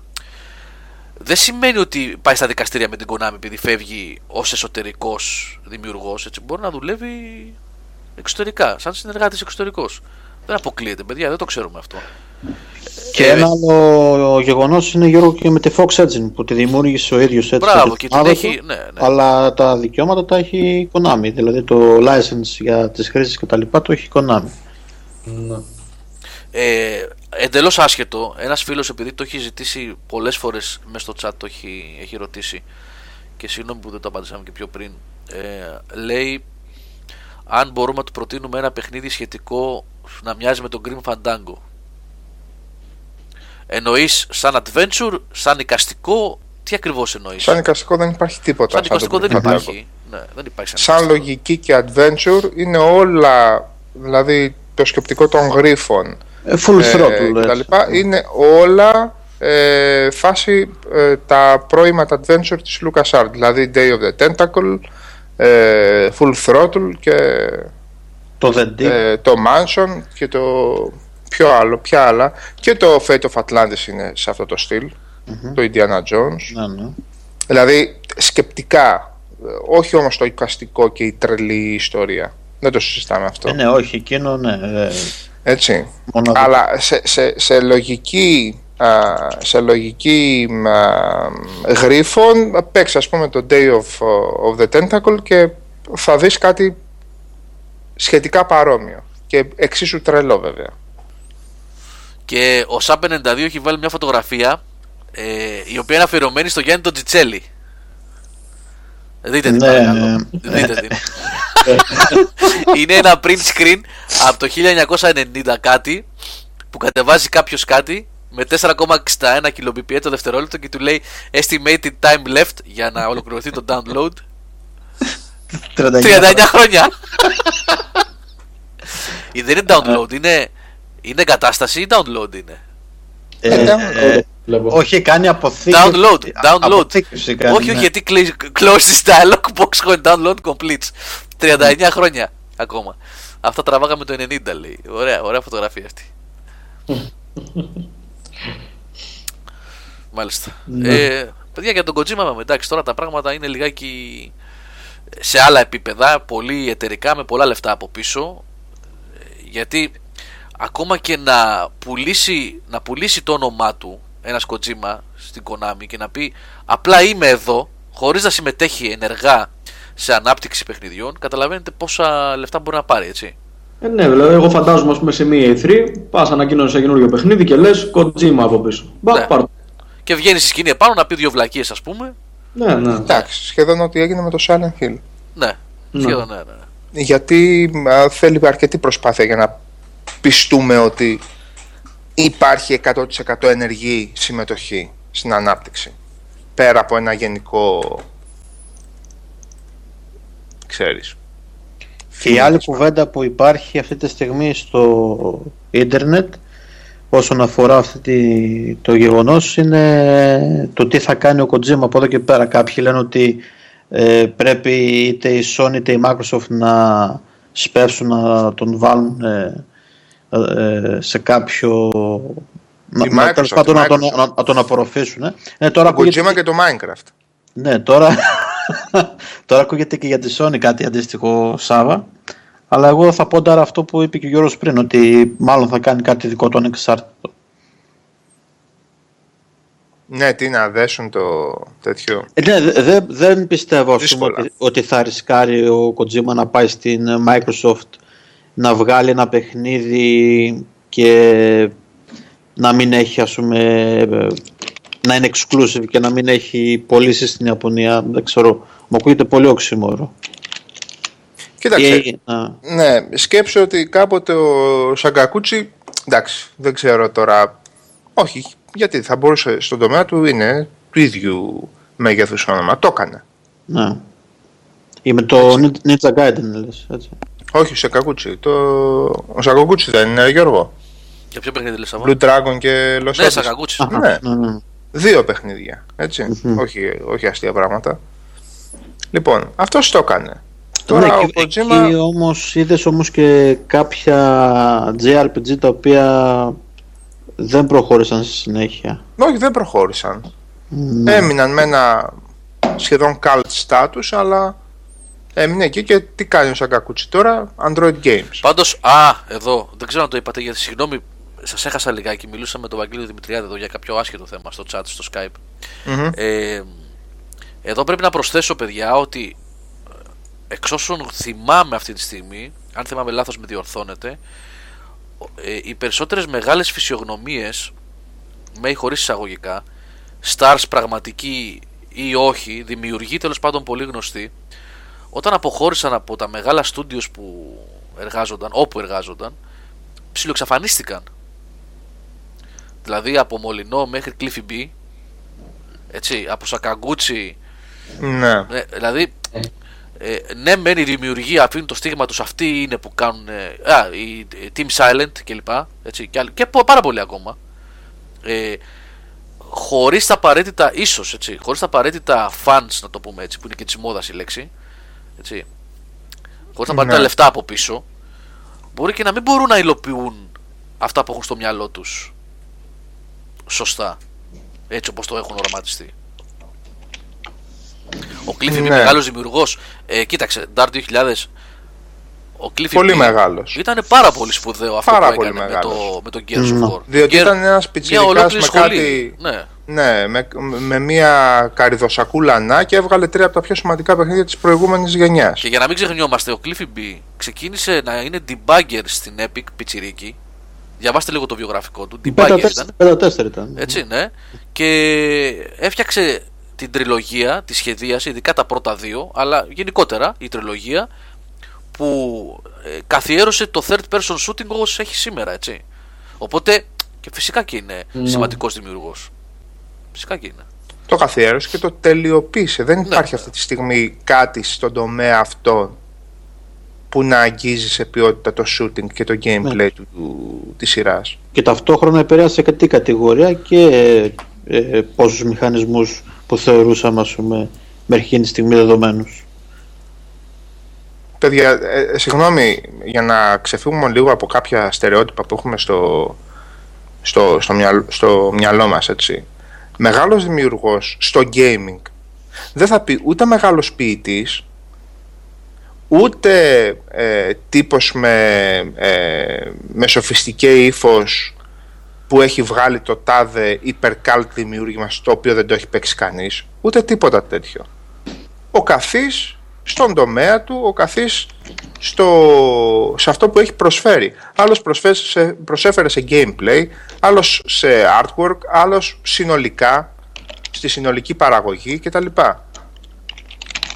Δεν σημαίνει ότι πάει στα δικαστήρια με την Konami επειδή φεύγει ως εσωτερικός δημιουργός. Μπορεί να δουλεύει εξωτερικά, σαν συνεργάτης εξωτερικός. Δεν αποκλείεται, παιδιά, δεν το ξέρουμε αυτό. Και Ε, ένα άλλο γεγονός είναι Γιώργο και με τη Fox Engine που τη δημιούργησε ο ίδιος έτσι. Μπράβο, και και την την ομάδα έχει- του, ναι, ναι. Αλλά τα δικαιώματα τα έχει η Konami. Δηλαδή το license για τις χρήσεις και τα λοιπά το έχει η Konami. Ναι. Ε, Εντελώς άσχετο, ένας φίλος επειδή το έχει ζητήσει πολλές φορές μέσα στο chat, το έχει, έχει ρωτήσει και συγγνώμη που δεν το απάντησαμε και πιο πριν. Ε, λέει αν μπορούμε να του προτείνουμε ένα παιχνίδι σχετικό να μοιάζει με τον Grim Fandango. Εννοείς σαν adventure, σαν εικαστικό, τι ακριβώς εννοείς; Σαν εικαστικό δεν υπάρχει τίποτα. Σαν εικαστικό το δεν Grim Fandango. υπάρχει. Ναι, δεν υπάρχει Σαν εικαστικό. λογική και adventure είναι όλα, δηλαδή το σκεπτικό των γρίφων Ε, full ε, throttle. και τα έτσι. λοιπά, είναι όλα ε, φάση ε, τα πρώιμα τα adventure της LucasArts, δηλαδή Day of the Tentacle, ε, Full Throttle και Το The Deep. ε, το Mansion και το ποιο άλλο, ποια άλλα και το Fate of Atlantis είναι σε αυτό το στυλ, το Indiana Jones. Ναι, ναι. Δηλαδή σκεπτικά, ε, όχι όμως το εικαστικό και η τρελή ιστορία. Δεν το συζητάμε αυτό. Ε, ναι, όχι, εκείνο ναι. Ε, Έτσι. μόνο Αλλά σε, σε, σε λογική α, σε λογική α, γρίφων παίξει ας πούμε το Day of, of the Tentacle και θα δεις κάτι σχετικά παρόμοιο και εξίσου τρελό βέβαια Και ο ΣΑΠ 92 έχει βάλει μια φωτογραφία ε, η οποία είναι αφιερωμένη στο Γιάννη τον Τζιτσέλη. Δείτε την Ναι, παρακαλώ. ναι. Δείτε την. είναι ένα print screen από το 1990 κάτι που κατεβάζει κάποιος κάτι με 4,61 kbps το δευτερόλεπτο και του λέει estimated time left για να ολοκληρωθεί το download 39. 39 χρόνια. Ε, Δεν είναι download, είναι, είναι εγκατάσταση ή download είναι; Ε, Ε, ε, Βλέπω. όχι, κάνει αποθήκη. Download, download. Αποθήκευση κάνει, όχι, όχι, ναι. γιατί κλει- close this dialog box when download completes. 39 χρόνια ακόμα. Αυτά τραβάγαμε το 90 λέει. Ωραία, ωραία φωτογραφία αυτή. Μάλιστα. Ε, παιδιά για τον Kojima είπαμε, εντάξει τώρα τα πράγματα είναι λιγάκι σε άλλα επίπεδα, πολύ εταιρικά με πολλά λεφτά από πίσω. Ε, Γιατί ακόμα και να πουλήσει, να πουλήσει το όνομά του ένας Kojima στην Konami και να πει απλά είμαι εδώ χωρίς να συμμετέχει ενεργά σε ανάπτυξη παιχνιδιών καταλαβαίνετε πόσα λεφτά μπορεί να πάρει έτσι Ε, ναι, δηλαδή, εγώ φαντάζομαι ας πούμε, σε μία E3 πας ανακοίνωση σε καινούριο παιχνίδι και λες Kojima από πίσω. Μπα, Ναι. πάρ' το. και βγαίνει στη σκηνή επάνω να πει δύο βλακίες ας πούμε Ναι, ναι. εντάξει σχεδόν ό,τι έγινε με το Silent Hill ναι, Ναι. σχεδόν ναι, ναι. γιατί α, θέλει αρκετή προσπάθεια για να πιστούμε ότι υπάρχει 100% ενεργή συμμετοχή στην ανάπτυξη πέρα από ένα γενικό ξέρεις Και η άλλη κουβέντα που υπάρχει αυτή τη στιγμή στο ίντερνετ όσον αφορά αυτή τη, το γεγονός είναι το τι θα κάνει ο Kojima από εδώ και πέρα. Κάποιοι λένε ότι ε, πρέπει είτε η Sony είτε η Microsoft να σπεύσουν να τον βάλουν ε, ε, σε κάποιο... Να, να, Microsoft, τέλος πάντων, η να, τον, Microsoft. να, να τον απορροφήσουν. Ε. Ναι, τώρα το ακούγεται- Kojima και το Minecraft ναι, τώρα, τώρα ακούγεται και για τη Sony κάτι αντίστοιχο Σάβα. Αλλά εγώ θα πω τώρα αυτό που είπε και ο Γιώργος πριν, ότι μάλλον θα κάνει κάτι δικό του ανεξάρτητο. ναι τι να δέσουν το τέτοιο Ε, ναι, δε- δε- δεν πιστεύω ας πούμε, Δύσκολα. ότι, ότι θα ρισκάρει ο Kojima να πάει στην ε, Microsoft να βγάλει ένα παιχνίδι και να μην έχει ας πούμε ε, να είναι exclusive και να μην έχει πωλήσει στην Ιαπωνία. Δεν ξέρω, μου ακούγεται πολύ οξύμορο. Κοίταξε, Ε, α, Ναι, σκέψω ότι κάποτε ο Σαγκακούτσι, εντάξει, δεν ξέρω τώρα, όχι, γιατί θα μπορούσε στον τομέα του είναι του ίδιου μέγεθους όνομα, το έκανε. Ναι. Ή με το Ninja Gaiden λες, έτσι. Όχι, ο Σαγκακούτσι, το... ο Σαγκακούτσι δεν είναι Γιώργο, για ποιο παιχνίδι λες Σαββά; Blue Dragon και Los ναι Angeles. Σακακούτσι Αχα, Ναι. ναι, ναι. Δύο παιχνίδια, έτσι, όχι, όχι αστεία πράγματα. Λοιπόν, αυτός το έκανε. Τώρα ναι, ο εκεί, Kojima... εκεί όμως είδες όμως και κάποια JRPG τα οποία δεν προχώρησαν στη συνέχεια. Όχι, δεν προχώρησαν. Ναι. Έμειναν με ένα σχεδόν cult status, αλλά έμεινε εκεί και τι κάνει ο Σαγκακούτσι τώρα, Android Games. Πάντως, α, εδώ, δεν ξέρω αν το είπατε γιατί συγγνώμη, σας έχασα λιγάκι. Μιλούσα με τον Βαγγέλιο Δημητριάδη εδώ για κάποιο άσχετο θέμα στο chat, στο Skype. Μμμ. Ε, εδώ πρέπει να προσθέσω, παιδιά, ότι ε, εξ όσων θυμάμαι αυτή τη στιγμή, αν θυμάμαι λάθος με διορθώνετε, ε, οι περισσότερες μεγάλες φυσιογνωμίες, με ή χωρίς εισαγωγικά, stars πραγματικοί ή όχι, δημιουργοί τέλος πάντων πολύ γνωστοί, όταν αποχώρησαν από τα μεγάλα studios που εργάζονταν, όπου εργάζονταν, ψιλοεξαφανίστηκαν. Δηλαδή από Μολυνό μέχρι Cliffy B, έτσι, από Σακαγκούτσι Ναι. ναι, δηλαδή, ε, ναι, μεν οι δημιουργοί αφήνουν το στίγμα του, αυτοί είναι που κάνουν. ε, α, η, η Team Silent κλπ. Έτσι, και, άλλοι- και πο- πάρα πολλοί ακόμα. Ε, χωρίς τα απαραίτητα, ίσως έτσι, χωρίς τα απαραίτητα fans, να το πούμε έτσι, που είναι και της μόδας η λέξη. Έτσι, χωρίς τα απαραίτητα Ναι. λεφτά από πίσω, μπορεί και να μην μπορούν να υλοποιούν αυτά που έχουν στο μυαλό τους σωστά. Έτσι όπως το έχουν οραματιστεί. Ο Cliffy είναι Ναι. μεγάλος δημιουργός. Ε, κοίταξε, Dark 2000. Ο Cliffy Πολύ B μεγάλος. Ήταν πάρα πολύ σπουδαίο αυτό Πάρα που πολύ έκανε με μεγάλος. το, με το Gears Ναι. of War. Διότι Gear- ήταν ένας μια πιτσιρικάς ολόκληρη με σχολή. κάτι... Ναι. Ναι, με, με μια καριδοσακούλα να και έβγαλε τρία από τα πιο σημαντικά παιχνίδια της προηγούμενης γενιάς. Και για να μην ξεχνιόμαστε, ο Cliffy B ξεκίνησε να είναι debugger στην Epic Πιτσιρίκη. Διαβάστε λίγο το βιογραφικό του. Debugger Πέτα ήταν. τέσσερα- πέτα τέσσερα ήταν. Έτσι, ναι. Και έφτιαξε την τριλογία, τη σχεδίαση, ειδικά τα πρώτα δύο, αλλά γενικότερα η τριλογία που ε, καθιέρωσε το third person shooting όπως έχει σήμερα, έτσι. Οπότε και φυσικά και είναι Ναι. σημαντικός δημιουργός. Φυσικά και είναι. Το καθιέρωσε και το τελειοποίησε. Δεν υπάρχει ναι. αυτή τη στιγμή κάτι στον τομέα αυτό που να αγγίζει σε ποιότητα το shooting και το gameplay Ναι. του, του, της σειράς. Και ταυτόχρονα επηρέασε και την κατηγορία και ε, ε, πόσους μηχανισμούς που θεωρούσαμε ας πούμε μέχρι εκείνη τη στιγμή δεδομένους. Παιδιά, ε, ε, συγγνώμη για να ξεφύγουμε λίγο από κάποια στερεότυπα που έχουμε στο, στο, στο, μυαλό, στο μυαλό μας, έτσι. Μεγάλος δημιουργός στο gaming δεν θα πει ούτε μεγάλος ποιητής, ούτε ε, τύπος με, ε, με σοφιστικέ ύφος που έχει βγάλει το τάδε υπερκάλτ δημιούργημα στο οποίο δεν το έχει παίξει κανείς, ούτε τίποτα τέτοιο. Ο καθής στον τομέα του, ο καθής στο, σε αυτό που έχει προσφέρει. Άλλος προσφέρει σε, προσέφερε σε gameplay, άλλος σε artwork, άλλος συνολικά, στη συνολική παραγωγή κτλ.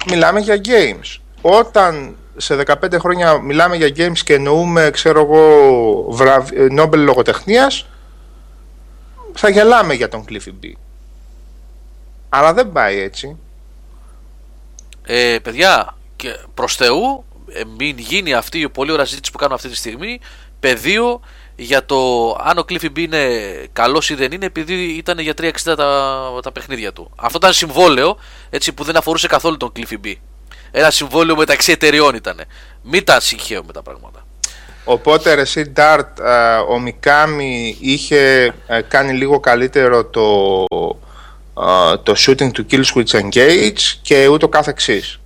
Μιλάμε για games. Όταν σε 15 χρόνια μιλάμε για games και εννοούμε, ξέρω εγώ, βραβ... ε, Nobel λογοτεχνίας, θα γελάμε για τον Cliffy B. Αλλά δεν πάει έτσι. Ε, παιδιά, και προς Θεού, ε, μην γίνει αυτή η πολύ ωραία συζήτηση που κάνουμε αυτή τη στιγμή πεδίο για το αν ο Cliffy B είναι καλός ή δεν είναι επειδή ήταν για 360 τα, τα παιχνίδια του. Αυτό ήταν συμβόλαιο έτσι, που δεν αφορούσε καθόλου τον Cliffy B. Ένα συμβόλαιο μεταξύ εταιριών ήταν. Μην τα συγχαίουμε τα πράγματα. Οπότε ρε εσύ Ντάρτ, ε, ο Μικάμι είχε ε, κάνει λίγο καλύτερο το, ε, το shooting του Kill Switch Engage και ούτω κάθε εξής.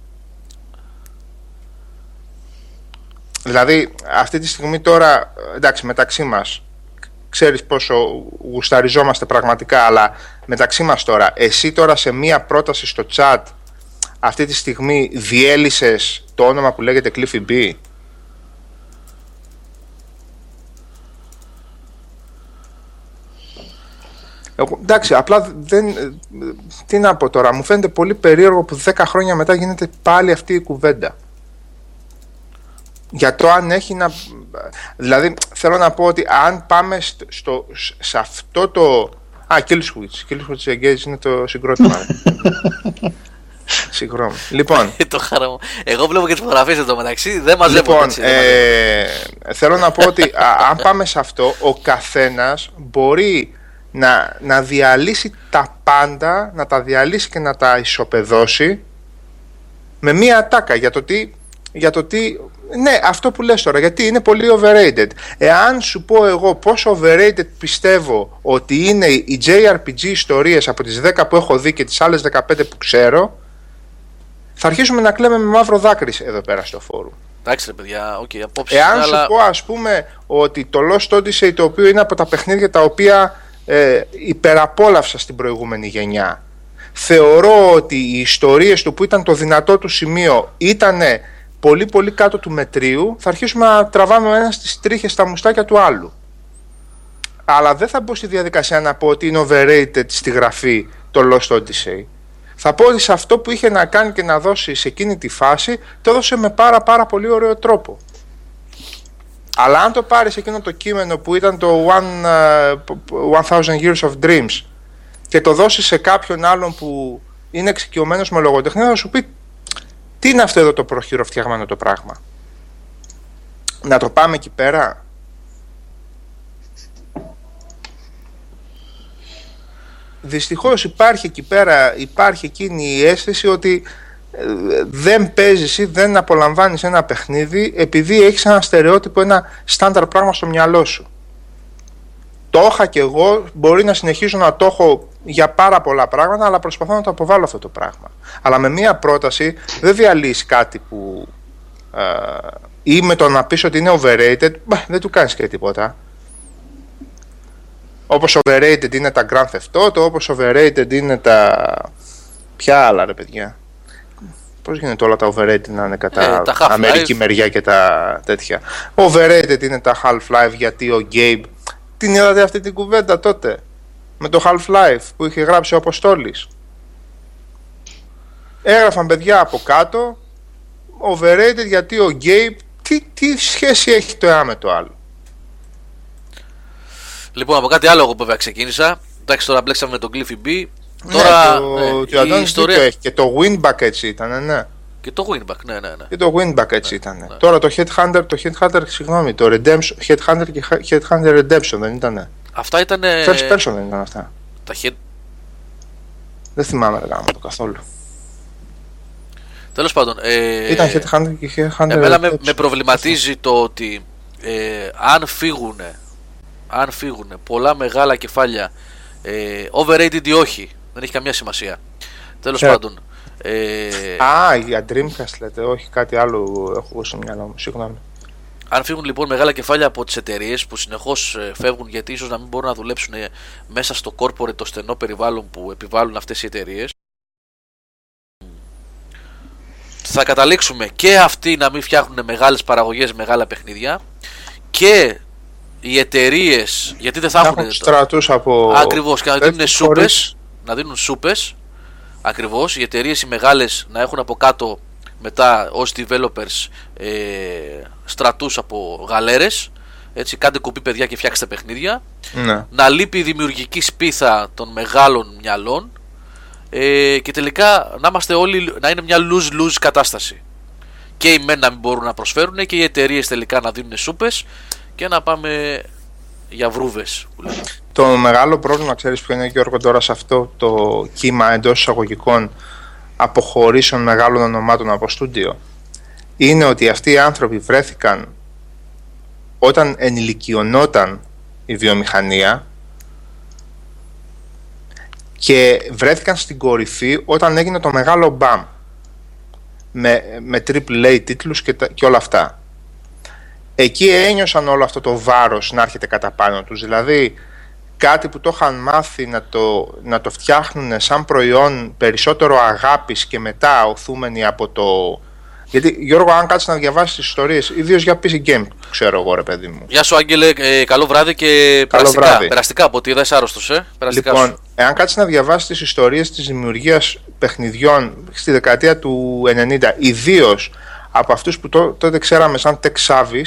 Δηλαδή αυτή τη στιγμή τώρα, εντάξει μεταξύ μας, ξέρεις πόσο γουσταριζόμαστε πραγματικά, αλλά μεταξύ μας τώρα, εσύ τώρα σε μία πρόταση στο chat αυτή τη στιγμή διέλυσες το όνομα που λέγεται Cliffy B; Εγώ, εντάξει, απλά δεν. ε, Τι να πω τώρα, μου φαίνεται πολύ περίεργο που 10 χρόνια μετά γίνεται πάλι αυτή η κουβέντα. Για το αν έχει να. Δηλαδή, θέλω να πω ότι αν πάμε στο, στο- σε αυτό το. Α, Kill Switch. Kill Switch Engage είναι το συγκρότημα. Συγγνώμη. Λοιπόν, το χαρά μου. Εγώ βλέπω και τις φωτογραφίες εδώ μεταξύ. Δεν μαζεύω Λοιπόν, έτσι. δεν μαζεύω. ε, θέλω να πω ότι α, αν πάμε σε αυτό, ο καθένας μπορεί να, να διαλύσει τα πάντα, να τα διαλύσει και να τα ισοπεδώσει με μία ατάκα για το τι για το τι. Ναι, αυτό που λες τώρα, γιατί είναι πολύ overrated. Εάν σου πω εγώ πόσο overrated πιστεύω ότι είναι οι JRPG ιστορίες από τις 10 που έχω δει και τις άλλες 15 που ξέρω, θα αρχίσουμε να κλαίμε με μαύρο δάκρυ εδώ πέρα στο forum. Εντάξει ρε παιδιά, ok, okay, απόψε. Εάν αλλά... σου πω ας πούμε ότι το Lost Odyssey το οποίο είναι από τα παιχνίδια τα οποία ε, υπεραπόλαυσα στην προηγούμενη γενιά. Θεωρώ ότι οι ιστορίες του που ήταν το δυνατό του σημείο ήταν πολύ πολύ κάτω του μετρίου θα αρχίσουμε να τραβάμε ένας στις τρίχες στα μουστάκια του άλλου. Αλλά δεν θα μπω στη διαδικασία να πω ότι είναι overrated στη γραφή το Lost Odyssey. Θα πω ότι σε αυτό που είχε να κάνει και να δώσει σε εκείνη τη φάση το έδωσε με πάρα πάρα πολύ ωραίο τρόπο αλλά αν το πάρεις εκείνο το κείμενο που ήταν το One, uh, 1000 Years of Dreams και το δώσεις σε κάποιον άλλον που είναι εξοικειωμένος με λογοτεχνία θα σου πει τι είναι αυτό εδώ το προχειροφτιαγμένο το πράγμα; Να το πάμε εκεί πέρα; Δυστυχώς υπάρχει εκεί πέρα, υπάρχει εκείνη η αίσθηση ότι ε, δεν παίζεις ή δεν απολαμβάνεις ένα παιχνίδι επειδή έχεις ένα στερεότυπο, ένα στάνταρ πράγμα στο μυαλό σου. Το είχα και εγώ, μπορεί να συνεχίσω να το έχω για πάρα πολλά πράγματα, αλλά προσπαθώ να το αποβάλω αυτό το πράγμα. Αλλά με μία πρόταση δεν διαλύσει κάτι που. Ε, ή με το να πεις ότι είναι overrated, δεν του κάνεις και τίποτα. Όπως overrated είναι τα Grand Theft Auto, όπως overrated είναι τα... Ποια άλλα ρε παιδιά. Πώς γίνεται όλα τα overrated να είναι κατά ε, Αμερική μεριά και τα τέτοια. Overrated είναι τα Half-Life γιατί ο Gabe... Την είδατε αυτή την κουβέντα τότε με το Half-Life που είχε γράψει ο Αποστόλης. Έγραφαν παιδιά από κάτω overrated γιατί ο Gabe τι, τι σχέση έχει το ένα με το άλλο. Λοιπόν, από κάτι άλλο εγώ βέβαια ξεκίνησα. Εντάξει, τώρα μπλέξαμε με τον Cliffy B. Ναι, τώρα το, ναι, η ιστορία... έχει. Και το Winback έτσι ήταν, ναι. Και το Winback, ναι, ναι, ναι. Και το Winback έτσι ναι, ήταν. Ναι. Τώρα το Headhunter, το Headhunter, συγγνώμη, το Redemption, Headhunter και Headhunter Redemption δεν ήταν. Αυτά ήταν. First person δεν ήταν αυτά. Τα head... Δεν θυμάμαι να το καθόλου. Τέλος πάντων. Ε, Ήταν Headhunter και Headhunter. Εμένα με, με προβληματίζει το ότι ε, αν φύγουν αν φύγουν πολλά μεγάλα κεφάλια ε, overrated ή όχι δεν έχει καμιά σημασία τέλος yeah. πάντων ε, Α, για Dreamcast λέτε, όχι κάτι άλλο έχω στο μυαλό μου, συγγνώμη. Αν φύγουν λοιπόν μεγάλα κεφάλια από τις εταιρείες που συνεχώς ε, φεύγουν γιατί ίσως να μην μπορούν να δουλέψουν ε, μέσα στο corporate το στενό περιβάλλον που επιβάλλουν αυτές οι εταιρείες, θα καταλήξουμε και αυτοί να μην φτιάχνουν μεγάλες παραγωγές, μεγάλα παιχνίδια και οι εταιρείες, γιατί δεν θα έχουν. στρατούς από. Ακριβώς και να δίνουν σούπες. Να δίνουν σούπες. Ακριβώς. Οι εταιρείες οι μεγάλες να έχουν από κάτω μετά ως developers ε, στρατούς από γαλέρες έτσι, κάντε κουπί παιδιά και φτιάξτε παιχνίδια ναι. να λείπει η δημιουργική σπίθα των μεγάλων μυαλών ε, και τελικά να είμαστε όλοι να είναι μια lose-lose κατάσταση και οι μεν να μην μπορούν να προσφέρουν και οι εταιρείες τελικά να δίνουν σούπες και να πάμε για βρούβες το μεγάλο πρόβλημα ξέρεις ποιο είναι Γιώργο τώρα σε αυτό το κύμα εντός εισαγωγικών αποχωρήσεων μεγάλων ονομάτων από στούντιο είναι ότι αυτοί οι άνθρωποι βρέθηκαν όταν ενηλικιωνόταν η βιομηχανία και βρέθηκαν στην κορυφή όταν έγινε το μεγάλο μπαμ με, με AAA τίτλους και, και όλα αυτά. Εκεί ένιωσαν όλο αυτό το βάρος να έρχεται κατά πάνω τους. Δηλαδή κάτι που το είχαν μάθει να το, να το φτιάχνουν σαν προϊόν περισσότερο αγάπης και μετά οθούμενοι από το... Γιατί Γιώργο, αν κάτσεις να διαβάσεις τις ιστορίες, ιδίως για PC Game, ξέρω εγώ, ρε παιδί μου. Γεια σου, Άγγελε, ε, καλό βράδυ και καλό περαστικά. Βράδυ. Περαστικά από ότι είσαι άρρωστος, ε. Περαστικά λοιπόν, σου. εάν κάτσεις να διαβάσεις τις ιστορίες της δημιουργίας παιχνιδιών στη δεκαετία του 90, ιδίως από αυτούς που τότε ξέραμε σαν tech savvy,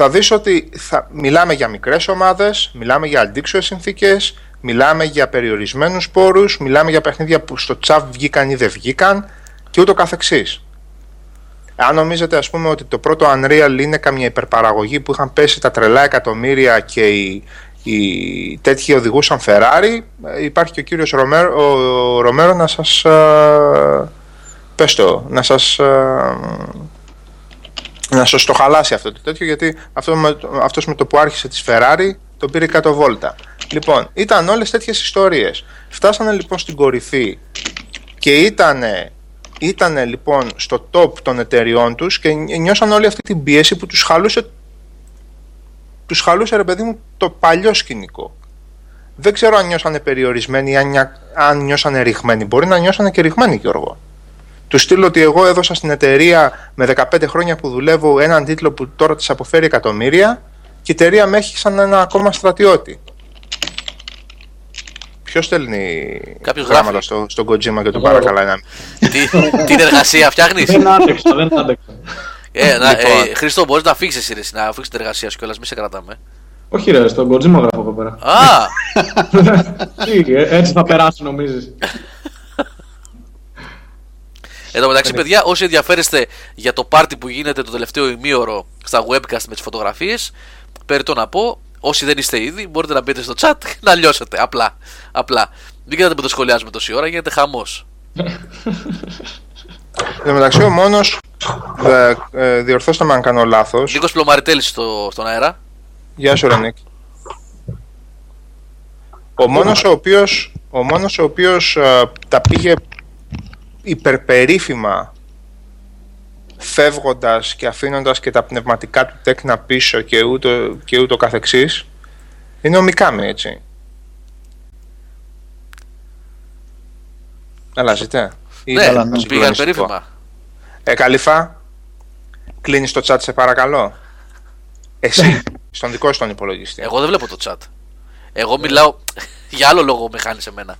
θα δεις ότι θα, μιλάμε για μικρές ομάδες, μιλάμε για αντίξωες συνθήκες, μιλάμε για περιορισμένους πόρους, μιλάμε για παιχνίδια που στο τσαβ βγήκαν ή δεν βγήκαν και ούτω καθεξής. Αν νομίζετε ας πούμε ότι το πρώτο Unreal είναι καμία υπερπαραγωγή που είχαν πέσει τα τρελά εκατομμύρια και οι, οι τέτοιοι οδηγούσαν Ferrari, υπάρχει και ο κύριος Ρομέρο, ο Ρομέρο να σας πες το, να σας, ε, να σας το χαλάσει αυτό το τέτοιο, γιατί αυτό με, αυτός με το που άρχισε της Ferrari το πήρε 100 βόλτα. Λοιπόν, ήταν όλες τέτοιες ιστορίες. Φτάσανε λοιπόν στην κορυφή και ήτανε, ήτανε λοιπόν στο top των εταιριών τους και νιώσαν όλη αυτή την πίεση που τους χαλούσε τους χαλούσε ρε παιδί μου το παλιό σκηνικό. Δεν ξέρω αν νιώσανε περιορισμένοι ή αν, νια- αν νιώσανε ρηγμένοι. Μπορεί να νιώσανε και ρηγμένοι, Γιώργο. Του στείλω ότι εγώ έδωσα στην εταιρεία με 15 χρόνια που δουλεύω έναν τίτλο που τώρα της αποφέρει εκατομμύρια και η εταιρεία με έχει σαν ένα ακόμα στρατιώτη. Ποιος στέλνει Κάποιος γράμματα γράφει. στο, στον Kojima και τον Εγώ, παρακαλάει να. Τι, την εργασία φτιάχνεις; Δεν άντεξα, δεν άντεξα. ε, να, Λοιπόν. ε, Χρήστο, μπορείς να φύγει εσύ, ρε, εσύ, να αφήξεις την εργασία σου κιόλας, μη σε κρατάμε. Όχι ρε, στον Kojima γράφω εδώ πέρα. Α, Τι, ε, έτσι θα περάσει νομίζεις. Εν τω μεταξύ, παιδιά, όσοι ενδιαφέρεστε για το πάρτι που γίνεται το τελευταίο ημίωρο στα webcast με τις φωτογραφίες, περιττό να πω, όσοι δεν είστε ήδη, μπορείτε να μπείτε στο chat να λιώσετε. Απλά. Απλά. Μην κοιτάτε που το σχολιάζουμε τόση ώρα, γίνεται χαμός. Εν τω μεταξύ, ο μόνος. Ε, ε, διορθώστε με αν κάνω λάθος. Νίκος Πλωμαριτέλης στο, στον αέρα. Γεια σου, Ρενίκ. Ο μόνος ο οποίος, ο μόνος ο οποίος ε, τα πήγε υπερπερίφημα φεύγοντας και αφήνοντας και τα πνευματικά του τέκνα πίσω και ούτω, και ούτω καθεξής είναι ο Μικάμι, έτσι. Έλα, ζητέ. Ή ναι, ήθελα να πήγαν συγκλονιστικό. περίφημα. Ε, Καλυφά, κλείνεις το chat σε παρακαλώ. Εσύ, στον δικό σου τον υπολογιστή. Εγώ δεν βλέπω το chat. Εγώ μιλάω. για άλλο λόγο με χάνει εμένα.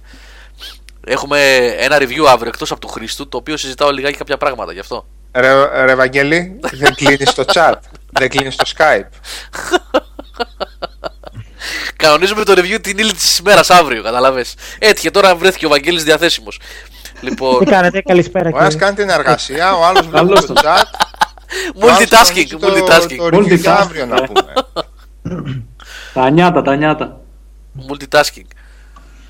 Έχουμε ένα review αύριο εκτός από του Χρήστου, το οποίο συζητάω λιγάκι κάποια πράγματα γι' αυτό. Ρε, ρε Βαγγέλη, δεν κλείνεις το chat, δεν κλείνεις το Skype. Κανονίζουμε το review την ύλη της ημέρας αύριο, καταλαβέ. Έτυχε τώρα βρέθηκε ο Βαγγέλης διαθέσιμος. λοιπόν, Τι κάνετε, καλησπέρα Ο ένας κύριε. κάνει την εργασία, ο άλλος βλέπει Καλώς το το. chat. multitasking, ο άλλος multitasking. Το, το review για Multitasking. αύριο να πούμε. Τα νιάτα, τα νιάτα. multitasking.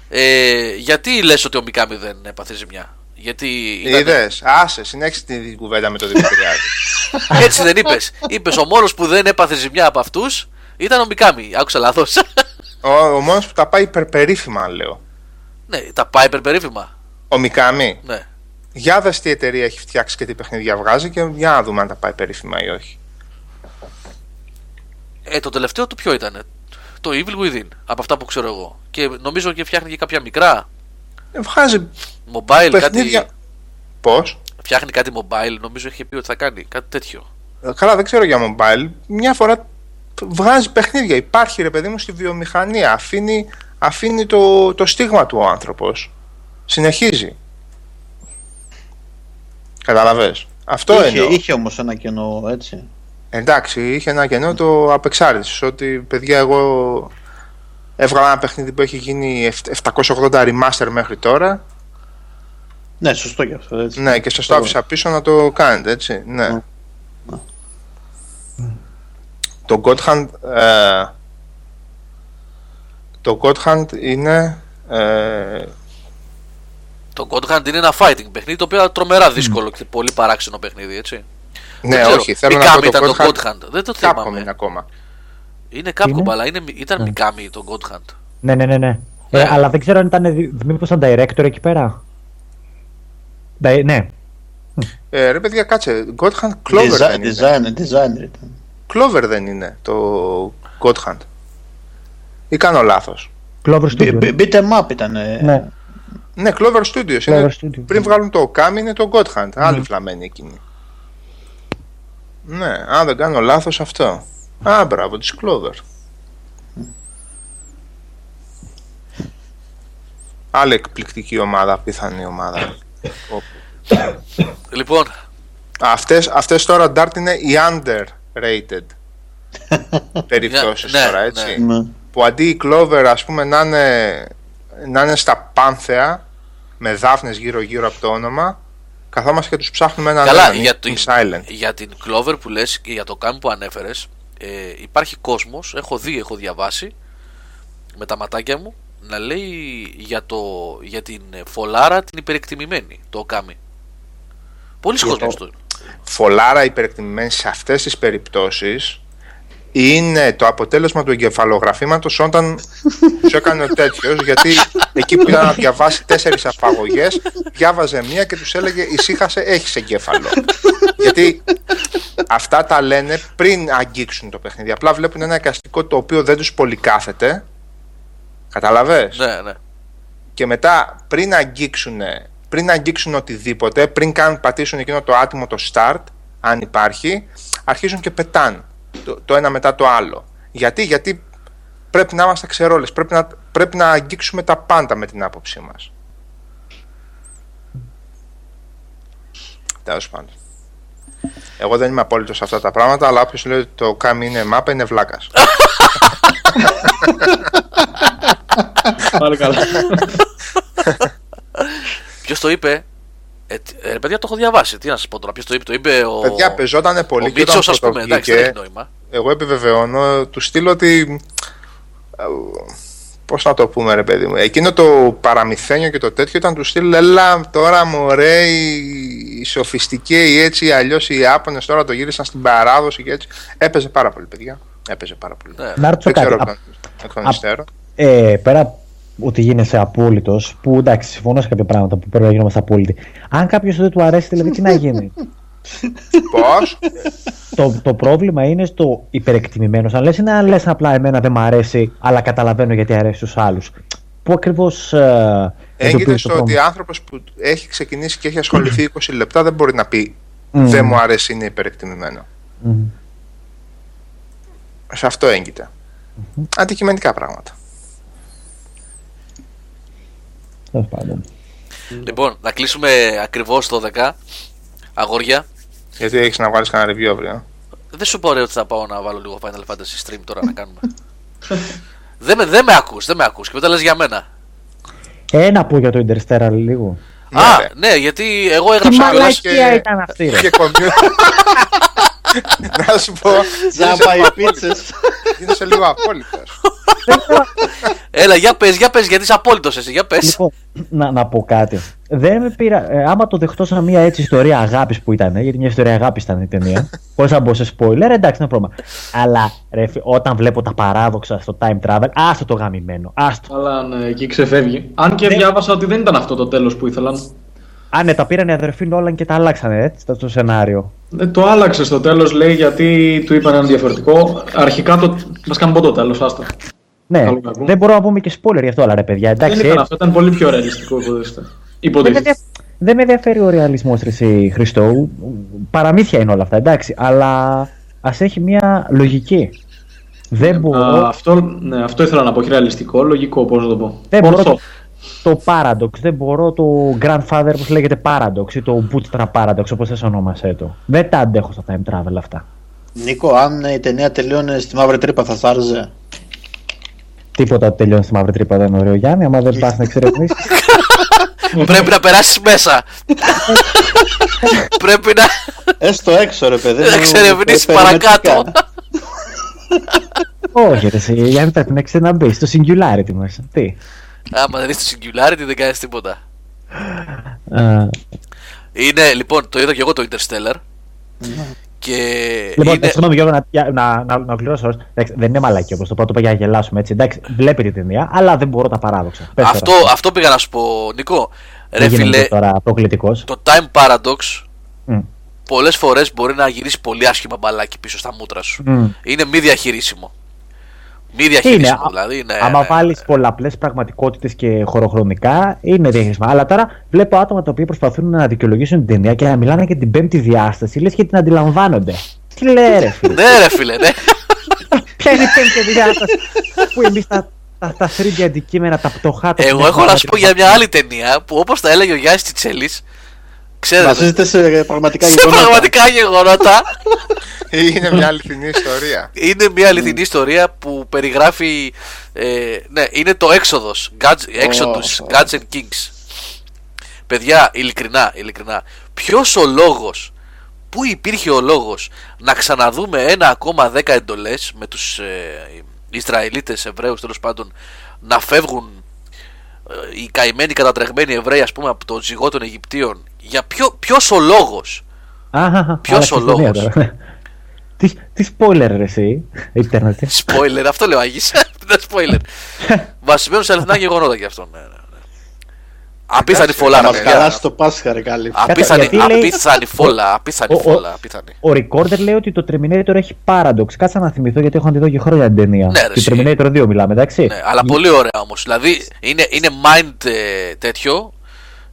Ε, γιατί λες ότι ο Μικάμι δεν έπαθε ζημιά; Γιατί ήταν- Είδες, άσε, συνέχισε την κουβέντα με τον Δημητριάδη. έτσι δεν είπες. Είπες ο μόνος που δεν έπαθε ζημιά από αυτούς ήταν ο Μικάμι. Άκουσα λάθος. ο, ο μόνος που τα πάει υπερπερίφημα, λέω. ναι, τα πάει υπερπερίφημα. Ο Μικάμι, Ναι. για δες τι εταιρεία έχει φτιάξει και τι παιχνίδια βγάζει και για να δούμε αν τα πάει περίφημα ή όχι. Ε, το τελευταίο του ποιο ήταν. Το Evil Within. Από αυτά που ξέρω εγώ. Και νομίζω και φτιάχνει και κάποια μικρά Ε, Βγάζει mobile. παιχνίδια. Κάτι, Πώς; φτιάχνει κάτι mobile. Νομίζω είχε πει ότι θα κάνει κάτι τέτοιο. Ε, Καλά, δεν ξέρω για mobile. Μια φορά βγάζει παιχνίδια. Υπάρχει ρε παιδί μου στη βιομηχανία. Αφήνει, αφήνει το, το στίγμα του ο άνθρωπος. Συνεχίζει. Καταλαβες. Αυτό είχε, εννοώ. είχε όμως ένα κενό έτσι. Εντάξει, είχε ένα κενό το απεξάρτησης. Ότι παιδιά, εγώ έβγαλα ένα παιχνίδι που έχει γίνει 780 remaster μέχρι τώρα. Ναι, σωστό και αυτό έτσι. Ναι, και σας το άφησα πίσω να το κάνετε, έτσι. Ναι. Ναι. Το God Hand, ε, το God Hand είναι ε, Το God Hand είναι ένα fighting παιχνίδι το οποίο είναι τρομερά δύσκολο και πολύ παράξενο παιχνίδι, έτσι. Ναι, Δεν ξέρω. όχι, θέλω να Mikami πω ήταν το το God God Hand. Hand. Δεν το Capcom θυμάμαι. είναι ακόμα. Είναι Capcom, Είναι; αλλά είναι, ήταν Ναι. Mikami το God Hand. Ναι, ναι, ναι. ναι. Ναι. Ε, αλλά δεν ξέρω αν ήταν. Μήπως ήταν director εκεί πέρα. Di- ναι. Ε, ρε παιδιά, κάτσε. God Hand Clover Design, δεν είναι. designer, designer ήταν. Clover δεν είναι το God Hand. Ή κάνω λάθος. Clover Μπι- Studio. μπι- Beat 'em up ήταν. Ναι. Ναι, Clover Studios. Clover είναι, Studio. Πριν βγάλουν το Okami είναι το God Hand. Άλλη φλαμμένη εκείνη. Ναι, αν δεν κάνω λάθος αυτό. Α, μπράβο, της Clover. Άλλη εκπληκτική ομάδα, πιθανή ομάδα. Ο- Λοιπόν, Αυτές, αυτές τώρα, Dart, είναι οι underrated περιπτώσεις Ναι, τώρα, ναι, έτσι. Ναι. Που αντί η Clover, ας πούμε, να είναι, να είναι στα πάνθεα, με δάφνες γύρω-γύρω από το όνομα, καθόμαστε και τους ψάχνουμε έναν καλά, έναν, για, είναι την, silent. για την Clover που λες και για το Kami που ανέφερες, ε, υπάρχει κόσμος, έχω δει, έχω διαβάσει, με τα ματάκια μου, να λέει για, το, για την φολάρα την υπερεκτιμημένη, το Okami. Πολλοί Για κόσμοι το- του. φολάρα υπερεκτιμημένη σε αυτές τις περιπτώσεις είναι το αποτέλεσμα του εγκεφαλογραφήματος όταν σου έκανε ο τέτοιος, γιατί εκεί που ήταν να διαβάσει τέσσερις απαγωγές, διάβαζε μία και τους έλεγε ησύχασε, έχεις εγκέφαλο. γιατί αυτά τα λένε πριν αγγίξουν το παιχνίδι. Απλά βλέπουν ένα εικαστικό το οποίο δεν τους πολυκάθεται. Καταλαβες; Ναι, ναι. και μετά πριν αγγίξουν, πριν αγγίξουν οτιδήποτε, πριν καν πατήσουν εκείνο το άτιμο το start, αν υπάρχει, αρχίζουν και πετάν το, το ένα μετά το άλλο. Γιατί, γιατί πρέπει να είμαστε ξερόλες, πρέπει να, πρέπει να αγγίξουμε τα πάντα με την άποψή μας. Τέλος πάντων. Εγώ δεν είμαι απόλυτος σε αυτά τα πράγματα, αλλά όποιος λέει ότι το κάμι είναι μάπα είναι βλάκας. Πάλι καλά. Ποιος το είπε; Ε, τι- ε, παιδιά, το έχω διαβάσει. Τι να σας πω τώρα. Ποιος το είπε. Το είπε ο. Παιδιά, πεζότανε πολύ ο και όταν Μίτσος, ας πούμε. Εντάξει, δεν έχει πρωτοβγήκε, νόημα. εγώ επιβεβαιώνω του στείλω ότι. Πώς να το πούμε, ρε παιδί μου. Εκείνο το παραμυθένιο και το τέτοιο ήταν του στείλω. Έλα τώρα μωρέ, οι, οι σοφιστικοί ή έτσι ή αλλιώς οι Ιάπωνες τώρα το γύρισαν στην παράδοση και έτσι. Έπαιζε πάρα πολύ, παιδιά. Έπαιζε πάρα πολύ. Ναι. Να ρωτήσω Δεν ξέρω κάτι. εκ των- εκ των απ- υστέρων. Ε, πέρα ότι γίνεσαι απόλυτος, που εντάξει, συμφωνώ σε κάποια πράγματα που πρέπει να γινόμαστε απόλυτοι. Αν κάποιος δεν του αρέσει, δηλαδή τι να γίνει; Πώς; το, το πρόβλημα είναι στο υπερεκτιμημένος. Αν λες, είναι αν λες απλά εμένα δεν μ' αρέσει, αλλά καταλαβαίνω γιατί αρέσει στους άλλους. Πού ακριβώς. Ε, Έγκυται εντοπίζεις στο το ότι πρόβλημα. άνθρωπος που έχει ξεκινήσει και έχει ασχοληθεί 20 λεπτά δεν μπορεί να πει Μμμ. Δεν μου αρέσει, είναι υπερεκτιμημένο. Μμμ. Σε αυτό έγκυται. Αντικειμενικά πράγματα. Τέλος πάντων. Λοιπόν, να κλείσουμε ακριβώς το 10. Αγόρια. Γιατί έχεις να βάλεις κανένα review αύριο. Δεν σου πω ρε ότι θα πάω να βάλω λίγο Final Fantasy stream τώρα να κάνουμε. δεν, με, δεν με ακούς, δεν με ακούς και μετά λες για μένα. Ένα που για το Interstellar λίγο. Ναι, Α, ρε. ναι, γιατί εγώ Τι έγραψα. μαλάκι. μαλακία και- ήταν αυτή, ρε. Και κομπιού. Να σου πω. Τζάμπα οι πίτσες. Γίνεσαι λίγο απόλυτο. Έλα, για πες, για πες, γιατί είσαι απόλυτος εσύ, για πες. Λοιπόν, να, να πω κάτι. Δεν με πήρα. Ε, άμα το δεχτώ σαν μια έτσι ιστορία αγάπης που ήταν, ε, γιατί μια ιστορία αγάπης ήταν η ταινία. Χωρίς να μπω σε spoiler, εντάξει, είναι πρόβλημα. Αλλά ρε, φι- όταν βλέπω τα παράδοξα στο time travel, άστο το γαμημένο. Άστο. Αλλά ναι, εκεί ξεφεύγει. Αν και Ναι. διάβασα ότι δεν ήταν αυτό το τέλος που ήθελαν. Α, ναι, τα πήραν οι αδερφοί Νόλαν και τα αλλάξανε έτσι στο, στο σενάριο. Ε, το άλλαξε στο τέλος, λέει, γιατί του είπαν ένα διαφορετικό. Αρχικά το. Μας κάνουν πω το τέλος, άστα. Ναι, Καλό κακό. δεν μπορώ να πούμε και spoiler γι' αυτό, αλλά ρε παιδιά, εντάξει. δεν ήταν ε, αυτό, ήταν πολύ πιο ρεαλιστικό υποτίθεται. δεν, με Υποτίθεται. δια- δεν με ενδιαφέρει ο ρεαλισμός, εσύ Χριστό. Παραμύθια είναι όλα αυτά, εντάξει. Αλλά ας έχει μια λογική. Δεν μπορώ. Α, αυτό, ναι, αυτό ήθελα να πω. Όχι ρεαλιστικό, λογικό, πώς να το πω. Δεν μπορώ Ορθό. Το, το Paradox, δεν μπορώ το Grandfather όπως λέγεται Paradox ή το Bootstrap Paradox όπως θες ονόμασέ το. Δεν τα αντέχω στα time travel αυτά. Νίκο, αν η ταινία τελείωνε στη μαύρη τρύπα θα σ' άρεσε. Τίποτα ότι τελειώνει στη μαύρη τρύπα δεν είναι ωραίο Γιάννη, άμα δεν πας να εξερευνήσεις. Πρέπει να περάσεις μέσα. Πρέπει να, Έστω έξω, ρε παιδί. να μου, εξερευνήσεις περιμετρικά. παρακάτω. Όχι ρε εσύ, Γιάννη πρέπει να ξέρει να μπει στο singularity μέσα. Τι; Άμα δεν είσαι στο singularity δεν κάνεις τίποτα. Α, Είναι, λοιπόν, το είδα και εγώ το Interstellar. Και Λοιπόν, είναι... ε, συγγνώμη Γιώργο, να, για- να, να, να ολοκληρώσω. όμως. Εντάξει, δεν είναι μαλακή όπως το πρώτο είπα για να γελάσουμε έτσι. Εντάξει, βλέπει την ταινία, αλλά δεν μπορώ τα παράδοξα. Πες αυτό, τώρα. αυτό πήγα να σου πω, Νικό. Ρε Δεν γίνομαι φίλε, και τώρα προκλητικός. το time paradox Μμ. πολλές φορές μπορεί να γυρίσει πολύ άσχημα μπαλάκι πίσω στα μούτρα σου. Μμ. Είναι μη διαχειρίσιμο. Μη Είναι, διαχειρίσιμο, α- δηλαδή. Είναι, άμα βάλεις πολλαπλές πραγματικότητες και χωροχρονικά, είναι διαχειρισμα. Αλλά τώρα βλέπω άτομα τα οποία προσπαθούν να δικαιολογήσουν την ταινία και να μιλάνε για την πέμπτη διάσταση, λες και την αντιλαμβάνονται. Τι λέει, ρε φίλε; Ναι, ρε φίλε, ναι. Ποια είναι η πέμπτη διάσταση που εμείς τα, τα, τα 3D αντικείμενα, τα πτωχά τα Εγώ έχω να σου πω για μια άλλη ταινία που όπως τα έλεγε ο Γιάννης Τσιτσέλης. Ξέρετε, Βασίζεται σε πραγματικά σε γεγονότα. πραγματικά γεγονότα. Είναι μια αληθινή ιστορία. είναι μια αληθινή ιστορία που περιγράφει. Ε, ναι, είναι το έξοδος. Exodus, Oh. Gods and Kings. Παιδιά, ειλικρινά, ειλικρινά. Ποιος ο λόγος, πού υπήρχε ο λόγος να ξαναδούμε ένα ακόμα δέκα εντολές με τους ε, Ισραηλίτες, Εβραίους τέλος πάντων να φεύγουν ε, οι καημένοι κατατρεγμένοι Εβραίοι, ας πούμε, από το ζυγό των Αιγυπτίων Για ποιο, ποιος ο λόγος; Αχ, Ποιος ο λόγος; Τι, τι spoiler ρε εσύ, ίντερνετ. Spoiler, αυτό λέω Άγης. Δεν είναι spoiler. Βασισμένος σε αληθινά γεγονότα και αυτό. Ναι, ναι, ναι. Απίθανη Εντάξει, φόλα, Θα ρε μας παιδιά. καλάσει το Πάσχα, ρε Κάλλη. Απίθανη, Γιατί λέει- απίθανη φόλα, απίθανη Ο- ο- φόλα, απίθανη. Ο Recorder λέει ότι το Terminator έχει paradox. Κάτσα να θυμηθώ γιατί έχω δει και χρόνια την ταινία. Ναι, ρε, το εσύ. Terminator 2 μιλάμε, εντάξει. Ναι, αλλά πολύ ωραία όμως. Δηλαδή είναι, είναι mind ε, τέτοιο,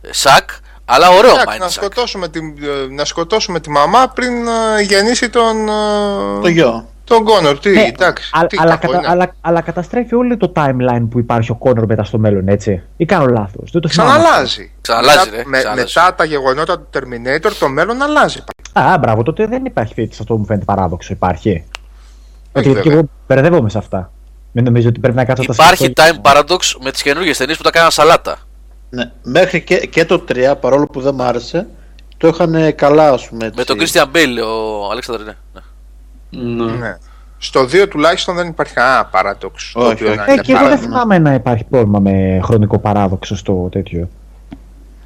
ε, σακ, αλλά ωραίο Εντάξει, να, mind sack. σκοτώσουμε τη, ε, να σκοτώσουμε τη μαμά πριν ε, γεννήσει τον, ε, Το γιο. Τον Κόνορ. Τι, Ναι, εντάξει. α- τι αλλά, κακό κατα- είναι. αλλά, αλλά καταστρέφει όλο το timeline που υπάρχει ο Connor μετά στο μέλλον, έτσι. Ή κάνω λάθος. Δεν το θυμάμαι. Ξαναλάζει. Ξαναλλάζει, μετά, ρε, με- ξαναλλάζει. μετά τα γεγονότα του Terminator το μέλλον αλλάζει. Α, μπράβο, τότε δεν υπάρχει έτσι. Αυτό μου φαίνεται παράδοξο. Υπάρχει. Όχι, Γιατί και βέβαια. εγώ μπερδεύομαι σε αυτά. Μην νομίζω ότι πρέπει να κάτσω να τα Υπάρχει σκεφτώ. time paradox με τις καινούργιες ταινίες που τα κάναν σαλάτα. Ναι. Μέχρι και, και το 3, παρόλο που δεν μ' άρεσε, το είχαν καλά, ας πούμε. Έτσι. Με τον Christian Bale, ο Αλέξανδρος, ναι. Ναι. Ναι. Ναι. Στο 2 τουλάχιστον δεν υπάρχει κανένα παράτοξο. το Όχι, οποίο όχι. να Ε, είναι και εγώ δεν παράδειγμα. θυμάμαι να υπάρχει πρόβλημα με χρονικό παράδοξο στο τέτοιο.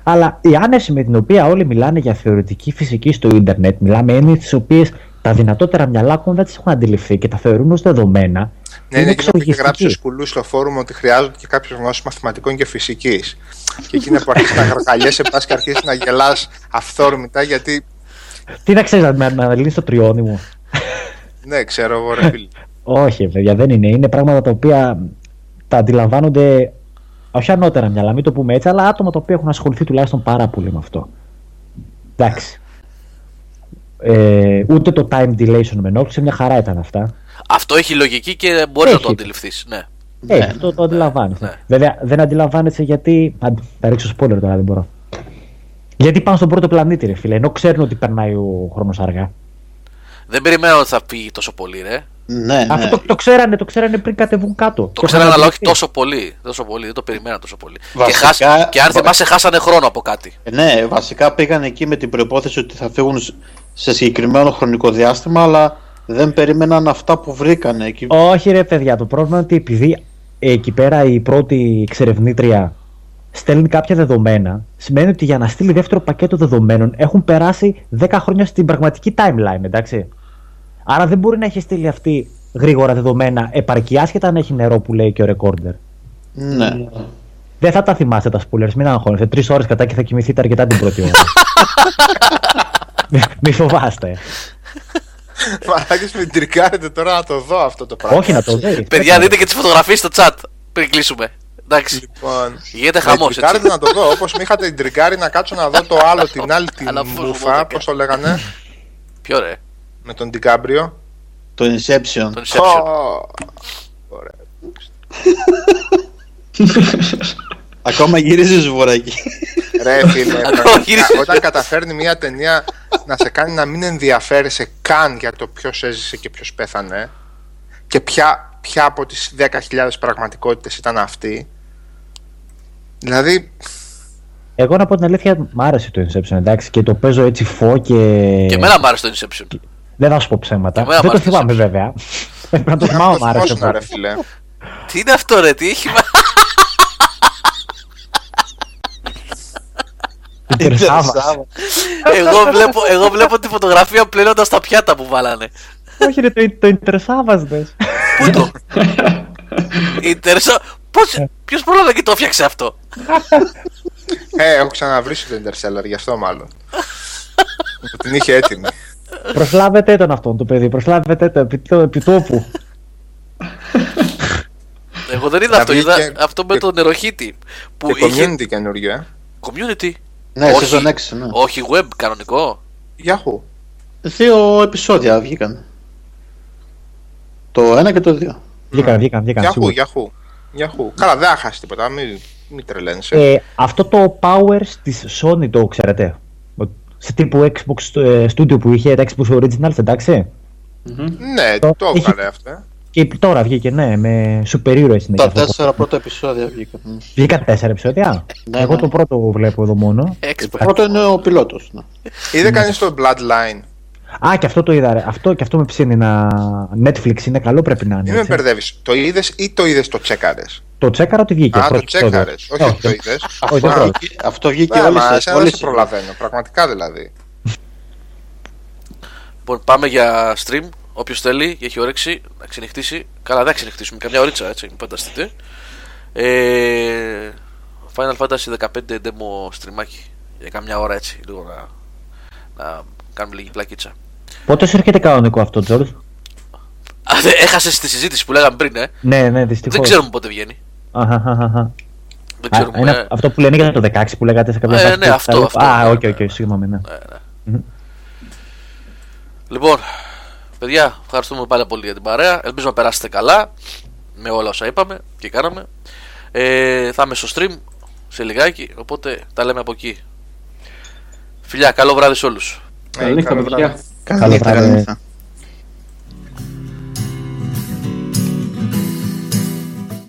Αλλά η άνεση με την οποία όλοι μιλάνε για θεωρητική φυσική στο ίντερνετ, μιλάμε έννοιες τις οποίες τα δυνατότερα μυαλά ακόμα δεν τις έχουν αντιληφθεί και τα θεωρούν ως δεδομένα. Ναι, είναι εκείνο που είχε εξοργιστική. γράψει ο Σκουλούς στο φόρουμ ότι χρειάζονται και κάποιες γνώσεις μαθηματικών και φυσικής. και εκείνη που αρχίσει να γαρκαλιέσαι, πας και αρχίσεις να γελάς αυθόρμητα γιατί. Τι να ξέρεις, να, να, να λύσει το τριώνι μου. Ναι, ξέρω εγώ, ρε φίλε. Όχι, παιδιά, δεν είναι. Είναι πράγματα τα οποία τα αντιλαμβάνονται όχι ανώτερα μυαλά, μην το πούμε έτσι, αλλά άτομα τα οποία έχουν ασχοληθεί τουλάχιστον πάρα πολύ με αυτό. Εντάξει. Ε, ούτε το time dilation με ενόχλησε, μια χαρά ήταν αυτά. Αυτό έχει λογική και μπορείς να Έχει. το αντιληφθείς. Ναι. Ε, Ναι, αυτό το αντιλαμβάνεσαι. ναι. Βέβαια, δεν αντιλαμβάνεσαι γιατί. Αν, θα ρίξω spoiler τώρα, δεν μπορώ. Γιατί πάνε στον πρώτο πλανήτη, ρε φίλε, ενώ ξέρουν ότι περνάει ο χρόνος αργά. Δεν περιμένω ότι θα φύγει τόσο πολύ, ρε. Ναι, ναι. Αυτό το, το, ξέρανε, το ξέρανε πριν κατεβούν κάτω. Το ξέρανε, αλλά όχι τόσο πολύ. Τόσο πολύ. Δεν το περιμέναν τόσο πολύ. Και, Βασικά- χάσ- και αν θυμάσαι, χάσανε χρόνο από κάτι. Ε, Ναι, βασικά πήγαν εκεί με την προπόθεση ότι θα φύγουν σ- σε συγκεκριμένο χρονικό διάστημα, αλλά δεν περίμεναν αυτά που βρήκαν εκεί. Όχι, ρε παιδιά, το πρόβλημα είναι ότι επειδή εκεί πέρα η πρώτη εξερευνήτρια στέλνει κάποια δεδομένα, σημαίνει ότι για να στείλει δεύτερο πακέτο δεδομένων έχουν περάσει 10 χρόνια στην πραγματική timeline, εντάξει. Άρα δεν μπορεί να έχει στείλει αυτή γρήγορα δεδομένα επαρκή, άσχετα αν έχει νερό που λέει και ο recorder. Ναι. Δεν θα τα θυμάστε τα spoilers, μην αγχώνεστε. Τρεις ώρες κατά και θα κοιμηθείτε αρκετά την πρώτη ώρα. Μη- Μη φοβάστε. Μαλάκι με τρικάρετε τώρα να το δω αυτό το πράγμα. Όχι να το δει. Παιδιά, δείτε και τις φωτογραφίες στο chat πριν κλείσουμε. Εντάξει. Λοιπόν, Γίνεται με χαμός έτσι. τρικάρετε να το δω. Όπως με είχατε τρικάρει να κάτσω να δω το άλλο, την άλλη την Αναφόσβο μουφα, δώδεκα. πώς το λέγανε, Ποιο ρε; Με τον Ντικάμπριο. Το Inception. Τον Inception. Ωραία. Ακόμα γυρίζεις βορράκι. Ρε φίλε, Ακόμα πραγματικά, γυρίζεις. όταν καταφέρνει μια ταινία να σε κάνει να μην ενδιαφέρεσαι καν για το ποιος έζησε και ποιος πέθανε και ποια, ποια από τις 10.000 πραγματικότητες ήταν αυτή. Δηλαδή, Εγώ να πω την αλήθεια, μ' άρεσε το Inception, εντάξει, και το παίζω έτσι φω και. Και εμένα μου άρεσε το Inception. Δεν θα σου πω ψέματα. Και εμένα Δεν μ' το άρεσε το θυμάμαι βέβαια. Πρέπει να το θυμάμαι, μ' άρεσε. θυμόσουνα, ρε φίλε. Τι είναι αυτό, ρε, τι έχει. Ιντερσάβα. εγώ, βλέπω, εγώ βλέπω τη φωτογραφία πλένοντας τα πιάτα που βάλανε. Όχι, ρε, το, το Ιντερσάβας δες. Πού το; Ιντερσο... Πώς... Ποιος πρόλαβε και το έφτιαξε αυτό; Ε, έχω ξαναβρίσει το Interstellar, γι' αυτό μάλλον. Που την είχε έτοιμη. Προσλάβετε τον αυτόν το παιδί, προσλάβετε το επί, το, επί τόπου. Εγώ δεν είδα Να αυτό, βγήκε είδα αυτό με και- τον νεροχύτη. Που Και είχε... community καινούριο, ε. Community. Ναι, Όχι. season 6, ναι. Όχι web, κανονικό. Yahoo. Δύο επεισόδια βγήκαν. Το ένα και το δύο. Βγήκαν, βγήκαν, βγήκαν. Yahoo, σίγουρα. Yahoo. Yahoo. Καλά, δεν θα χάσει τίποτα, μην, μην τρελαίνεσαι. Ε, αυτό το Powers της Sony το ξέρετε. Ο- Σε τύπου Xbox ε, Studio που είχε τα Xbox Originals, εντάξει. ναι, το- το είχε- έβγαλε αυτό. ε. Και τώρα βγήκε, ναι, με super heroes είναι και Τα αυτό. τέσσερα πρώτα επεισόδια βγήκαν. ναι. Βγήκαν τέσσερα επεισόδια. Ναι, Εγώ ναι. το πρώτο βλέπω εδώ μόνο. Το Xbox. πρώτο είναι ο πιλότος. Ναι. Είδε κανείς το Bloodline; Α, και αυτό το είδα. Ρε. Αυτό, και αυτό με ψήνει να. Netflix είναι καλό, πρέπει να είναι. Μην με έτσι. μπερδεύεις. Το είδες ή το είδες το τσέκαρες; Το τσέκαρα ότι βγήκε. Α, το πρώτο επεισόδιο. τσέκαρες. Όχι, Όχι, ότι το είδες. Όχι, δεν Α, πρόλαβα. Αυτό βγήκε Ναι, όλες μα τις εσένα δεν όλες σε προλαβαίνω. Πραγματικά δηλαδή. Λοιπόν, πάμε για stream. Όποιος θέλει και έχει όρεξη να ξενυχτήσει. Καλά, δεν θα ξενυχτήσουμε. Καμιά ωρίτσα έτσι, μην φανταστείτε. Ε, Final Fantasy 15 demo streamάκι. Για καμιά ώρα έτσι. Λίγο να, να κάνουμε λίγη πλακίτσα. Πότε σου έρχεται κανονικό αυτό, Τζορτζ. Α, δε- έχασες τη συζήτηση που λέγαμε πριν, ε; Ναι, ναι, δυστυχώς. Δεν ξέρουμε πότε βγαίνει. Δεν ξέρουμε. είναι αυτό που λένε για το 16 που λέγατε σε κάποια Ε, φάση ναι, που αυτό, τα- αυτό, Α, ναι, οκ, ναι. οκ, συγγνώμη, ναι. Λοιπόν, παιδιά, ευχαριστούμε πάρα πολύ για την παρέα. Ελπίζω να περάσετε καλά με όλα όσα είπαμε και κάναμε. Ε, θα είμαι στο stream σε λιγάκι, οπότε τα λέμε από εκεί. Φιλιά, καλό βράδυ σε όλους. Ε, Καλή νύχτα, καλό παιδιά. βράδυ. Καλή νύχτα, καλή νύχτα.